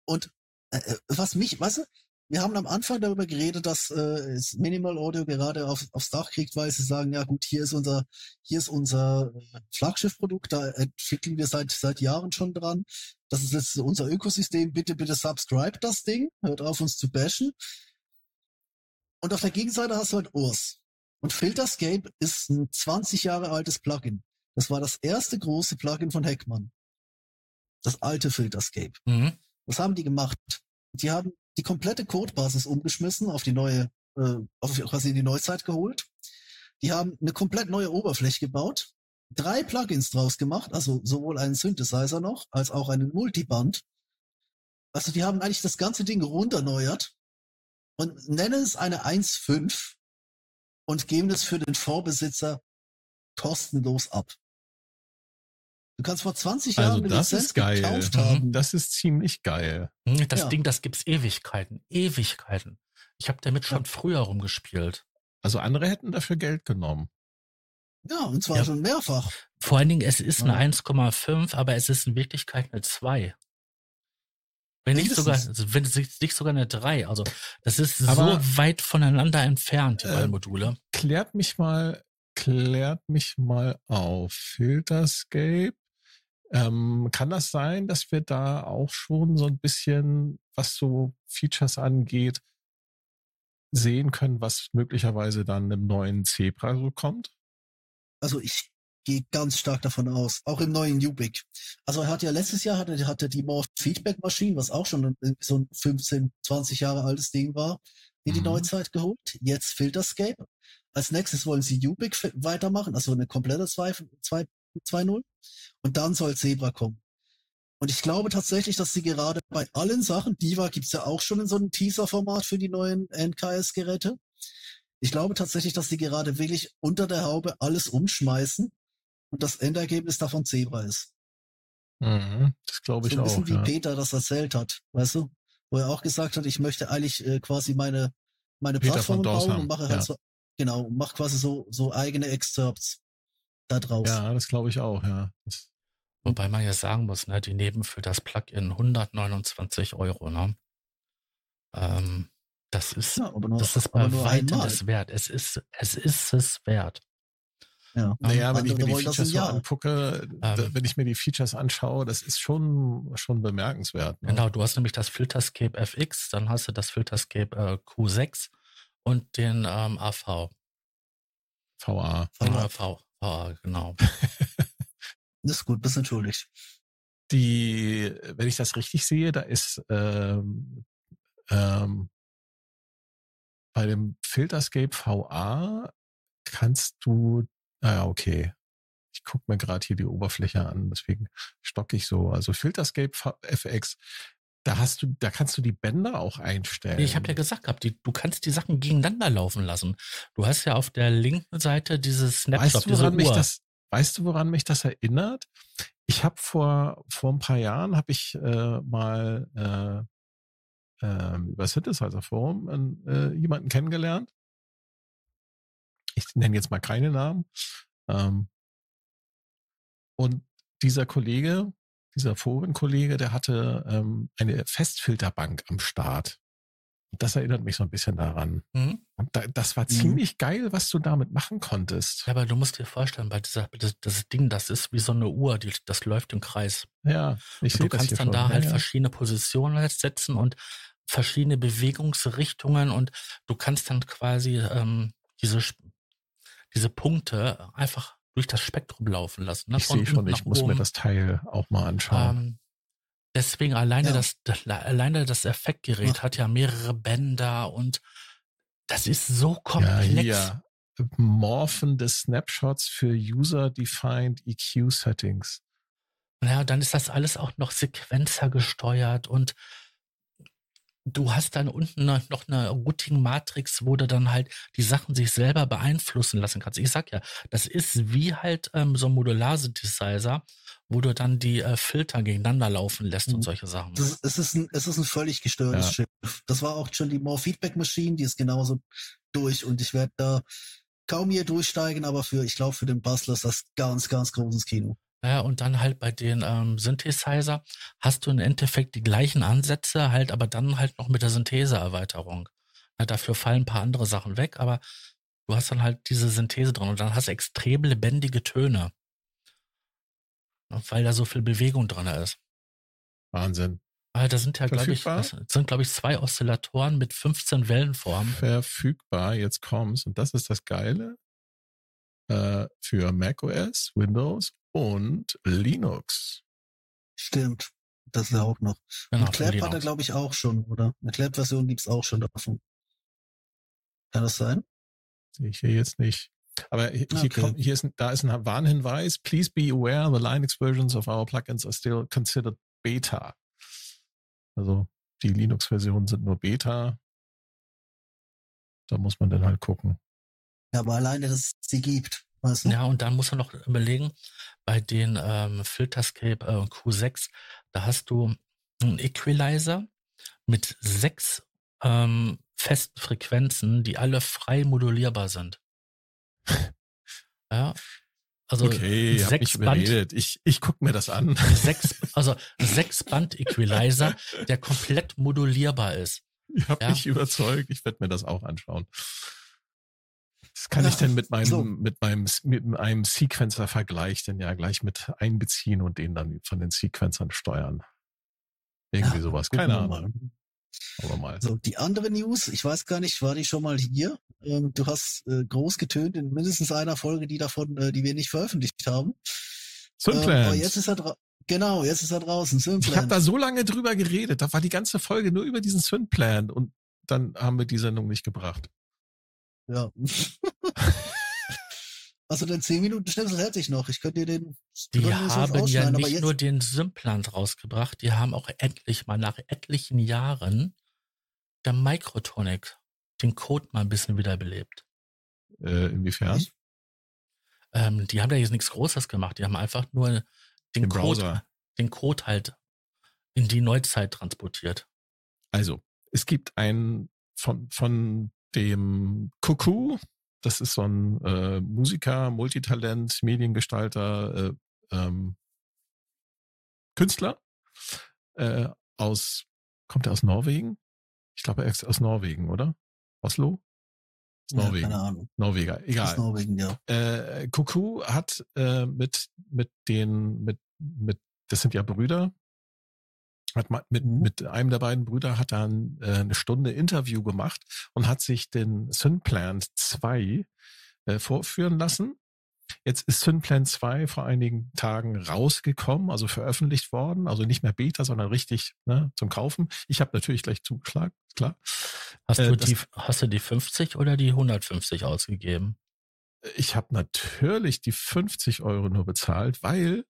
[SPEAKER 2] Und äh, äh, was mich, weißt du, wir haben am Anfang darüber geredet, dass äh, es Minimal Audio gerade auf, aufs Dach kriegt, weil sie sagen, ja gut, hier ist unser, hier ist unser äh, Flaggschiffprodukt, da entwickeln wir seit seit Jahren schon dran. Das ist jetzt unser Ökosystem. Bitte, bitte subscribe das Ding, hört auf uns zu bashen. Und auf der Gegenseite hast du halt Urs. Und Filterscape ist ein 20 Jahre altes Plugin. Das war das erste große Plugin von Heckmann. Das alte Filterscape.
[SPEAKER 1] Mhm.
[SPEAKER 2] Was haben die gemacht? Die haben die komplette Codebasis umgeschmissen, auf die neue, äh, auf quasi die Neuzeit geholt. Die haben eine komplett neue Oberfläche gebaut, drei Plugins draus gemacht, also sowohl einen Synthesizer noch, als auch einen Multiband. Also die haben eigentlich das ganze Ding runterneuert und nennen es eine 1.5 und geben es für den Vorbesitzer kostenlos ab. Du kannst vor 20 Jahren
[SPEAKER 3] Also das
[SPEAKER 2] Lizenz
[SPEAKER 3] ist geil.
[SPEAKER 2] gekauft
[SPEAKER 1] Mhm.
[SPEAKER 2] haben.
[SPEAKER 3] Das ist ziemlich geil.
[SPEAKER 1] Hm, Das
[SPEAKER 2] Ja.
[SPEAKER 1] Ding, das gibt's Ewigkeiten, Ewigkeiten. Ich habe damit schon früher rumgespielt.
[SPEAKER 3] Also andere hätten dafür Geld genommen.
[SPEAKER 2] Ja, und zwar
[SPEAKER 1] Ja.
[SPEAKER 2] schon mehrfach.
[SPEAKER 1] Vor allen Dingen, es ist eine
[SPEAKER 2] Ja.
[SPEAKER 1] 1,5, aber es ist in Wirklichkeit eine 2. Wenn nicht sogar, also wenn es nicht nicht sogar eine 3. Also das ist
[SPEAKER 3] Aber-
[SPEAKER 1] so weit voneinander entfernt, die
[SPEAKER 3] Äh,
[SPEAKER 1] beiden Module.
[SPEAKER 3] Klärt mich mal, klärt mich mal auf. Filterscape. Ähm, kann das sein, dass wir da auch schon so ein bisschen, was so Features angeht, sehen können, was möglicherweise dann im neuen Zebra so kommt?
[SPEAKER 2] Also ich gehe ganz stark davon aus. Auch im neuen Ubik. Also er hat ja letztes Jahr hatte, hatte die Morph Feedback Maschine, was auch schon so ein 15, 20 Jahre altes Ding war, in die
[SPEAKER 3] Mhm.
[SPEAKER 2] Neuzeit geholt. Jetzt Filterscape. Als nächstes wollen sie Ubik weitermachen, also eine komplette 2.0. Und dann soll Zebra kommen. Und ich glaube tatsächlich, dass sie gerade bei allen Sachen, Diva gibt's ja auch schon in so einem Teaser-Format für die neuen NKS-Geräte. Ich glaube tatsächlich, dass sie gerade wirklich unter der Haube alles umschmeißen und das Endergebnis davon Zebra ist.
[SPEAKER 3] Mhm, das glaube ich
[SPEAKER 2] so ein bisschen
[SPEAKER 3] auch.
[SPEAKER 2] wie
[SPEAKER 3] Ja.
[SPEAKER 2] Peter das erzählt hat, weißt du? Wo er auch gesagt hat, ich möchte eigentlich äh, quasi meine, meine
[SPEAKER 3] Peter
[SPEAKER 2] Plattform bauen und mache halt
[SPEAKER 3] ja.
[SPEAKER 2] so, genau, mach quasi so, so eigene Excerpts da draus.
[SPEAKER 3] ja, das glaube ich auch, ja. Das,
[SPEAKER 1] Wobei man ja sagen muss, ne, die nehmen für das Plugin 129 Euro, ne? Ähm, das ist,
[SPEAKER 2] Ja, aber nur,
[SPEAKER 1] das ist
[SPEAKER 2] aber
[SPEAKER 1] bei
[SPEAKER 2] nur
[SPEAKER 1] weitem es wert. Es ist, es ist es wert.
[SPEAKER 2] Ja.
[SPEAKER 3] naja, wenn ich mir die Features so angucke,
[SPEAKER 1] Ähm.
[SPEAKER 3] wenn ich mir die Features anschaue, das ist schon, schon bemerkenswert. Ne?
[SPEAKER 1] Genau, du hast nämlich das Filterscape FX, dann hast du das Filterscape äh, Q6 und den ähm, AV.
[SPEAKER 3] VA.
[SPEAKER 2] VA.
[SPEAKER 1] Äh, VA, genau.
[SPEAKER 2] ist gut, bist entschuldigt.
[SPEAKER 3] Die, wenn ich das richtig sehe, da ist ähm, ähm, bei dem Filterscape VA kannst du, naja, okay. Ich gucke mir gerade hier die Oberfläche an, deswegen stocke ich so. Also Filterscape FX, da hast du, da kannst du die Bänder auch einstellen.
[SPEAKER 1] Ich habe ja gesagt gehabt, die, du kannst die Sachen gegeneinander laufen lassen. Du hast ja auf der linken Seite dieses Snapshot,
[SPEAKER 3] weißt du, woran mich das, weißt du, woran mich das erinnert? Ich habe vor vor ein paar Jahren habe ich äh, mal äh, äh, über Synthesizer Forum äh, jemanden kennengelernt. Ich nenne jetzt mal keine Namen. Ähm, und dieser Kollege, dieser Forenkollege, der hatte ähm, eine Festfilterbank am Start. Und das erinnert mich so ein bisschen daran. Mhm. Und da, das war mhm. ziemlich geil, was du damit machen konntest.
[SPEAKER 1] Ja, aber du musst dir vorstellen, bei dieser, das, das Ding, das ist wie so eine Uhr, die, das läuft im Kreis.
[SPEAKER 3] Ja,
[SPEAKER 1] ich sehe Du kannst dann schon. da halt ja, verschiedene Positionen setzen und verschiedene Bewegungsrichtungen und du kannst dann quasi ähm, diese, diese Punkte einfach durch das Spektrum laufen lassen.
[SPEAKER 3] Ne? Ich sehe schon, ich muss oben. mir das Teil auch mal anschauen. Ähm,
[SPEAKER 1] deswegen alleine ja. das, das, alleine das Effektgerät ja. hat ja mehrere Bänder und das ist so komplex. Ja,
[SPEAKER 3] hier. Morphen des Snapshots für User-Defined EQ-Settings.
[SPEAKER 1] Naja, dann ist das alles auch noch Sequenzer gesteuert und du hast dann unten noch eine Routing-Matrix, wo du dann halt die Sachen sich selber beeinflussen lassen kannst. Ich sag ja, das ist wie halt ähm, so ein Modular-Synthesizer, wo du dann die äh, Filter gegeneinander laufen lässt und mhm. solche Sachen.
[SPEAKER 2] Das, es, ist ein, es ist ein völlig gestörtes ja. Schiff. Das war auch schon die More Feedback Machine, die ist genauso durch und ich werde da kaum hier durchsteigen, aber für, ich glaube, für den Bastler ist das ganz, ganz großes Kino.
[SPEAKER 1] Ja, und dann halt bei den ähm, Synthesizer hast du im Endeffekt die gleichen Ansätze, halt aber dann halt noch mit der Syntheseerweiterung. Ja, dafür fallen ein paar andere Sachen weg, aber du hast dann halt diese Synthese drin und dann hast du extrem lebendige Töne. Weil da so viel Bewegung drin ist.
[SPEAKER 3] Wahnsinn.
[SPEAKER 1] Weil da sind ja, glaube ich, das sind, glaube ich, zwei Oszillatoren mit 15 Wellenformen.
[SPEAKER 3] Verfügbar, jetzt kommt's. Und das ist das Geile. Äh, für macOS, Windows und Linux.
[SPEAKER 2] Stimmt. Das ist ja auch noch. Genau, und Clap hat er, glaube ich, auch schon, oder? Eine Clap-Version gibt's auch schon davon. Kann das sein?
[SPEAKER 3] Sehe ich hier jetzt nicht. Aber hier, okay. kommt, hier ist, da ist ein Warnhinweis. Please be aware, the Linux versions of our plugins are still considered beta. Also die Linux-Versionen sind nur Beta. Da muss man dann halt gucken.
[SPEAKER 2] Ja, aber alleine, dass es sie gibt.
[SPEAKER 1] Weißt du? Ja, und dann muss man noch überlegen, bei den ähm, Filterscape äh, Q6, da hast du einen Equalizer mit sechs ähm, festen Frequenzen, die alle frei modulierbar sind. ja.
[SPEAKER 3] Also okay, sechs Band, ich, ich guck mir das an.
[SPEAKER 1] Sechs, also sechs Band Equalizer, der komplett modulierbar ist.
[SPEAKER 3] Ich habe ja? mich überzeugt, ich werde mir das auch anschauen. Das kann ja, ich denn mit meinem, so. mit meinem, mit einem Sequencer-Vergleich denn ja gleich mit einbeziehen und den dann von den Sequencern steuern. Irgendwie ja, sowas. Keine Ahnung.
[SPEAKER 2] Aber mal. So, die andere News, ich weiß gar nicht, war die schon mal hier? Ähm, du hast äh, groß getönt in mindestens einer Folge, die davon, äh, die wir nicht veröffentlicht haben.
[SPEAKER 3] Sunplant. Ähm, aber
[SPEAKER 2] jetzt ist er Genau, jetzt ist er draußen.
[SPEAKER 3] Sunplant. Ich habe da so lange drüber geredet. Da war die ganze Folge nur über diesen Synplan und dann haben wir die Sendung nicht gebracht.
[SPEAKER 2] Ja. also den 10 Minuten Schnipsel hätte ich noch. Ich könnte dir den.
[SPEAKER 1] Die haben ja nicht nur den Simplant rausgebracht, die haben auch endlich mal nach etlichen Jahren der Microtonic den Code mal ein bisschen wiederbelebt.
[SPEAKER 3] Äh, inwiefern?
[SPEAKER 1] Ähm, die haben ja jetzt nichts Großes gemacht. Die haben einfach nur den, den Code, den Code halt in die Neuzeit transportiert.
[SPEAKER 3] Also, es gibt ein von, von dem Cuckoo. Das ist so ein äh, Musiker, Multitalent, Mediengestalter, äh, ähm, Künstler äh, aus, kommt er aus Norwegen? Ich glaube, er ist aus Norwegen, oder? Oslo?
[SPEAKER 2] Ja, Norwegen. Keine Ahnung.
[SPEAKER 3] Norweger, egal. Aus
[SPEAKER 2] Norwegen, ja.
[SPEAKER 3] Äh, Cuckoo hat äh, mit, mit den, mit, mit, das sind ja Brüder, hat mit, mhm. mit einem der beiden Brüder hat dann äh, eine Stunde Interview gemacht und hat sich den Synplant 2 äh, vorführen lassen, Jetzt ist Synplan 2 vor einigen Tagen rausgekommen, also veröffentlicht worden, also nicht mehr Beta, sondern richtig ne, zum Kaufen. Ich habe natürlich gleich zugeschlagen, klar.
[SPEAKER 1] Hast, äh, du die, hast du die 50 oder die 150 ausgegeben?
[SPEAKER 3] Ich habe natürlich die 50 Euro nur bezahlt, weil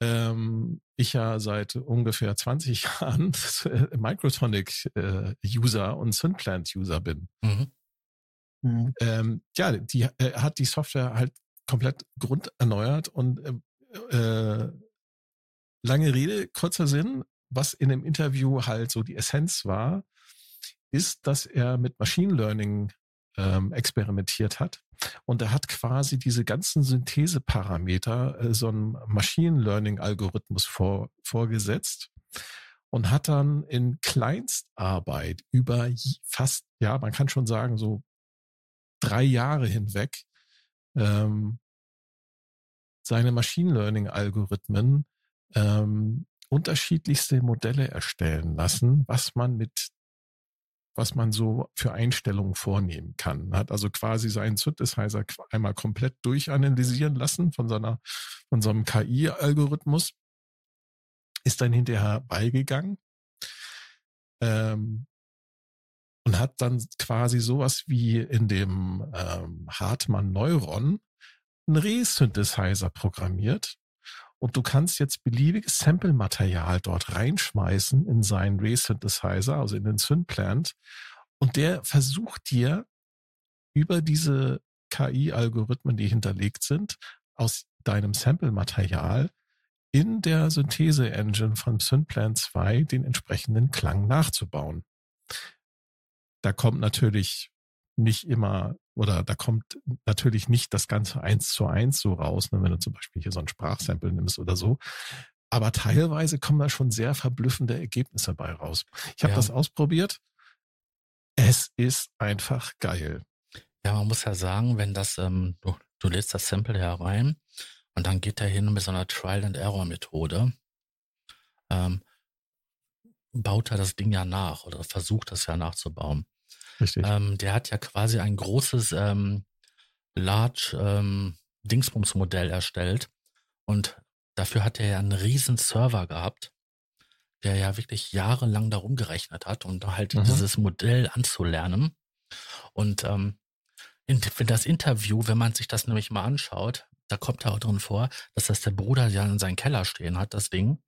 [SPEAKER 3] ähm, ich ja seit ungefähr 20 Jahren Microtonic-User äh, und Synplant-User bin. Mhm. Mhm. Ähm, ja, die äh, hat die Software halt komplett grunderneuert und äh, äh, lange Rede, kurzer Sinn, was in dem Interview halt so die Essenz war, ist, dass er mit Machine Learning ähm, experimentiert hat. Und er hat quasi diese ganzen Syntheseparameter äh, so einem Machine Learning Algorithmus vor, vorgesetzt und hat dann in Kleinstarbeit über fast, ja, man kann schon sagen, so drei Jahre hinweg ähm, seine Machine Learning Algorithmen ähm, unterschiedlichste Modelle erstellen lassen, was man mit was man so für Einstellungen vornehmen kann. Hat also quasi seinen Synthesizer einmal komplett durchanalysieren lassen von seiner, von so einem KI-Algorithmus, ist dann hinterher beigegangen ähm, und hat dann quasi sowas wie in dem ähm, Hartmann Neuron einen Resynthesizer programmiert, und du kannst jetzt beliebiges Sample-Material dort reinschmeißen in seinen Ray-Synthesizer, also in den Synplant. Und der versucht dir über diese KI-Algorithmen, die hinterlegt sind, aus deinem Sample-Material in der Synthese-Engine von Synplant 2 den entsprechenden Klang nachzubauen. Da kommt natürlich nicht immer oder da kommt natürlich nicht das Ganze eins zu eins so raus, ne, wenn du zum Beispiel hier so ein Sprachsample nimmst oder so. Aber teilweise kommen da schon sehr verblüffende Ergebnisse bei raus. Ich habe ja. das ausprobiert. Es ist einfach geil.
[SPEAKER 1] Ja, man muss ja sagen, wenn das, ähm, du, du lädst das Sample herein und dann geht er hin mit so einer Trial-and-Error-Methode, ähm, baut er das Ding ja nach oder versucht das ja nachzubauen. Richtig. Ähm, der hat ja quasi ein großes ähm, Large ähm, Dingsbums-Modell erstellt und dafür hat er ja einen riesen Server gehabt, der ja wirklich jahrelang darum gerechnet hat, um halt mhm. dieses Modell anzulernen. Und ähm, in, in das Interview, wenn man sich das nämlich mal anschaut, da kommt da auch drin vor, dass das der Bruder ja in seinem Keller stehen hat, das Ding.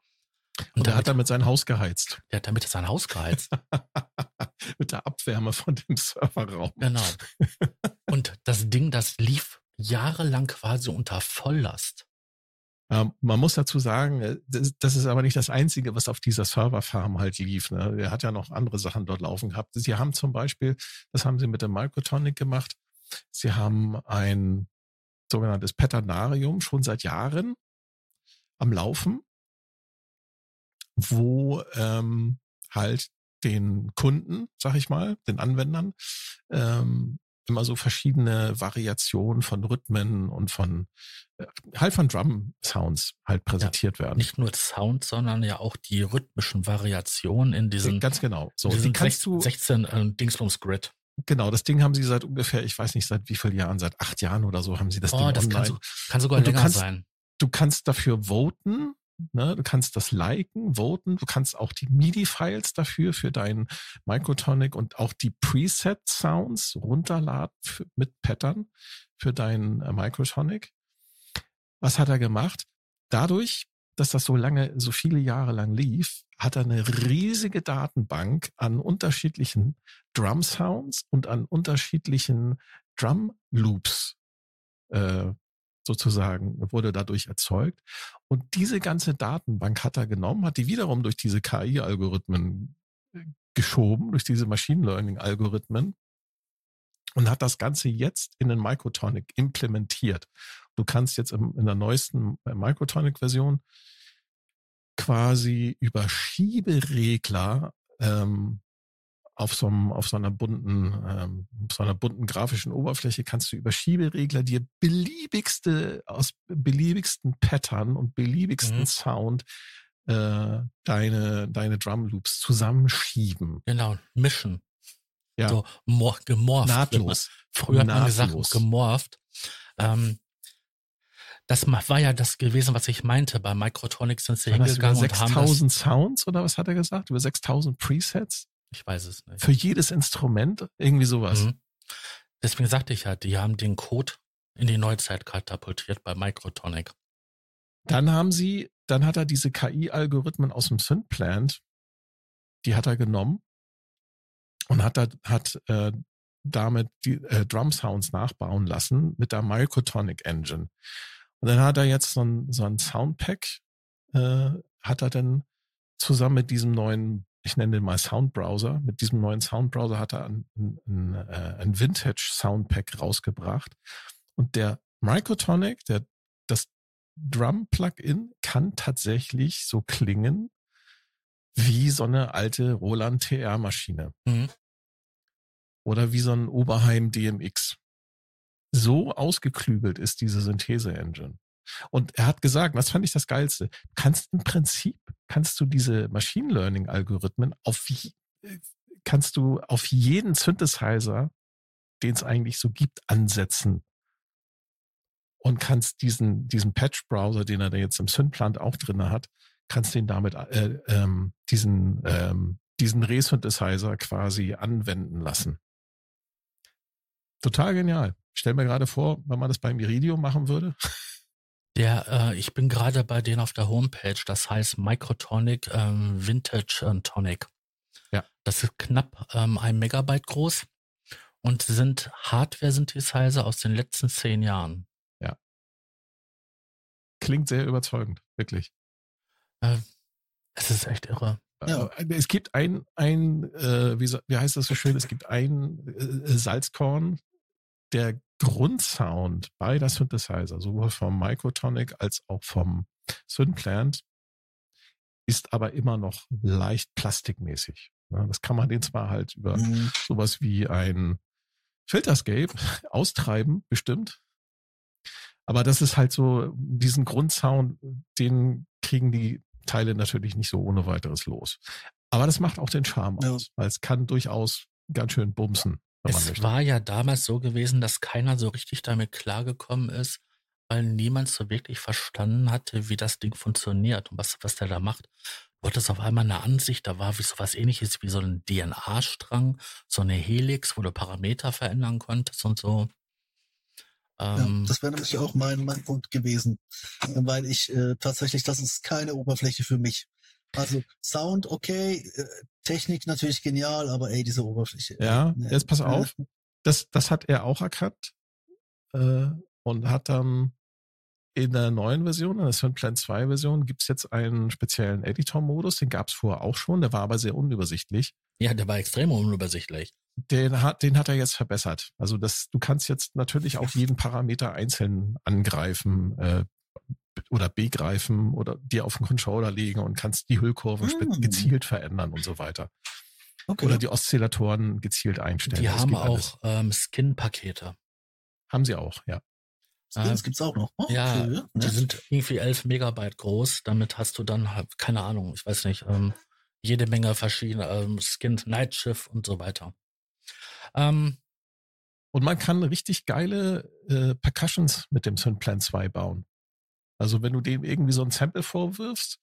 [SPEAKER 3] Und, er hat damit sein Haus geheizt.
[SPEAKER 1] Der hat damit sein Haus geheizt.
[SPEAKER 3] Mit der Abwärme von dem Serverraum.
[SPEAKER 1] Genau. Und das Ding, das lief jahrelang quasi unter Volllast.
[SPEAKER 3] Ähm, man muss dazu sagen, äh, das, das, ist aber nicht das Einzige, was auf dieser Serverfarm halt lief. Ne? Er hat ja noch andere Sachen dort laufen gehabt. Sie haben zum Beispiel, das haben sie mit dem Microtonic gemacht, sie haben ein sogenanntes Peternarium schon seit Jahren am Laufen wo ähm, halt den Kunden, sag ich mal, den Anwendern, ähm, immer so verschiedene Variationen von Rhythmen und von äh, halt von Drum Sounds halt präsentiert ja, werden.
[SPEAKER 1] Nicht nur Sound, sondern ja auch die rhythmischen Variationen in diesen
[SPEAKER 3] ganz genau.
[SPEAKER 1] So, die kannst 16, du 16 äh, Dingsbums Grid.
[SPEAKER 3] Genau, das Ding haben sie seit ungefähr, ich weiß nicht seit wie vielen Jahren, seit acht Jahren oder so haben sie das oh, Ding
[SPEAKER 1] das
[SPEAKER 3] online.
[SPEAKER 1] Kann, so, kann sogar länger
[SPEAKER 3] kannst,
[SPEAKER 1] sein.
[SPEAKER 3] Du kannst dafür voten, Ne, du kannst das liken, voten, du kannst auch die MIDI-Files dafür für deinen Microtonic und auch die Preset-Sounds runterladen mit Pattern für deinen äh, Microtonic. Was hat er gemacht? Dadurch, dass das so lange, so viele Jahre lang lief, hat er eine riesige Datenbank an unterschiedlichen Drum Sounds und an unterschiedlichen Drum Loops äh, sozusagen wurde dadurch erzeugt. Und diese ganze Datenbank hat er genommen, hat die wiederum durch diese KI-Algorithmen äh, geschoben, durch diese Machine Learning-Algorithmen und hat das Ganze jetzt in den Microtonic implementiert. Du kannst jetzt in der neuesten äh, Microtonic-Version quasi über Schieberegler ähm, auf so, einem, auf so einer bunten, ähm, so einer bunten grafischen Oberfläche kannst du über Schieberegler dir beliebigste, aus beliebigsten Pattern und beliebigsten mhm. Sound äh, deine, deine Drum Loops zusammenschieben.
[SPEAKER 1] Genau, mischen. Ja. So mor gemorpht.
[SPEAKER 3] Nahtlos.
[SPEAKER 1] Früher hat man gesagt, gemorpht. Ähm, Das war ja das gewesen, was ich meinte. Bei Microtronics sind sie hingegangen
[SPEAKER 3] über
[SPEAKER 1] und haben das,
[SPEAKER 3] 6000 Sounds oder was hat er gesagt? Über 6000 Presets?
[SPEAKER 1] Ich weiß es nicht.
[SPEAKER 3] Für jedes Instrument? Irgendwie sowas.
[SPEAKER 1] Mhm. Deswegen sagte ich ja, die haben den Code in die Neuzeit katapultiert bei Microtonic.
[SPEAKER 3] Dann haben sie, dann hat er diese KI-Algorithmen aus dem Synplant, die hat er genommen und hat, da, hat äh, damit die äh, Drum Sounds nachbauen lassen mit der Microtonic Engine. Und dann hat er jetzt so ein, so ein Soundpack, äh, hat er dann zusammen mit diesem neuen, ich nenne den mal Soundbrowser, mit diesem neuen Soundbrowser hat er ein, ein, ein, äh, ein Vintage Soundpack rausgebracht. Und der Microtonic, der, das Drum-Plugin kann tatsächlich so klingen wie so eine alte Roland TR-Maschine
[SPEAKER 1] Mhm.
[SPEAKER 3] oder wie so ein Oberheim DMX. So ausgeklügelt ist diese Synthese-Engine. Und er hat gesagt, das fand ich das Geilste, kannst im Prinzip, kannst du diese Machine Learning-Algorithmen auf, je- äh, kannst du auf jeden Synthesizer, den es eigentlich so gibt, ansetzen. Und kannst diesen, diesen Patch-Browser, den er da jetzt im Synplant auch drinne hat, kannst den damit, äh, ähm, diesen, ähm, diesen Re-Synthesizer quasi anwenden lassen. Total genial. Ich stell mir gerade vor, wenn man das beim Iridium machen würde.
[SPEAKER 1] Der, äh, ich bin gerade bei denen auf der Homepage, das heißt Microtonic ähm, Vintage äh, Tonic.
[SPEAKER 3] Ja.
[SPEAKER 1] Das ist knapp ähm, ein Megabyte groß und sind Hardware-Synthesizer aus den letzten zehn Jahren.
[SPEAKER 3] Klingt sehr überzeugend, wirklich.
[SPEAKER 1] Äh, es ist echt irre.
[SPEAKER 2] Ja.
[SPEAKER 3] Äh, Es gibt ein, ein äh, wie, so- wie heißt das so schön, es gibt ein äh, Salzkorn, der Grundsound beider Synthesizer, sowohl vom Microtonic als auch vom Synplant, ist aber immer noch leicht plastikmäßig. Ja, das kann man den zwar halt über
[SPEAKER 2] Mhm.
[SPEAKER 3] sowas wie ein Filterscape austreiben, bestimmt. Aber das ist halt so, diesen Grundsound, den kriegen die Teile natürlich nicht so ohne weiteres los. Aber das macht auch den Charme
[SPEAKER 2] Ja.
[SPEAKER 3] aus, weil es kann durchaus ganz schön bumsen,
[SPEAKER 1] Es war ja damals so gewesen, dass keiner so richtig damit klargekommen ist, weil niemand so wirklich verstanden hatte, wie das Ding funktioniert und was, was der da macht. Du hattest auf einmal eine Ansicht, da war wie so was ähnliches wie so ein DNA-Strang, so eine Helix, wo du Parameter verändern konntest und so.
[SPEAKER 2] Ja,
[SPEAKER 1] Ähm,
[SPEAKER 2] das wäre nämlich auch mein, mein Punkt gewesen, weil ich äh, tatsächlich, das ist keine Oberfläche für mich. Also Sound okay, äh, Technik natürlich genial, aber ey, diese Oberfläche.
[SPEAKER 3] Ja,
[SPEAKER 2] äh,
[SPEAKER 3] jetzt pass auf. Das, das hat er auch erkannt äh, und hat dann in der neuen Version, in der Synplan 2 Version, gibt's jetzt einen speziellen Editor-Modus, den gab's vorher auch schon, der war aber sehr unübersichtlich.
[SPEAKER 1] ja, der war extrem unübersichtlich.
[SPEAKER 3] Den hat, den hat er jetzt verbessert. Also das, du kannst jetzt natürlich auch jeden Parameter einzeln angreifen äh, oder begreifen oder dir auf den Controller legen und kannst die Hüllkurven spe-
[SPEAKER 2] Mm.
[SPEAKER 3] gezielt verändern und so weiter.
[SPEAKER 2] Okay.
[SPEAKER 3] Oder die Oszillatoren gezielt einstellen.
[SPEAKER 1] Die
[SPEAKER 3] Das
[SPEAKER 1] haben auch ähm, Skin-Pakete.
[SPEAKER 3] Haben sie auch, ja.
[SPEAKER 2] Skins gibt's auch noch. Okay,
[SPEAKER 1] Ja,
[SPEAKER 2] ja.
[SPEAKER 1] Die sind irgendwie 11 Megabyte groß. Damit hast du dann halt, keine Ahnung, ich weiß nicht, ähm, jede Menge verschiedene ähm, Skins, Nightshift und so weiter. Ähm,
[SPEAKER 3] Und man kann richtig geile äh, Percussions mit dem Synplan 2 bauen. Also wenn du dem irgendwie so ein Sample vorwirfst,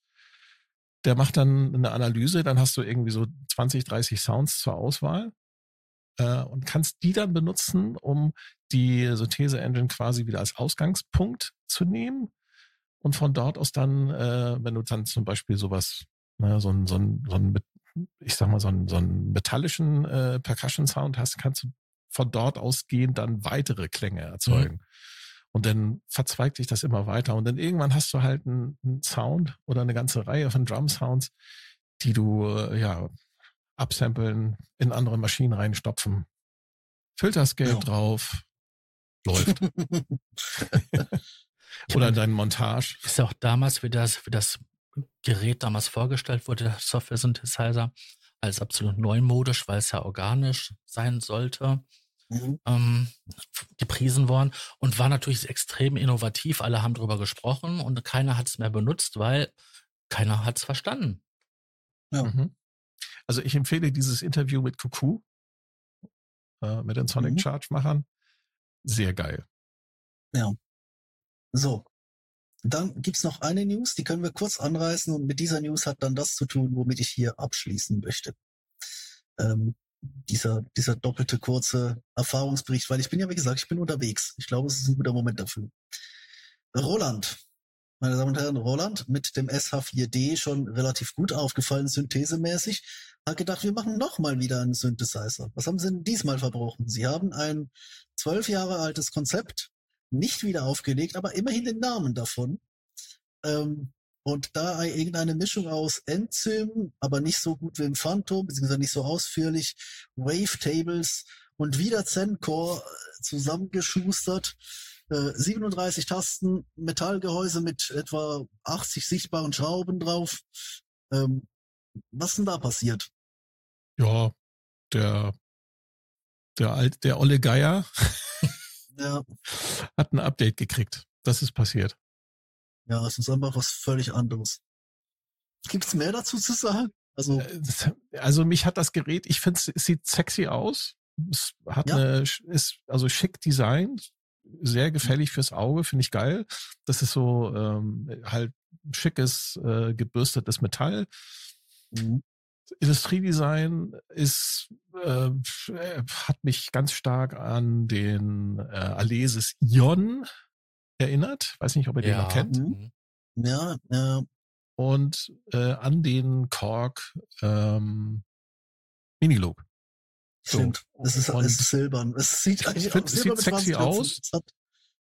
[SPEAKER 3] der macht dann eine Analyse, dann hast du irgendwie so 20, 30 Sounds zur Auswahl äh, und kannst die dann benutzen, um die Synthese-Engine quasi wieder als Ausgangspunkt zu nehmen und von dort aus dann, äh, wenn du dann zum Beispiel sowas, ne, so ein, so ein, so ein ich sag mal, so einen, so einen metallischen äh, Percussion-Sound hast, kannst du von dort ausgehend dann weitere Klänge erzeugen. Und dann verzweigt sich das immer weiter. Und dann irgendwann hast du halt einen, einen Sound oder eine ganze Reihe von Drum-Sounds, die du äh, ja absamplen, in andere Maschinen reinstopfen. Filterscape
[SPEAKER 2] Ja.
[SPEAKER 3] drauf, läuft. Oder in deinen Montage.
[SPEAKER 1] ist ja auch damals, wie das, wie das Gerät damals vorgestellt wurde, der Software-Synthesizer, als absolut neumodisch, weil es ja organisch sein sollte,
[SPEAKER 2] Mhm.
[SPEAKER 1] ähm, gepriesen worden und war natürlich extrem innovativ. Alle haben drüber gesprochen und keiner hat es mehr benutzt, weil keiner hat es verstanden.
[SPEAKER 2] Ja.
[SPEAKER 3] Mhm. Also ich empfehle dieses Interview mit Cuckoo, äh, mit den Sonic
[SPEAKER 2] Mhm.
[SPEAKER 3] Charge Machern. Sehr geil.
[SPEAKER 2] So. Dann gibt's noch eine News, die können wir kurz anreißen und mit dieser News hat dann das zu tun, womit ich hier abschließen möchte. Ähm, dieser, dieser doppelte kurze Erfahrungsbericht, weil ich bin ja, wie gesagt, ich bin unterwegs. Ich glaube, es ist ein guter Moment dafür. Roland, meine Damen und Herren, Roland mit dem SH4D schon relativ gut aufgefallen, synthesemäßig, hat gedacht, wir machen nochmal wieder einen Synthesizer. Was haben Sie denn diesmal verbrochen? Sie haben ein zwölf Jahre altes Konzept nicht wieder aufgelegt, aber immerhin den Namen davon. Ähm, und da irgendeine Mischung aus Enzym, aber nicht so gut wie im Phantom, beziehungsweise nicht so ausführlich, Wavetables und wieder Zencore äh, zusammengeschustert. Äh, 37 Tasten, Metallgehäuse mit etwa 80 sichtbaren Schrauben drauf. Ähm, was denn da passiert?
[SPEAKER 3] Ja, der, der alt, der Olle Geier
[SPEAKER 2] ja.
[SPEAKER 3] hat ein Update gekriegt. Das ist passiert.
[SPEAKER 2] Ja, es ist einfach was völlig anderes. Gibt's mehr dazu zu sagen?
[SPEAKER 3] Also, äh, also mich hat das Gerät, ich finde es sieht sexy aus. Es hat ja. eine, ist also schick designt, sehr gefällig fürs Auge, finde ich geil. Das ist so ähm, halt schickes, äh, gebürstetes Metall. Mhm. Industriedesign ist äh, hat mich ganz stark an den äh, Alesis Ion erinnert. Weiß nicht, ob ihr ja. den noch kennt.
[SPEAKER 2] Mhm. Ja, ja.
[SPEAKER 3] Und äh, an den Korg ähm, Minilog.
[SPEAKER 2] So. Stimmt. Es ist, es ist silbern. Es sieht eigentlich
[SPEAKER 3] find, es sieht sexy aus.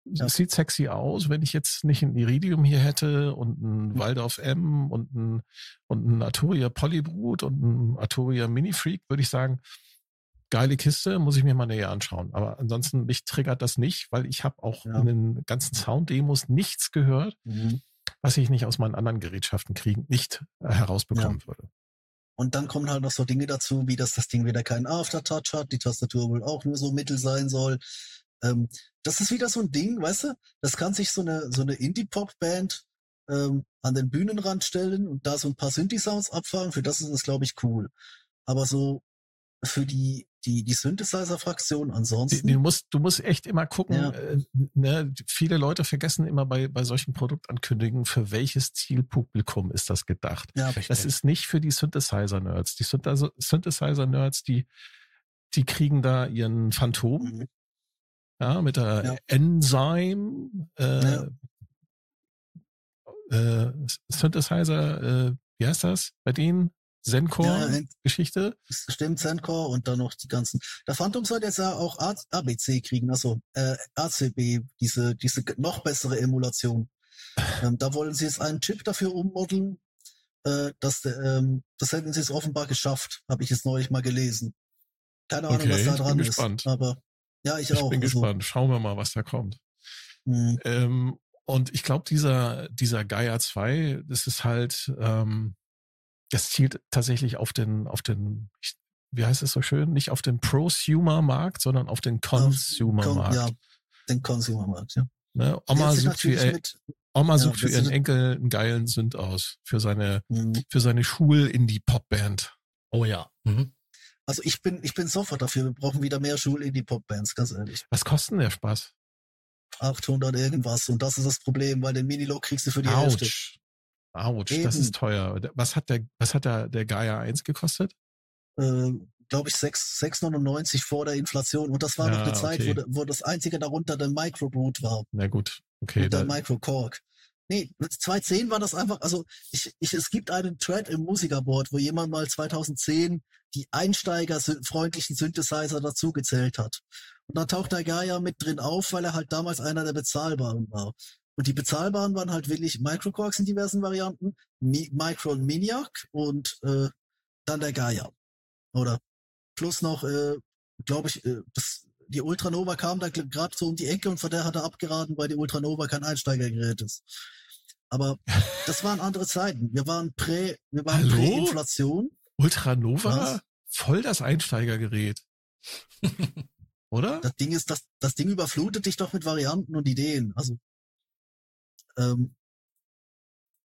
[SPEAKER 3] Ja. es sieht sexy aus, wenn ich jetzt nicht ein Iridium hier hätte und ein mhm. Waldorf M und ein, und ein Arturia Polybrut und ein Arturia Mini Freak, würde ich sagen, geile Kiste, muss ich mir mal näher anschauen. Aber ansonsten, mich triggert das nicht, weil ich habe auch ja. in den ganzen Sound-Demos nichts gehört, mhm. was ich nicht aus meinen anderen Gerätschaften kriegen, nicht äh, herausbekommen ja. würde.
[SPEAKER 2] Und dann kommen halt noch so Dinge dazu, wie dass das Ding wieder keinen Aftertouch hat, die Tastatur wohl auch nur so mittel sein soll. Ähm, das ist wieder so ein Ding, weißt du? Das kann sich so eine, so eine Indie-Pop-Band ähm, an den Bühnenrand stellen und da so ein paar Synthi-Sounds abfahren. Für das ist das, glaube ich, cool. Aber so für die die, die Synthesizer-Fraktion ansonsten.
[SPEAKER 3] Du musst, du musst echt immer gucken, ja. äh, ne, viele Leute vergessen immer bei, bei solchen Produktankündigungen, für welches Zielpublikum ist das gedacht. Ja, das ist nicht für die Synthesizer-Nerds. Die Synthesizer-Nerds, die, die kriegen da ihren Phantom, mhm. ja, mit der ja. Enzyme, äh, ja. äh, Synthesizer, äh, wie heißt das bei denen? Zencore-Geschichte.
[SPEAKER 2] Ja, stimmt, Zencore und dann noch die ganzen. Der Phantom soll jetzt ja auch ABC kriegen, also äh, ACB, diese, diese noch bessere Emulation. ähm, da wollen sie jetzt einen Chip dafür ummodeln. Äh, das, ähm, das hätten sie es offenbar geschafft, habe ich jetzt neulich mal gelesen. Keine Ahnung, okay, was da dran ist. Gespannt. Aber ja, ich,
[SPEAKER 3] ich
[SPEAKER 2] auch.
[SPEAKER 3] Ich bin also. gespannt. Schauen wir mal, was da kommt. Mhm. Ähm, und ich glaube, dieser, dieser Gaia 2, das ist halt, ähm, das zielt tatsächlich auf den, auf den, wie heißt es so schön, nicht auf den Prosumer-Markt, sondern auf den Consumer-Markt. Ja,
[SPEAKER 2] den Consumer-Markt, ja.
[SPEAKER 3] Ne? Oma sucht, für, ihr, Oma sucht ja, für ihren Enkel einen geilen Sünd aus. Für seine, mhm. für seine Schul-Indie-Pop-Band.
[SPEAKER 1] Oh ja. Mhm.
[SPEAKER 2] Also ich bin, ich bin sofort dafür. Wir brauchen wieder mehr Schul-Indie-Pop-Bands, ganz ehrlich.
[SPEAKER 3] Was kostet der Spaß?
[SPEAKER 2] 800 irgendwas. Und das ist das Problem, weil den Minilog kriegst du für die Ouch. Hälfte.
[SPEAKER 3] Autsch, Eben. das ist teuer. Was hat der, was hat der, der Gaia 1 gekostet?
[SPEAKER 2] Äh, Glaube ich 6,99 vor der Inflation. Und das war ja, noch eine Zeit, okay. wo, wo das einzige darunter der Microboot war.
[SPEAKER 3] Na gut, okay.
[SPEAKER 2] Und der Microcork. Nee, 2010 war das einfach, also ich, ich, es gibt einen Thread im Musikerboard, wo jemand mal 2010 die einsteigerfreundlichen Synthesizer dazugezählt hat. Und da taucht der Gaia mit drin auf, weil er halt damals einer der bezahlbaren war. Und die bezahlbaren waren halt wirklich Microquarks in diversen Varianten, Mi Micro und Miniac und äh, dann der Gaia. Oder plus noch, äh, glaube ich, äh, das, die Ultranova kam da gerade so um die Ecke und von der hat er abgeraten, weil die Ultranova kein Einsteigergerät ist. Aber das waren andere Zeiten. Wir waren prä, wir waren Prä-Inflation.
[SPEAKER 3] Ultranova? Was? Voll das Einsteigergerät. Oder?
[SPEAKER 2] Das Ding ist, das, das Ding überflutet dich doch mit Varianten und Ideen. Also ähm,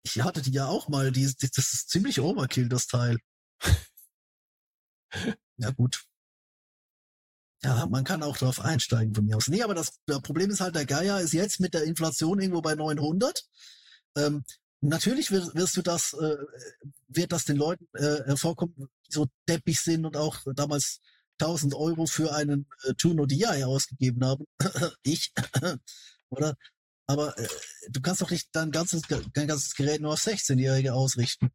[SPEAKER 2] ich hatte die ja auch mal, die, die, das ist ziemlich Overkill, das Teil. ja, gut. Ja, man kann auch drauf einsteigen von mir aus. Nee, aber das, das Problem ist halt, der Geier ist jetzt mit der Inflation irgendwo bei 900. Ähm, natürlich wirst, wirst du das, äh, wird das den Leuten äh, hervorkommen, die so deppig sind und auch damals 1000 Euro für einen äh, Juno DI ausgegeben haben. ich, oder? Aber äh, du kannst doch nicht dein ganzes, dein ganzes Gerät nur auf 16-Jährige ausrichten.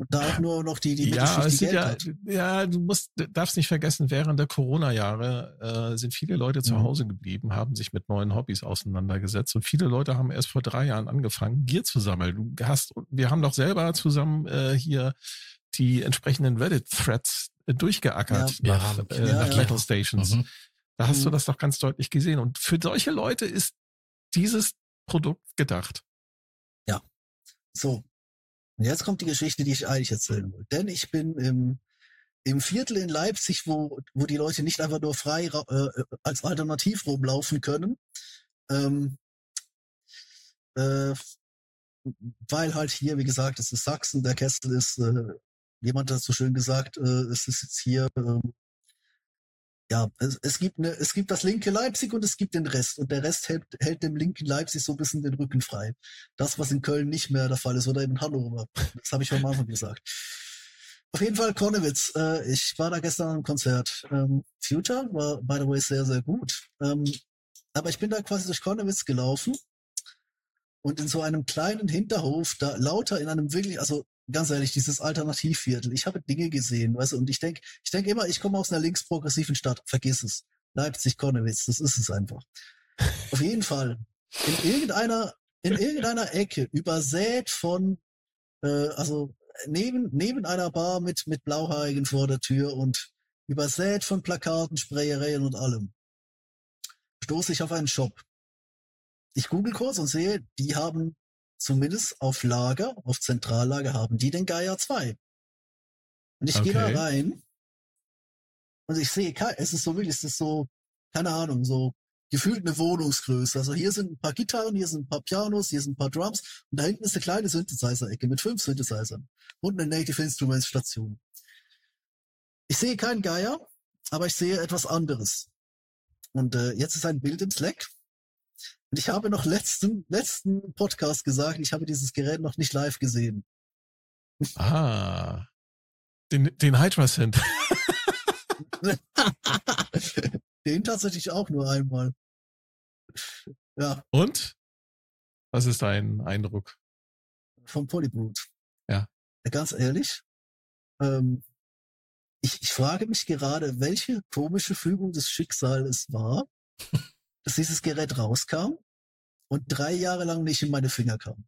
[SPEAKER 2] Und da auch nur noch die, die
[SPEAKER 3] ja, es
[SPEAKER 2] die
[SPEAKER 3] sind ja, ja, du musst, darfst nicht vergessen, während der Corona-Jahre äh, sind viele Leute zu
[SPEAKER 2] Mhm.
[SPEAKER 3] Hause geblieben, haben sich mit neuen Hobbys auseinandergesetzt und viele Leute haben erst vor drei Jahren angefangen, Gier zu sammeln. Du hast, wir haben doch selber zusammen äh, hier die entsprechenden Reddit-Threads äh, durchgeackert
[SPEAKER 1] Ja.
[SPEAKER 3] nach,
[SPEAKER 1] Ja,
[SPEAKER 3] äh,
[SPEAKER 2] ja,
[SPEAKER 3] nach
[SPEAKER 2] ja.
[SPEAKER 3] Metal Stations.
[SPEAKER 1] Mhm.
[SPEAKER 3] Da hast du
[SPEAKER 2] Mhm.
[SPEAKER 3] das doch ganz deutlich gesehen. Und für solche Leute ist dieses Produkt gedacht.
[SPEAKER 2] So. Und jetzt kommt die Geschichte, die ich eigentlich erzählen wollte. Denn ich bin im, im Viertel in Leipzig, wo, wo die Leute nicht einfach nur frei äh, als Alternativ rumlaufen können, ähm, äh, weil halt hier, wie gesagt, es ist Sachsen, der Kessel ist, äh, jemand hat so schön gesagt, äh, es ist jetzt hier, ähm, ja, es, es gibt eine, es gibt das linke Leipzig und es gibt den Rest und der Rest hält, hält dem linken Leipzig so ein bisschen den Rücken frei. Das, was in Köln nicht mehr der Fall ist oder in Hannover. Das habe ich am Anfang gesagt. Auf jeden Fall Kornewitz. Äh, ich war da gestern am Konzert. Ähm, Future war, by the way, sehr, sehr gut. Ähm, aber ich bin da quasi durch Kornewitz gelaufen und in so einem kleinen Hinterhof, da lauter in einem wirklich, also ganz ehrlich, dieses Alternativviertel. Ich habe Dinge gesehen, weißt du, und ich denke, ich denke immer, ich komme aus einer linksprogressiven Stadt. Vergiss es. Leipzig, Kornewitz, das ist es einfach. Auf jeden Fall. In irgendeiner, in irgendeiner Ecke, übersät von, äh, also neben, neben einer Bar mit, mit Blauhaarigen vor der Tür und übersät von Plakaten, Sprayereien und allem, stoße ich auf einen Shop. Ich google kurz und sehe, die haben zumindest auf Lager, auf Zentrallager haben die den Gaia 2. Und ich gehe da
[SPEAKER 3] Okay.
[SPEAKER 2] rein und ich sehe, es ist so wirklich, es ist so, keine Ahnung, so gefühlt eine Wohnungsgröße. Also hier sind ein paar Gitarren, hier sind ein paar Pianos, hier sind ein paar Drums und da hinten ist eine kleine Synthesizer-Ecke mit fünf Synthesizern und eine Native Instruments Station. Ich sehe keinen Geier, aber ich sehe etwas anderes. Und äh, jetzt ist ein Bild im Slack. Und ich habe noch letzten, letzten Podcast gesagt, ich habe dieses Gerät noch nicht live gesehen.
[SPEAKER 3] Ah. Den, den Hydra Synth.
[SPEAKER 2] Den tatsächlich auch nur einmal. Ja,
[SPEAKER 3] Und? Was ist dein Eindruck?
[SPEAKER 2] vom Polybrute.
[SPEAKER 3] Ja.
[SPEAKER 2] Ganz ehrlich, ähm, ich, ich frage mich gerade, welche komische Fügung des Schicksals es war, dass dieses Gerät rauskam und drei Jahre lang nicht in meine Finger kam.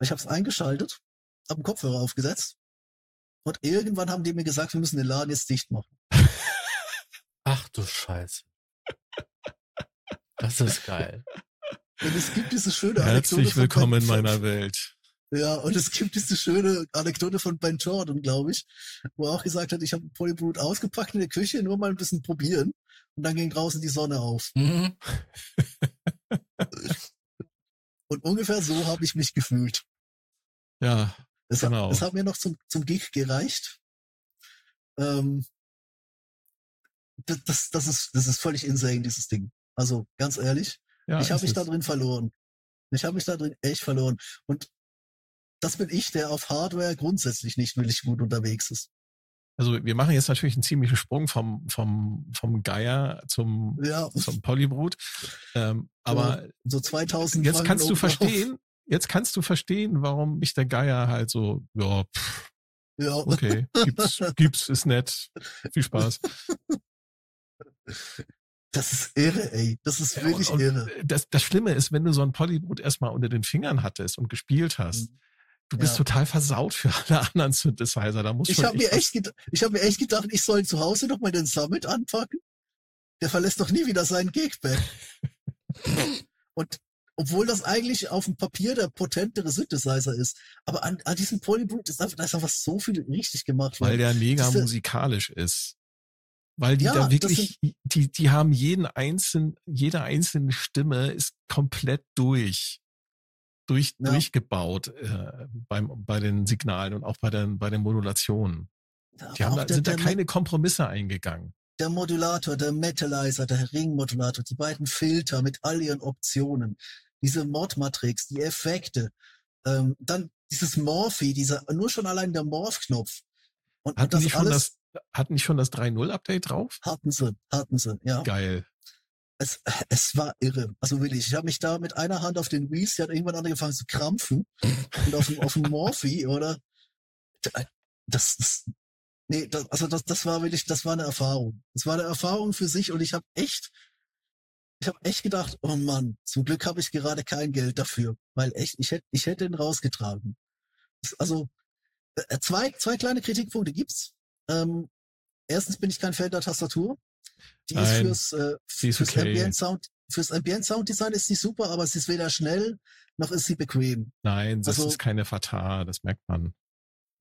[SPEAKER 2] Ich habe es eingeschaltet, habe einen Kopfhörer aufgesetzt und irgendwann haben die mir gesagt, wir müssen den Laden jetzt dicht machen.
[SPEAKER 1] Ach du Scheiße. Das ist geil.
[SPEAKER 2] Und es gibt diese schöne Anekdote
[SPEAKER 3] Herzlich
[SPEAKER 2] von
[SPEAKER 3] willkommen in meiner Welt.
[SPEAKER 2] Ja, und es gibt diese schöne Anekdote von Ben Jordan, glaube ich, wo er auch gesagt hat, ich habe Polybrut ausgepackt in der Küche, nur mal ein bisschen probieren. Und dann ging draußen die Sonne auf.
[SPEAKER 1] Mhm.
[SPEAKER 2] Und ungefähr so habe ich mich gefühlt.
[SPEAKER 3] Ja,
[SPEAKER 2] Es,
[SPEAKER 3] Genau.
[SPEAKER 2] hat, es hat mir noch zum, zum Gig gereicht. Ähm, das, das, das, ist, das ist völlig insane, dieses Ding. Also ganz ehrlich,
[SPEAKER 3] ja.
[SPEAKER 2] ich habe mich da drin verloren. Ich habe mich da drin echt verloren. Und das bin ich, der auf Hardware grundsätzlich nicht wirklich gut unterwegs ist.
[SPEAKER 3] Also wir machen jetzt natürlich einen ziemlichen Sprung vom, vom, vom Geier zum,
[SPEAKER 2] Ja,
[SPEAKER 3] zum Polybrut. Ähm, aber
[SPEAKER 2] so 2000.
[SPEAKER 3] jetzt
[SPEAKER 2] Franken
[SPEAKER 3] kannst du verstehen, jetzt kannst du verstehen, warum mich der Geier halt so, ja, pff,
[SPEAKER 2] Ja,
[SPEAKER 3] okay, gibt's, gibt's, ist nett, viel Spaß.
[SPEAKER 2] das ist irre, ey. Das ist wirklich
[SPEAKER 3] und, und
[SPEAKER 2] irre.
[SPEAKER 3] Das, das Schlimme ist, wenn du so ein Polybrut erstmal unter den Fingern hattest und gespielt hast, du bist.
[SPEAKER 2] Ja.
[SPEAKER 3] total versaut für alle anderen Synthesizer. Da muss
[SPEAKER 2] Ich habe mir echt, ich habe mir echt gedacht, ich soll zu Hause noch mal den Summit anpacken. Der verlässt doch nie wieder seinen Gigback. Und obwohl das eigentlich auf dem Papier der potentere Synthesizer ist, aber an, an diesem Polybrute ist einfach, da ist einfach so viel richtig gemacht
[SPEAKER 3] weil der mega
[SPEAKER 2] Diese-
[SPEAKER 3] musikalisch ist. Weil die
[SPEAKER 2] Ja,
[SPEAKER 3] da wirklich, die, die haben jeden einzelnen, jede einzelne Stimme ist komplett durch, durch,
[SPEAKER 2] Ja.
[SPEAKER 3] durchgebaut äh, beim, bei den Signalen und auch bei den, bei den Modulationen. Die haben da,
[SPEAKER 2] der,
[SPEAKER 3] sind da keine Kompromisse eingegangen.
[SPEAKER 2] der Modulator, der Metalizer, der Ringmodulator, die beiden Filter mit all ihren Optionen. diese Mod-Matrix, die Effekte, ähm, dann dieses Morphy, dieser, nur schon allein der Morph-Knopf.
[SPEAKER 3] Und, hatten und das die schon alles, das, hatten die schon das 3.0-Update drauf?
[SPEAKER 2] Hatten sie, hatten sie, ja.
[SPEAKER 3] Geil.
[SPEAKER 2] Es, es war irre. Also wirklich, ich habe mich da mit einer Hand auf den Wheels, die hat irgendwann angefangen zu krampfen. und auf dem, auf dem Morphy, oder? Das, das, nee, das, also das, das war wirklich, das war eine Erfahrung. Das war eine Erfahrung für sich und ich habe echt, ich habe echt gedacht, oh Mann, zum Glück habe ich gerade kein Geld dafür, weil echt, ich hätte, ich hätte ihn rausgetragen. Also äh, zwei, zwei kleine Kritikpunkte gibt's. Ähm, erstens bin ich kein Fan der Tastatur. Die Nein, ist fürs, äh, fürs okay. Ambient Sound, fürs Ambient Sound Design ist sie super, aber sie ist weder schnell noch ist sie bequem.
[SPEAKER 3] Nein, das also, ist keine Fatah, das merkt man.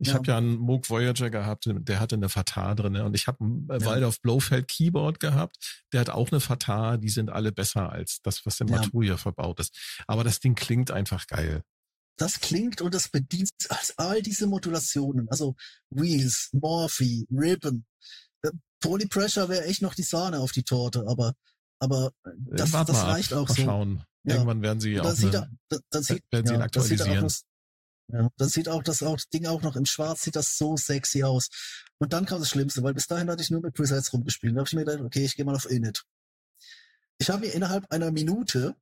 [SPEAKER 3] Ich ja. habe ja einen Moog Voyager gehabt, der hatte eine Fatah drin und ich habe ein ja. Waldorf Blofeld Keyboard gehabt, der hat auch eine Fatah, die sind alle besser als das, was im ja. Matuja verbaut ist. Aber das Ding klingt einfach geil.
[SPEAKER 2] Das klingt und das bedient all diese Modulationen, also Wheels, Morphe, Ribbon, äh, Polypressure wäre echt noch die Sahne auf die Torte, aber aber äh, das, das reicht auch
[SPEAKER 3] mal
[SPEAKER 2] so.
[SPEAKER 3] Schauen. Irgendwann werden sie auch eine,
[SPEAKER 2] da, da sieht,
[SPEAKER 3] werden sie ihn aktualisieren.
[SPEAKER 2] Ja, dann sieht auch das auch, Ding auch noch im Schwarz, sieht das so sexy aus. Und dann kam das Schlimmste, weil bis dahin hatte ich nur mit Presets rumgespielt. Da habe ich mir gedacht, okay, ich gehe mal auf Init. Ich habe mir innerhalb einer Minute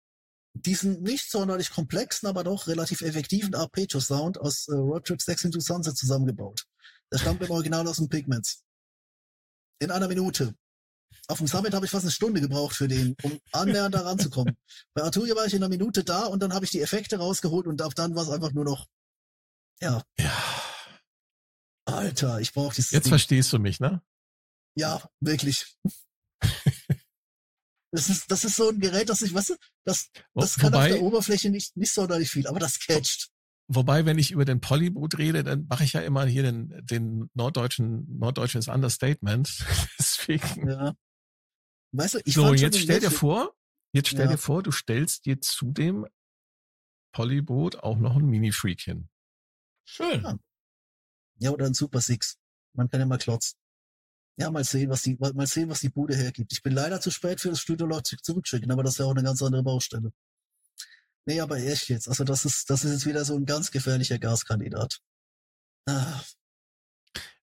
[SPEAKER 2] diesen nicht sonderlich komplexen, aber doch relativ effektiven Arpeggio-Sound aus äh, Road Trip 6 into Sunset zusammengebaut. Der stammt im Original aus den Pigments. In einer Minute. Auf dem Summit habe ich fast eine Stunde gebraucht für den, um annähernd da ranzukommen. Bei Arturia war ich in einer Minute da und dann habe ich die Effekte rausgeholt und ab dann war es einfach nur noch ja.
[SPEAKER 3] Ja.
[SPEAKER 2] Alter, ich brauche dieses.
[SPEAKER 3] Jetzt Ding. verstehst du mich, ne?
[SPEAKER 2] Ja, wirklich. das ist, das ist so ein Gerät, das ich, weißt du, das, das Wobei, kann auf der Oberfläche nicht, nicht sonderlich viel, aber das catcht.
[SPEAKER 3] Wobei, wenn ich über den Polyboot rede, dann mache ich ja immer hier den, den norddeutschen, norddeutsches Understatement. Deswegen. Ja.
[SPEAKER 2] Weißt du, ich
[SPEAKER 3] So, jetzt stell dir vor, jetzt stell ja. dir vor, du stellst dir zu dem Polyboot auch noch ein Mini-Freak hin.
[SPEAKER 1] Schön.
[SPEAKER 2] Ja. ja, oder ein Super Six. Man kann ja mal klotzen. Ja, mal sehen, was die, mal sehen, was die Bude hergibt. Ich bin leider zu spät für das Studio Logic zurückschicken, aber das wäre auch eine ganz andere Baustelle. Nee, aber echt jetzt. Also das ist, das ist jetzt wieder so ein ganz gefährlicher Gaskandidat.
[SPEAKER 3] Ah.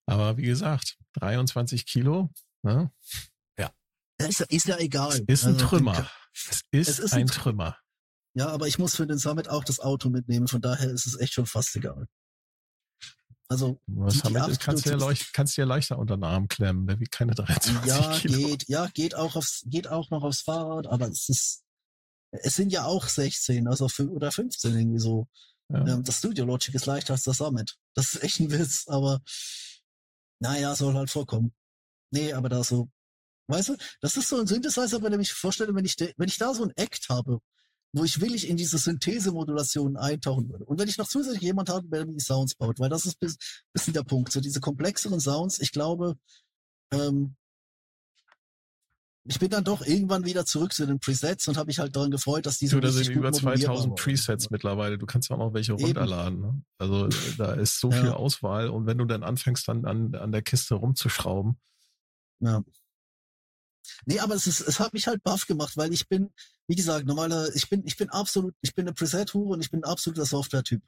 [SPEAKER 3] Aber wie gesagt, 23 Kilo, ne?
[SPEAKER 2] Ja. Ist, ist ja egal. Es
[SPEAKER 3] ist ein also, Trümmer. Es ist, es ist ein, ein Trümmer.
[SPEAKER 2] Ja, aber ich muss für den Summit auch das Auto mitnehmen, von daher ist es echt schon fast egal. Also
[SPEAKER 3] Was die, die kannst, du ja leicht, kannst du ja leichter unter den Arm klemmen, der wiegt keine 23
[SPEAKER 2] ja,
[SPEAKER 3] Kilo.
[SPEAKER 2] Geht, ja, geht auch aufs, geht auch noch aufs Fahrrad, aber es ist, es sind ja auch 16, also oder 15 irgendwie so. Ja. Ähm, das Studio Logic ist leichter als das Summit. Das ist echt ein Witz, aber naja, soll halt vorkommen. Nee, aber da so, weißt du, das ist so ein Synthesizer, bei dem ich vorstelle, wenn ich, wenn ich da so ein Act habe, wo ich willig in diese Synthesemodulation eintauchen würde. Und wenn ich noch zusätzlich jemand habe, der die Sounds baut, weil das ist bis, bisschen der Punkt. So diese komplexeren Sounds, ich glaube, ähm, ich bin dann doch irgendwann wieder zurück zu den Presets und habe mich halt daran gefreut, dass diese.
[SPEAKER 3] Du, da sind über 2000 Presets mittlerweile. Du kannst ja auch noch welche runterladen. Ne? Also da ist so ja. viel Auswahl und wenn du dann anfängst, dann an, an der Kiste rumzuschrauben.
[SPEAKER 2] Ja. Nee, aber es ist, es hat mich halt baff gemacht, weil ich bin, wie gesagt, normaler, ich bin, ich bin absolut, ich bin eine Preset-Hure und ich bin ein absoluter Software-Typ.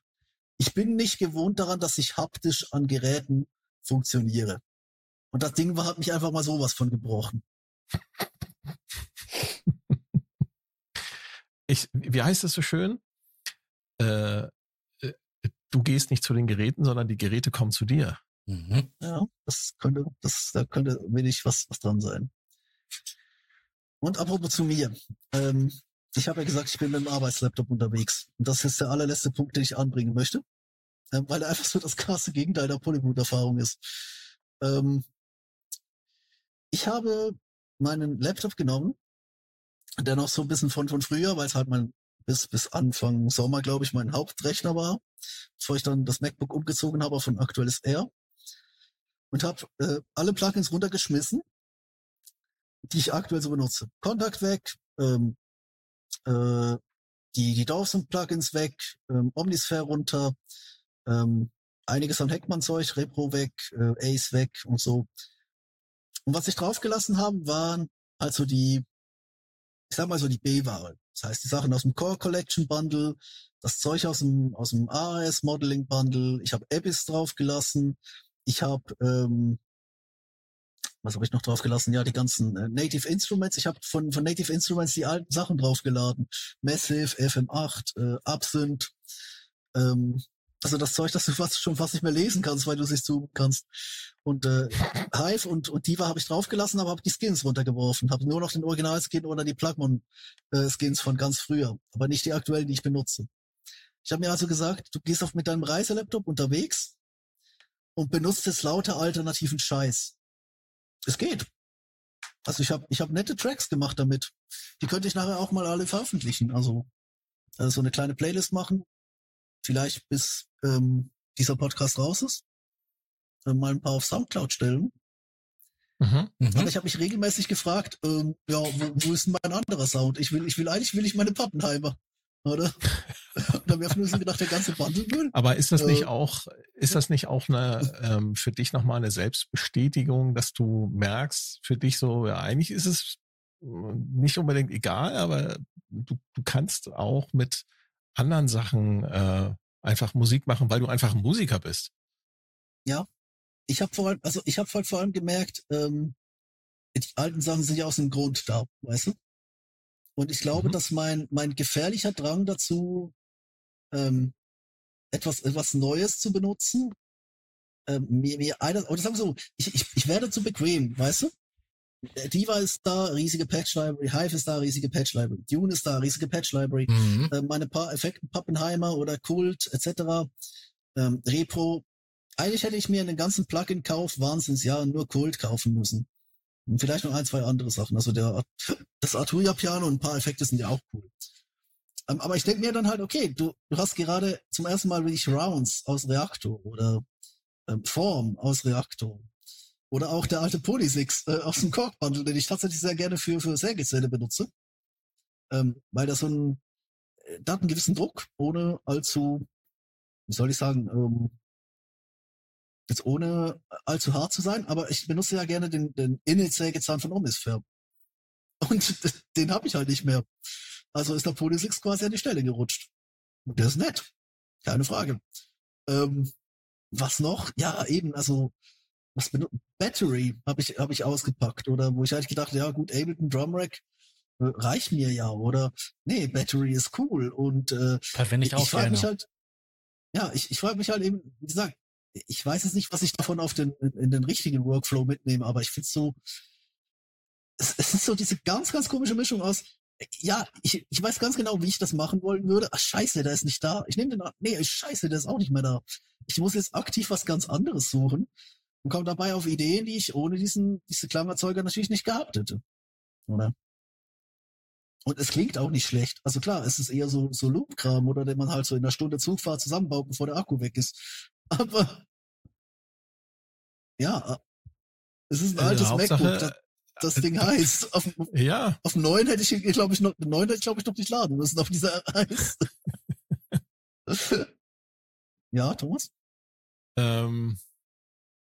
[SPEAKER 2] Ich bin nicht gewohnt daran, dass ich haptisch an Geräten funktioniere. Und das Ding war, hat mich einfach mal sowas von gebrochen.
[SPEAKER 3] Ich, wie heißt das so schön? Äh, äh, du gehst nicht zu den Geräten, sondern die Geräte kommen zu dir.
[SPEAKER 2] Mhm. Ja, das könnte, das, da könnte wenig was, was dran sein. Und apropos zu mir. Ähm, ich habe ja gesagt, ich bin mit dem Arbeitslaptop unterwegs. Und das ist der allerletzte Punkt, den ich anbringen möchte. Ähm, weil er einfach so das krasse Gegenteil der Polyboot-Erfahrung ist. Ähm, ich habe meinen Laptop genommen, der noch so ein bisschen von, von früher, weil es halt mein bis, bis Anfang Sommer, glaube ich, mein Hauptrechner war, bevor ich dann das MacBook umgezogen habe ein aktuelles Air. Und habe äh, alle Plugins runtergeschmissen die ich aktuell so benutze. Kontakt weg, ähm, äh, die, die Dawson-Plugins weg, ähm, Omnisphere runter, ähm, einiges an Heckmann-Zeug, Repro weg, äh, Ace weg und so. Und was ich draufgelassen habe, waren also die ich sag mal so die B-Ware. Das heißt, die Sachen aus dem Core Collection Bundle, das Zeug aus dem, aus dem AS Modeling Bundle, ich habe Abyss draufgelassen, ich habe, ähm, was habe ich noch draufgelassen? Ja, die ganzen äh, Native Instruments. Ich habe von, von Native Instruments die alten Sachen draufgeladen. Massive, FM8, äh, Absinthe, ähm, also das Zeug, das du fast schon fast nicht mehr lesen kannst, weil du es nicht zoomen kannst. Und äh, Hive und, und Diva habe ich draufgelassen, aber habe die Skins runtergeworfen. Habe nur noch den Original-Skin oder die Plugmon-Skins äh, von ganz früher, aber nicht die aktuellen, die ich benutze. Ich habe mir also gesagt, du gehst auf mit deinem Reiselaptop unterwegs und benutzt jetzt lauter alternativen Scheiß. Es geht. Also ich habe ich hab nette Tracks gemacht damit. Die könnte ich nachher auch mal alle veröffentlichen. Also, also so eine kleine Playlist machen, vielleicht bis ähm, dieser Podcast raus ist, äh, mal ein paar auf Soundcloud stellen. Mhm, Aber mhm. ich habe mich regelmäßig gefragt, ähm, ja, wo, wo ist denn mein anderer Sound? Ich will, ich will eigentlich will ich meine Pappenheimer, oder? Und dann werfen wir so gedacht, der ganze Bundle
[SPEAKER 3] Aber ist das nicht äh, auch, ist das nicht auch eine ähm, für dich nochmal eine Selbstbestätigung, dass du merkst, für dich so, ja, eigentlich ist es äh, nicht unbedingt egal, aber du, du kannst auch mit anderen Sachen äh, einfach Musik machen, weil du einfach ein Musiker bist.
[SPEAKER 2] Ja, ich habe vor allem, also ich habe vor allem gemerkt, ähm, die alten Sachen sind ja aus dem Grund da, weißt du? Und ich glaube, mhm. dass mein mein gefährlicher Drang dazu, ähm, etwas etwas Neues zu benutzen, ähm, mir mir einer oder sagen wir so, ich, ich ich werde zu bequem, weißt du? Diva ist da, riesige Patch Library, Hive ist da, riesige Patch Library, Dune ist da, riesige Patch Library, mhm. äh, meine paar Effekten Pappenheimer oder Kult etc. Ähm, Repro. Eigentlich hätte ich mir einen ganzen Plugin-Kauf Wahnsinnsjahr nur Kult kaufen müssen. Und vielleicht noch ein, zwei andere Sachen. Also der, das Arturia-Piano und ein paar Effekte sind ja auch cool. Ähm, aber ich denke mir dann halt, okay, du, du hast gerade zum ersten Mal wirklich Rounds aus Reaktor oder ähm, Form aus Reaktor oder auch der alte Polysix äh, aus dem Kork Bundle, den ich tatsächlich sehr gerne für, für Sägezähne benutze. Ähm, weil das so ein, äh, da hat einen gewissen Druck, ohne allzu, wie soll ich sagen, ähm, jetzt ohne allzu hart zu sein, aber ich benutze ja gerne den, den Innensägezahn von Omisphere. Und den habe ich halt nicht mehr. Also ist der Polysix quasi an die Stelle gerutscht. Und der ist nett. Keine Frage. Ähm, was noch? Ja, eben, also was benutzt? Battery habe ich, hab ich ausgepackt. Oder wo ich eigentlich gedacht, ja gut, Ableton Drum Rack äh, reicht mir ja. Oder nee, Battery ist cool. Und äh,
[SPEAKER 1] Verwende ich auch
[SPEAKER 2] ich frage mich halt, ja, ich, ich frage mich halt eben, wie gesagt, ich weiß jetzt nicht, was ich davon auf den, in, in den richtigen Workflow mitnehme, aber ich finde so, es, es ist so diese ganz, ganz komische Mischung aus, ja, ich, ich weiß ganz genau, wie ich das machen wollen würde. Ach, scheiße, der ist nicht da. Ich nehme den, nee, scheiße, der ist auch nicht mehr da. Ich muss jetzt aktiv was ganz anderes suchen und komme dabei auf Ideen, die ich ohne diesen, diese Klammerzeuger natürlich nicht gehabt hätte. Oder? Und es klingt auch nicht schlecht. Also klar, es ist eher so, so Loop-Kram, oder den man halt so in einer Stunde Zugfahrt zusammenbaut, bevor der Akku weg ist. Aber ja, es ist ein also altes Hauptsache, MacBook. Das, das Ding heißt. Auf,
[SPEAKER 3] ja.
[SPEAKER 2] Auf neun hätte ich, glaube ich, noch, neun hätte ich, glaube ich, noch nicht laden müssen auf dieser heiß. ja, Thomas?
[SPEAKER 3] Ähm,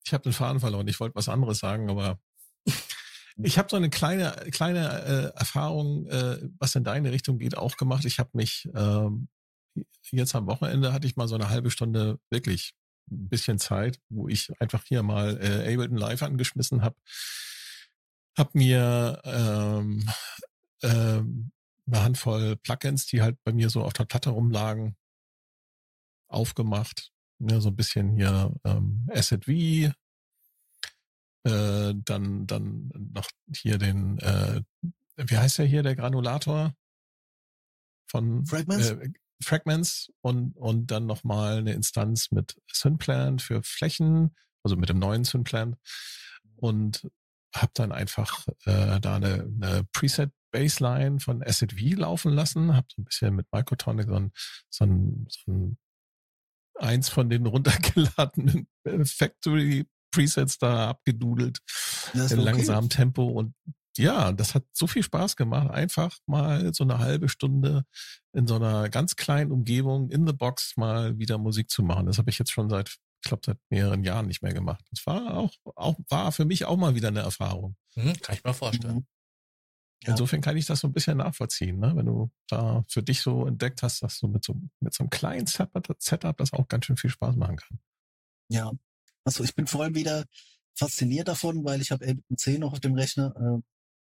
[SPEAKER 3] ich habe den Faden verloren. Ich wollte was anderes sagen, aber ich habe so eine kleine kleine äh, Erfahrung, äh, was in deine Richtung geht, auch gemacht. Ich habe mich ähm, jetzt am Wochenende hatte ich mal so eine halbe Stunde wirklich ein bisschen Zeit, wo ich einfach hier mal äh, Ableton Live angeschmissen habe, habe mir ähm, ähm, eine Handvoll Plugins, die halt bei mir so auf der Platte rumlagen, aufgemacht ne, so ein bisschen hier ähm, Asset V, äh, dann, dann noch hier den, äh, wie heißt der hier, der Granulator? Von
[SPEAKER 2] Fragments,
[SPEAKER 3] äh, Fragments und, und dann nochmal eine Instanz mit Synplant für Flächen, also mit dem neuen Synplant und habe dann einfach äh, da eine, eine Preset Baseline von Asset V laufen lassen, habe so ein bisschen mit Microtonic so ein, so ein, so ein eins von den runtergeladenen Factory Presets da abgedudelt in okay. langsamem Tempo und ja, das hat so viel Spaß gemacht, einfach mal so eine halbe Stunde in so einer ganz kleinen Umgebung in the Box mal wieder Musik zu machen. Das habe ich jetzt schon seit, ich glaube, seit mehreren Jahren nicht mehr gemacht. Das war auch, auch war für mich auch mal wieder eine Erfahrung.
[SPEAKER 1] Mhm, kann ich mir vorstellen.
[SPEAKER 3] Ja. Insofern kann ich das so ein bisschen nachvollziehen, ne? wenn du da für dich so entdeckt hast, dass du mit so, mit so einem kleinen Setup das auch ganz schön viel Spaß machen kann.
[SPEAKER 2] Ja, also ich bin vor allem wieder fasziniert davon, weil ich habe Ableton 10 noch auf dem Rechner. Äh,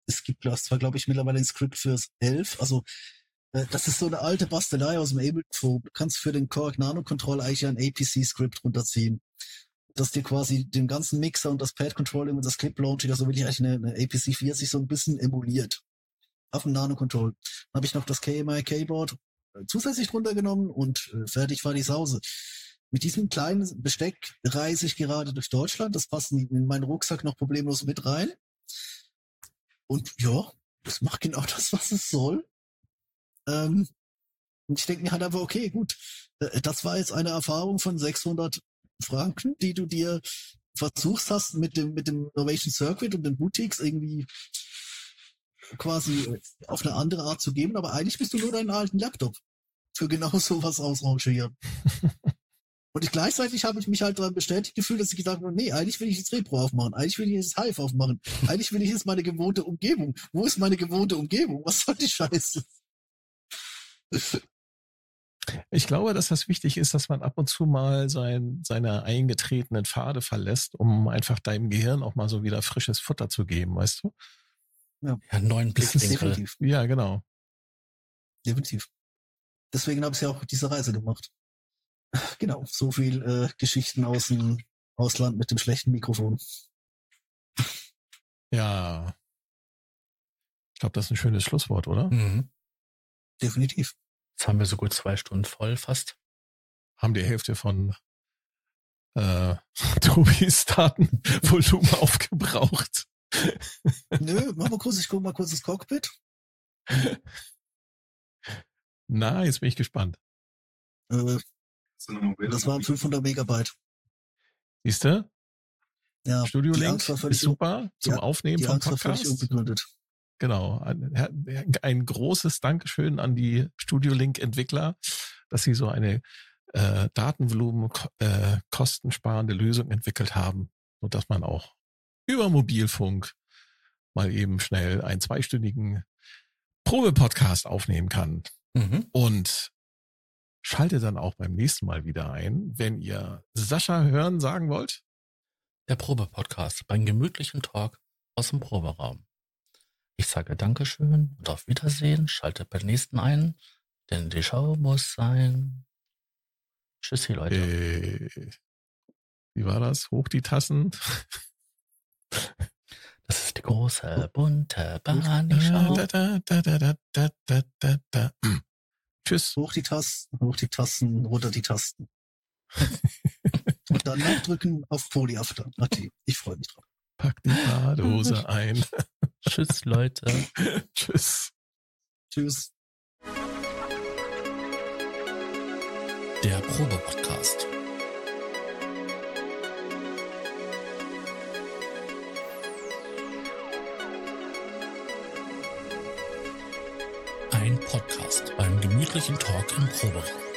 [SPEAKER 2] es gibt zwar, glaube ich, mittlerweile ein Script fürs 11. Also äh, das ist so eine alte Bastelei aus dem Ableton. Du kannst für den Korg Nano Control eigentlich ein APC-Skript runterziehen. Das dir quasi den ganzen Mixer und das Pad Controlling und das Clip Launching, also wirklich eigentlich eine, eine APC 40 so ein bisschen emuliert. Auf dem Nano Control. Dann habe ich noch das KMI Keyboard äh, zusätzlich drunter genommen und äh, fertig war die Sause. Mit diesem kleinen Besteck reise ich gerade durch Deutschland. Das passt in meinen Rucksack noch problemlos mit rein. Und ja, das macht genau das, was es soll. Ähm, und ich denke mir halt einfach, okay, gut, äh, das war jetzt eine Erfahrung von 600 Franken, die du dir versuchst hast mit dem, mit dem Innovation Circuit und den Boutiques irgendwie quasi auf eine andere Art zu geben, aber eigentlich bist du nur deinen alten Laptop für genau sowas ausrangieren. Und ich, gleichzeitig habe ich mich halt daran bestätigt gefühlt, dass ich gesagt habe, nee, eigentlich will ich jetzt Repro aufmachen, eigentlich will ich jetzt Hive aufmachen, eigentlich will ich jetzt meine gewohnte Umgebung. Wo ist meine gewohnte Umgebung? Was soll die Scheiße?
[SPEAKER 3] Ich glaube, dass das wichtig ist, dass man ab und zu mal sein, seine eingetretenen Pfade verlässt, um einfach deinem Gehirn auch mal so wieder frisches Futter zu geben, weißt du?
[SPEAKER 1] Ja, ja neuen Blickwinkel.
[SPEAKER 3] Ja, genau.
[SPEAKER 2] Definitiv. Deswegen habe ich ja auch diese Reise gemacht. Genau, so viel äh, Geschichten aus dem Ausland mit dem schlechten Mikrofon.
[SPEAKER 3] Ja. Ich glaube, das ist ein schönes Schlusswort, oder? Mhm.
[SPEAKER 2] Definitiv.
[SPEAKER 1] Jetzt haben wir so gut zwei Stunden voll fast.
[SPEAKER 3] Haben die Hälfte von äh, Tobis Datenvolumen aufgebraucht.
[SPEAKER 2] Nö, mach mal kurz, ich guck mal kurz das Cockpit.
[SPEAKER 3] Na, jetzt bin ich gespannt.
[SPEAKER 2] Äh, das waren 500 Megabyte.
[SPEAKER 3] Siehst du?
[SPEAKER 2] Ja,
[SPEAKER 3] Studio Link ist super zum Aufnehmen
[SPEAKER 2] die
[SPEAKER 3] vom
[SPEAKER 2] Angst
[SPEAKER 3] Podcast. Genau. Ein, ein, großes Dankeschön an die Studio Link Entwickler, dass sie so eine äh, Datenvolumen äh, kostensparende Lösung entwickelt haben, so dass man auch über Mobilfunk mal eben schnell einen zweistündigen Probepodcast aufnehmen kann. Mhm. Und Schalte dann auch beim nächsten Mal wieder ein, wenn ihr Sascha hören sagen wollt.
[SPEAKER 1] Der Probe-Podcast beim gemütlichen Talk aus dem Proberaum. Ich sage Dankeschön und auf Wiedersehen. Schaltet beim nächsten ein, denn die Show muss sein. Tschüssi, Leute.
[SPEAKER 3] Äh, wie war das? Hoch die Tassen.
[SPEAKER 1] Das ist die große bunte da,
[SPEAKER 2] da, Tschüss. Hoch die Tasten, hoch die Tasten, runter die Tasten. Und dann nachdrücken auf Polyafter. Okay, ich freue mich drauf.
[SPEAKER 3] Pack die Badehose ein.
[SPEAKER 1] Tschüss, Leute.
[SPEAKER 3] Tschüss.
[SPEAKER 2] Tschüss.
[SPEAKER 1] Der Probe-Podcast. Ein Podcast beim gemütlichen Talk im Proberaum.